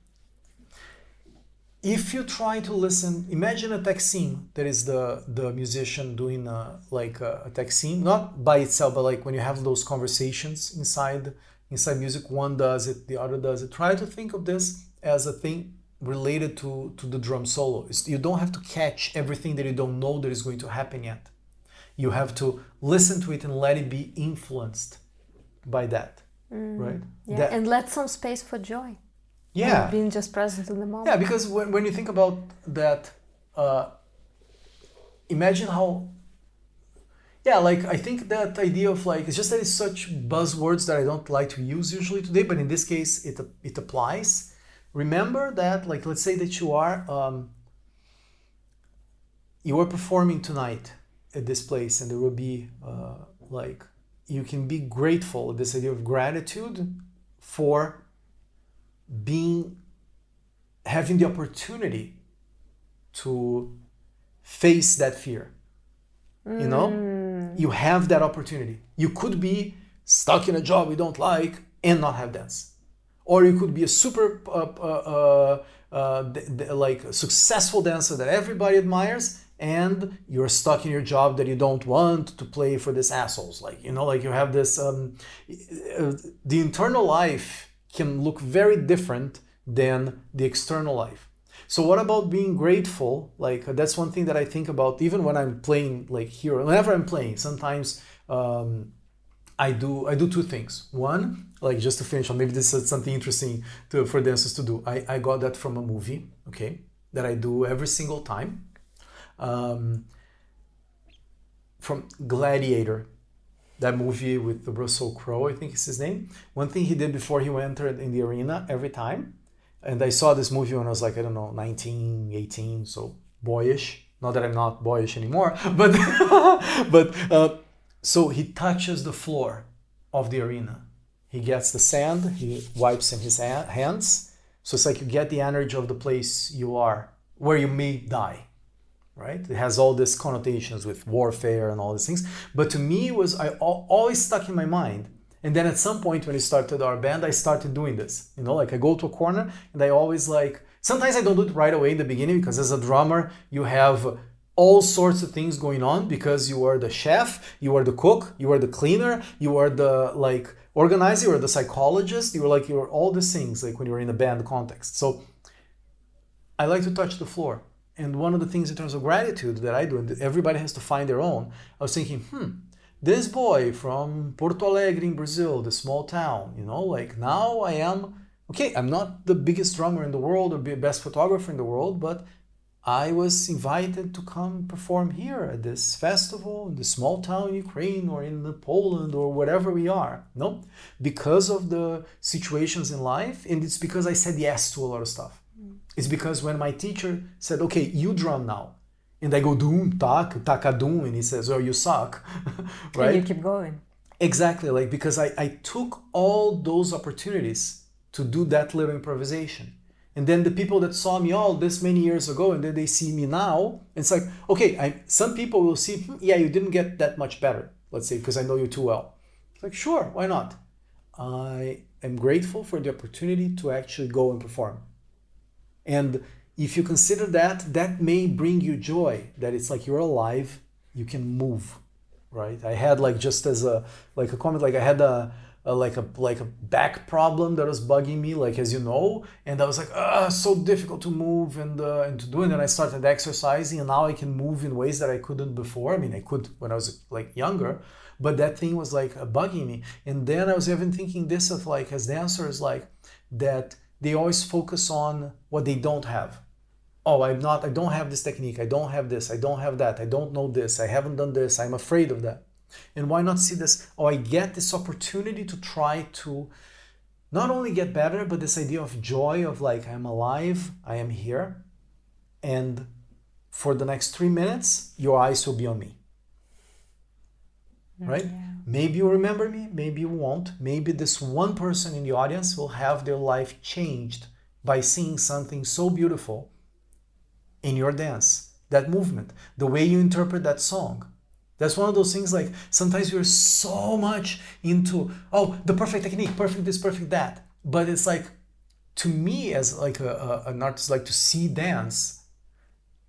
if you try to listen, imagine a Taksim that is the the musician doing a, like a, a Taksim, not by itself, but like when you have those conversations inside inside music, one does it, the other does it. Try to think of this as a thing related to to the drum solo. It's, you don't have to catch everything that you don't know that is going to happen yet. You have to listen to it and let it be influenced by that, mm, right? Yeah, that, and let some space for joy yeah. Being just present in the moment. Yeah because when, when you think about that uh, imagine how yeah like i think that idea of like it's just that it's such buzzwords that i don't like to use usually today but in this case it it applies. Remember that like let's say that you are um, you are performing tonight at this place and there will be uh, like you can be grateful, this idea of gratitude for being having the opportunity to face that fear. You know? You have that opportunity. You could be stuck in a job you don't like and not have dance. Or you could be a super uh, uh, uh, d- d- like successful dancer that everybody admires and you're stuck in your job that you don't want to play for these assholes like you know like you have this um, uh, the internal life can look very different than the external life so what about being grateful like that's one thing that i think about even when i'm playing like here whenever i'm playing sometimes um, I do I do two things. One, like just to finish on, maybe this is something interesting to, for dancers to do. I, I got that from a movie, okay, that I do every single time. Um, from Gladiator, that movie with the Russell Crowe, I think is his name. One thing he did before he entered in the arena every time, and I saw this movie when I was like, I don't know, 19, 18, so boyish. Not that I'm not boyish anymore, but but uh, so he touches the floor of the arena. He gets the sand, he wipes in his hands. So it's like you get the energy of the place you are, where you may die, right? It has all these connotations with warfare and all these things. But to me, it was I always stuck in my mind. And then at some point when we started our band, I started doing this. You know, like I go to a corner and I always like. Sometimes I don't do it right away in the beginning because as a drummer, you have all sorts of things going on because you are the chef, you are the cook, you are the cleaner, you are the like organizer, you are the psychologist, you are like you're all these things like when you're in a band context. So I like to touch the floor. And one of the things in terms of gratitude that I do, and everybody has to find their own, I was thinking, hmm, this boy from Porto Alegre in Brazil, the small town, you know, like now I am, okay, I'm not the biggest drummer in the world or best photographer in the world, but I was invited to come perform here at this festival in the small town in Ukraine or in Poland or wherever we are. No, because of the situations in life, and it's because I said yes to a lot of stuff. It's because when my teacher said, "Okay, you drum now," and I go dum tak takadum, and he says, "Oh, you suck," right? And you keep going. Exactly, like because I I took all those opportunities to do that little improvisation and then the people that saw me all this many years ago and then they see me now it's like okay I, some people will see hmm, yeah you didn't get that much better let's say because i know you too well it's like sure why not i am grateful for the opportunity to actually go and perform and if you consider that that may bring you joy that it's like you're alive you can move right i had like just as a like a comment like i had a uh, like a like a back problem that was bugging me, like as you know, and I was like, ah, so difficult to move and uh, and to do. And then I started exercising, and now I can move in ways that I couldn't before. I mean, I could when I was like younger, but that thing was like bugging me. And then I was even thinking this of like as dancers, like that they always focus on what they don't have. Oh, I'm not. I don't have this technique. I don't have this. I don't have that. I don't know this. I haven't done this. I'm afraid of that and why not see this? Oh, I get this opportunity to try to not only get better, but this idea of joy of like, I'm alive, I am here. And for the next three minutes, your eyes will be on me. Mm, right? Yeah. Maybe you remember me, maybe you won't. Maybe this one person in the audience will have their life changed by seeing something so beautiful in your dance, that movement, the way you interpret that song that's one of those things like sometimes we're so much into, oh, the perfect technique, perfect this, perfect that. But it's like, to me, as like a, a, an artist, like to see dance,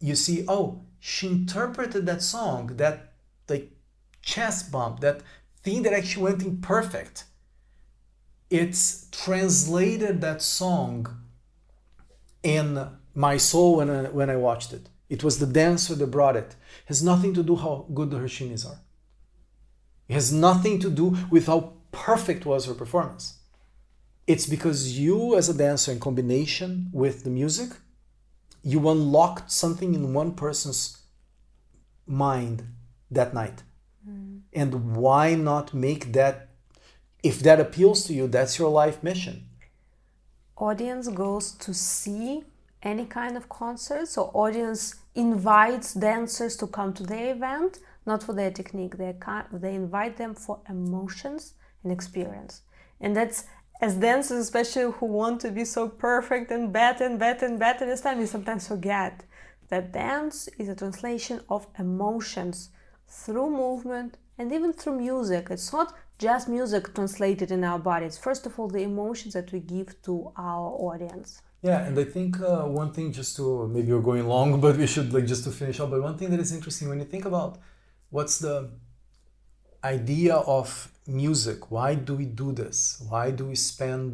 you see, oh, she interpreted that song, that like chest bump, that thing that actually went in perfect. It's translated that song in my soul when I, when I watched it. It was the dancer that brought it. it. has nothing to do how good the her shimmies are. It has nothing to do with how perfect was her performance. It's because you, as a dancer, in combination with the music, you unlocked something in one person's mind that night. And why not make that, if that appeals to you, that's your life mission. Audience goes to see any kind of concert, so audience invites dancers to come to the event not for their technique. They they invite them for emotions and experience, and that's as dancers, especially who want to be so perfect and better and better and better this time, we sometimes forget that dance is a translation of emotions through movement and even through music. It's not just music translated in our bodies. First of all, the emotions that we give to our audience. Yeah, and I think uh, one thing just to maybe we're going long, but we should like just to finish up. But one thing that is interesting when you think about what's the idea of music? Why do we do this? Why do we spend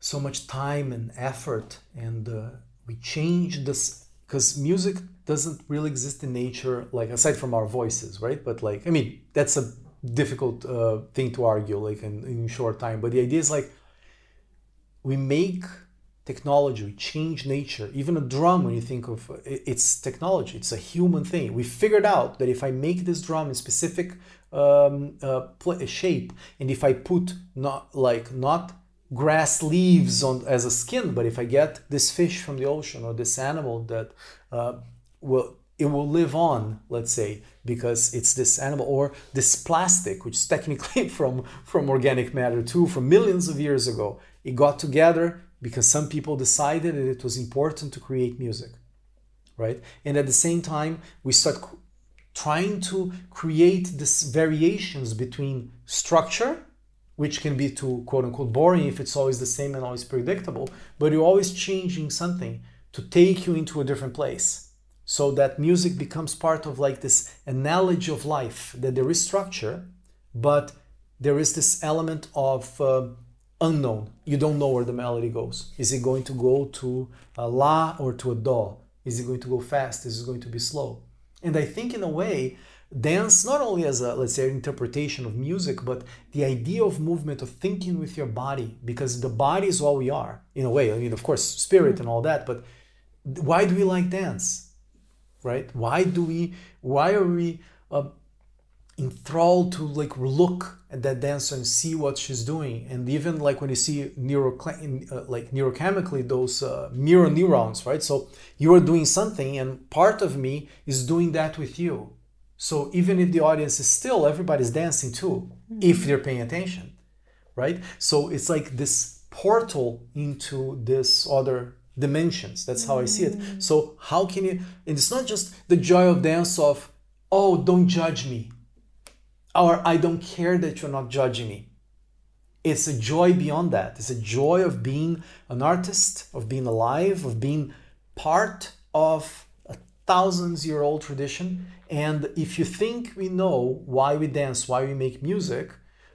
so much time and effort and uh, we change this? Because music doesn't really exist in nature, like aside from our voices, right? But like, I mean, that's a difficult uh, thing to argue, like in, in short time. But the idea is like we make technology, we change nature. Even a drum, when you think of it's technology, it's a human thing. We figured out that if I make this drum in specific um, uh, shape, and if I put not like not grass leaves on as a skin, but if I get this fish from the ocean or this animal that uh, will it will live on, let's say, because it's this animal or this plastic, which is technically from from organic matter too, from millions of years ago. It got together because some people decided that it was important to create music, right? And at the same time, we start trying to create these variations between structure which can be too quote unquote boring if it's always the same and always predictable but you're always changing something to take you into a different place. So that music becomes part of like this analogy of life that there is structure but there is this element of uh, unknown. You don't know where the melody goes. Is it going to go to a la or to a do? Is it going to go fast? Is it going to be slow? And I think in a way, dance not only as a let's say interpretation of music, but the idea of movement of thinking with your body, because the body is all we are in a way. I mean, of course, spirit and all that, but why do we like dance? Right? Why do we? Why are we? Uh, enthralled to like look at that dancer and see what she's doing and even like when you see neuro uh, like neurochemically those uh, mirror neurons right so you are doing something and part of me is doing that with you so even if the audience is still everybody's dancing too mm-hmm. if they're paying attention right so it's like this portal into this other dimensions that's how i see it mm. so how can you and it's not just the joy of dance of oh don't judge me or I don't care that you're not judging me. It's a joy beyond that. It's a joy of being an artist, of being alive, of being part of thousands year old tradition. And if you think we know why we dance, why we make music,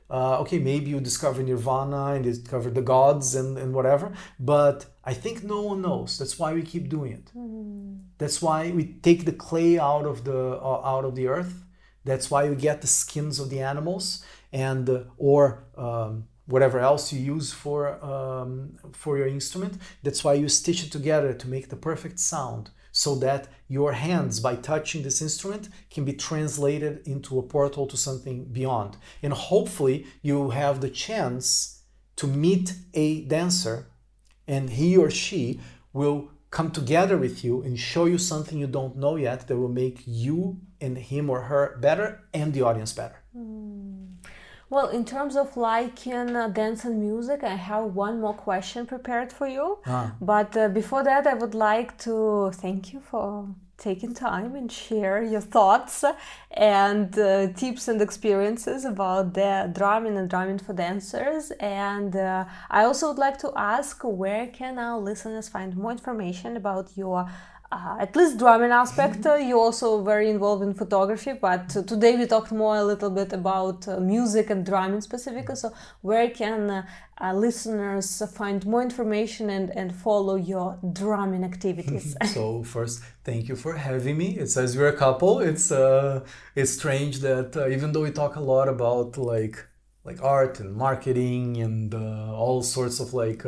uh, okay, maybe you discover Nirvana and discover the gods and, and whatever, but I think no one knows. That's why we keep doing it. Mm. That's why we take the clay out of the uh, out of the earth that's why you get the skins of the animals and uh, or um, whatever else you use for um, for your instrument. That's why you stitch it together to make the perfect sound, so that your hands, by touching this instrument, can be translated into a portal to something beyond. And hopefully, you have the chance to meet a dancer, and he or she will come together with you and show you something you don't know yet that will make you and him or her better and the audience better. Mm. Well, in terms of liking uh, dance and music, I have one more question prepared for you. Ah. But uh, before that, I would like to thank you for taking time and share your thoughts and uh, tips and experiences about the drumming and drumming for dancers. And uh, I also would like to ask where can our listeners find more information about your uh, at least drumming aspect. Uh, you're also very involved in photography, but uh, today we talked more a little bit about uh, music and drumming specifically. So, where can uh, uh, listeners find more information and, and follow your drumming activities? so, first, thank you for having me. It says we're a couple. It's uh, it's strange that even though we talk a lot about like like art and marketing and all sorts of like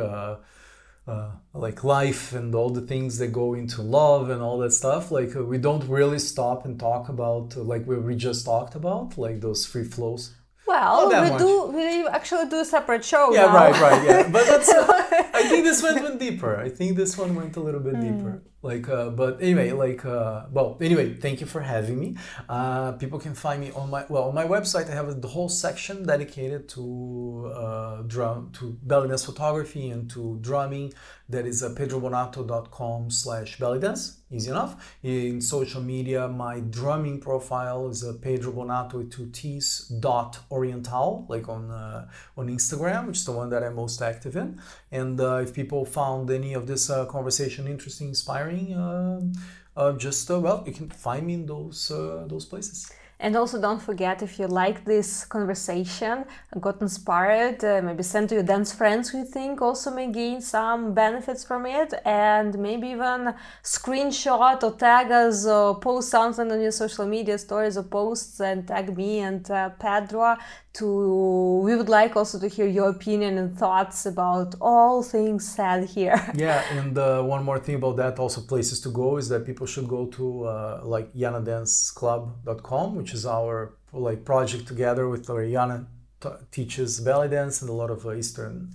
uh, like life and all the things that go into love and all that stuff like uh, we don't really stop and talk about uh, like what we just talked about like those free flows well we much. do we actually do a separate show yeah now. right right yeah but that's uh, i think this one went deeper i think this one went a little bit mm. deeper like uh, but anyway like uh, well anyway thank you for having me. Uh, people can find me on my well on my website i have the whole section dedicated to uh, drum to belly dance photography and to drumming. That is uh, pedrobonato.com slash belly dance easy enough. In social media my drumming profile is uh, pedro bonato with two t's dot oriental like on uh, on instagram which is the one that i'm most active in and uh, if people found any of this uh, conversation interesting inspiring uh, just well you can find me in those those places. And also don't forget if you like this conversation, got inspired, uh, maybe send to your dance friends who you think also may gain some benefits from it, and maybe even screenshot or tag us or post something on your social media stories or posts and tag me and uh, Pedro to we would like also to hear your opinion and thoughts about all things said here. Yeah and uh, one more thing about that also places to go is that people should go to uh, like yanadanceclub.com which is our like project together with where yana t- teaches belly dance and a lot of uh, eastern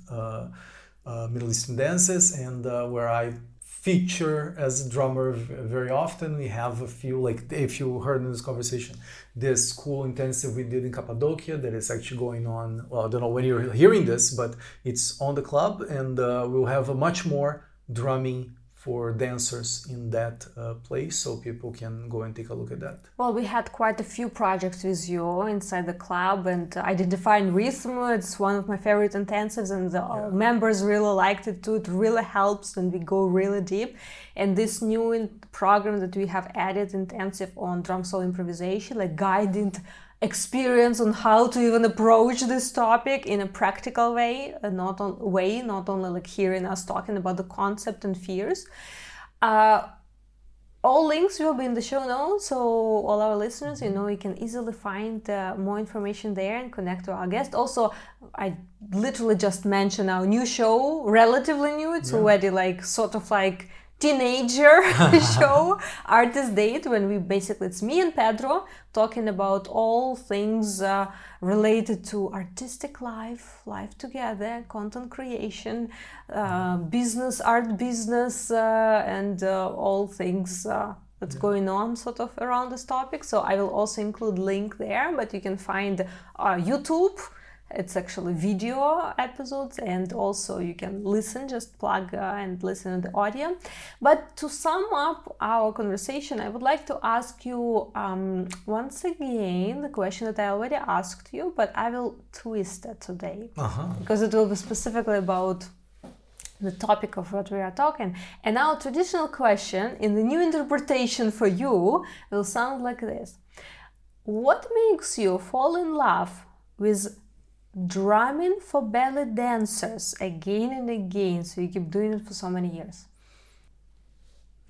uh, middle eastern dances. And uh, where i feature as a drummer very often. We have a few, like if you heard in this conversation, this cool intensive we did in Cappadocia that is actually going on. Well, I don't know when you're hearing this, but it's on the club, and uh, we'll have a much more drumming for dancers in that uh, place so people can go and take a look at that. Well we had quite a few projects with you inside the club and identifying rhythm. It's one of my favorite intensives and the yeah. members really liked it too. It really helps and we go really deep. And this new program that we have added intensive on drum solo improvisation like guided experience on how to even approach this topic in a practical way, uh, not on way, not only like hearing us talking about the concept and fears. Uh, all links will be in the show notes, so all our listeners, you know, you can easily find uh, more information there and connect to our guest. Also, I literally just mentioned our new show, relatively new. It's yeah. already like sort of like teenager show artist date when we basically it's me and pedro talking about all things uh, related to artistic life life together content creation uh, business art business uh, and uh, all things uh, that's yeah. going on sort of around this topic so i will also include link there but you can find uh, youtube it's actually video episodes and also you can listen just plug uh, and listen to the audio. But to sum up our conversation i would like to ask you um, once again the question that i already asked you but i will twist it today. Uh-huh. because it will be specifically about the topic of what we are talking. And our traditional question in the new interpretation for you will sound like this. What makes you fall in love with drumming for belly dancers again and again so you keep doing it for so many years.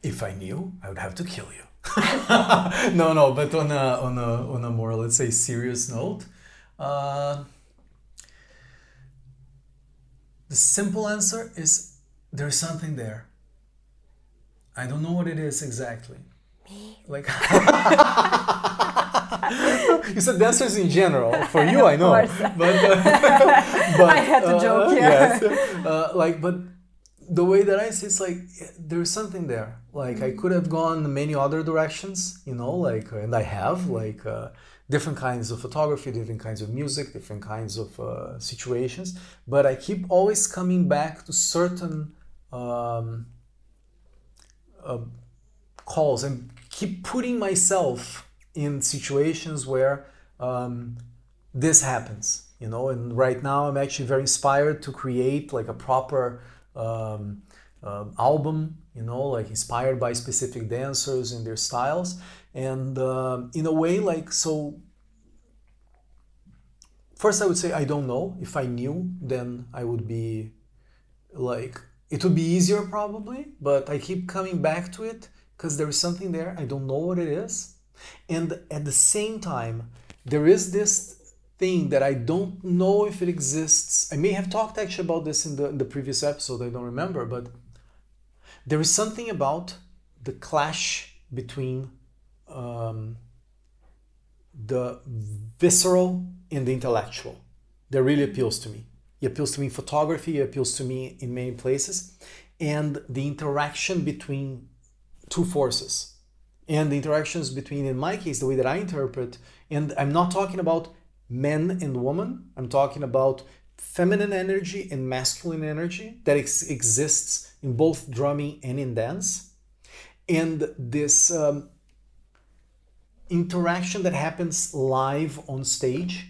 If i knew i would have to kill you. No no but on a on a on a more let's say serious note uh, the simple answer is there's something there. I don't know what it is exactly me like you said dancers in general. For you, I know. But, uh, but I had to uh, joke. Yeah. Yes. Uh, like, but the way that I see it's like there's something there. Like I could have gone many other directions, you know, like and I have like uh, different kinds of photography, different kinds of music, different kinds of uh, situations. But I keep always coming back to certain um, uh, calls and keep putting myself in situations where um, this happens you know? And right now i'm actually very inspired to create like a proper um, uh, album you know like inspired by specific dancers and their styles. And uh, in a way like so first i would say i don't know. If i knew then i would be like it would be easier probably but i keep coming back to it because there is something there i don't know what it is and at the same time, there is this thing that I don't know if it exists. I may have talked actually about this in the, in the previous episode, I don't remember, but there is something about the clash between um, the visceral and the intellectual that really appeals to me. It appeals to me in photography, it appeals to me in many places. And the interaction between two forces. And the interactions between in my case the way that i interpret and i'm not talking about men and women. I'm talking about feminine energy and masculine energy that ex- exists in both drumming and in dance. And this um, interaction that happens live on stage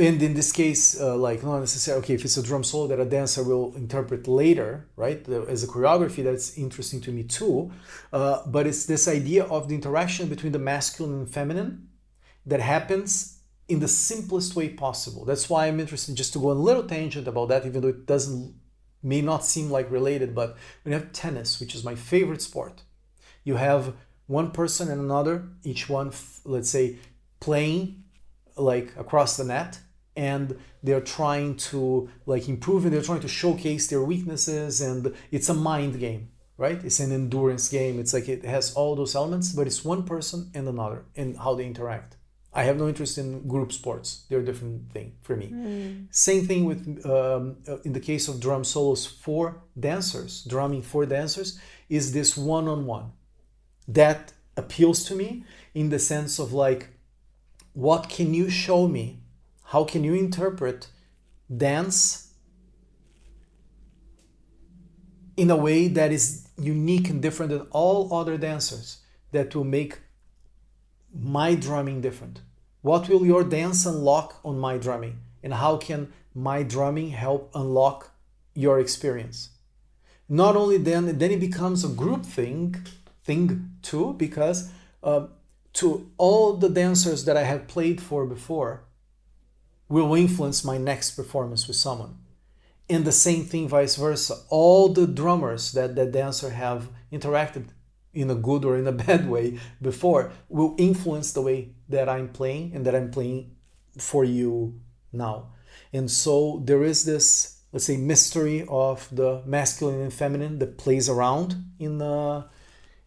and in this case, uh, like not necessarily okay, if it's a drum solo that a dancer will interpret later, right? As a choreography, that's interesting to me too. Uh, but it's this idea of the interaction between the masculine and feminine that happens in the simplest way possible. That's why I'm interested just to go a little tangent about that, even though it doesn't may not seem like related. But when you have tennis, which is my favorite sport, you have one person and another, each one, let's say, playing like across the net and they're trying to like improve and they're trying to showcase their weaknesses and it's a mind game right? It's an endurance game. It's like it has all those elements but it's one person and another and how they interact. I have no interest in group sports. They're a different thing for me. Mm. same thing with um, uh, in the case of drum solos for dancers drumming for dancers is this one-on-one. That appeals to me in the sense of like what can you show me how can you interpret dance in a way that is unique and different than all other dancers that will make my drumming different? What will your dance unlock on my drumming? And how can my drumming help unlock your experience? Not only then, then it becomes a group thing, thing too, because uh, to all the dancers that I have played for before, will influence my next performance with someone. And the same thing vice versa. All the drummers that the dancer have interacted in a good or in a bad way before will influence the way that I'm playing and that I'm playing for you now. And so there is this, let's say, mystery of the masculine and feminine that plays around in the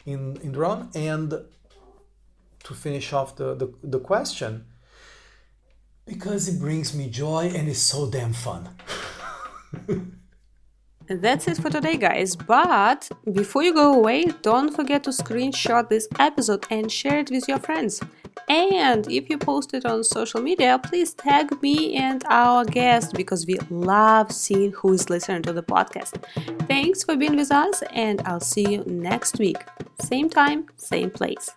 in in drum. And to finish off the, the, the question, because it brings me joy and it's so damn fun. That's it for today, guys. But before you go away, don't forget to screenshot this episode and share it with your friends. And if you post it on social media, please tag me and our guest because we love seeing who is listening to the podcast. Thanks for being with us, and I'll see you next week. Same time, same place.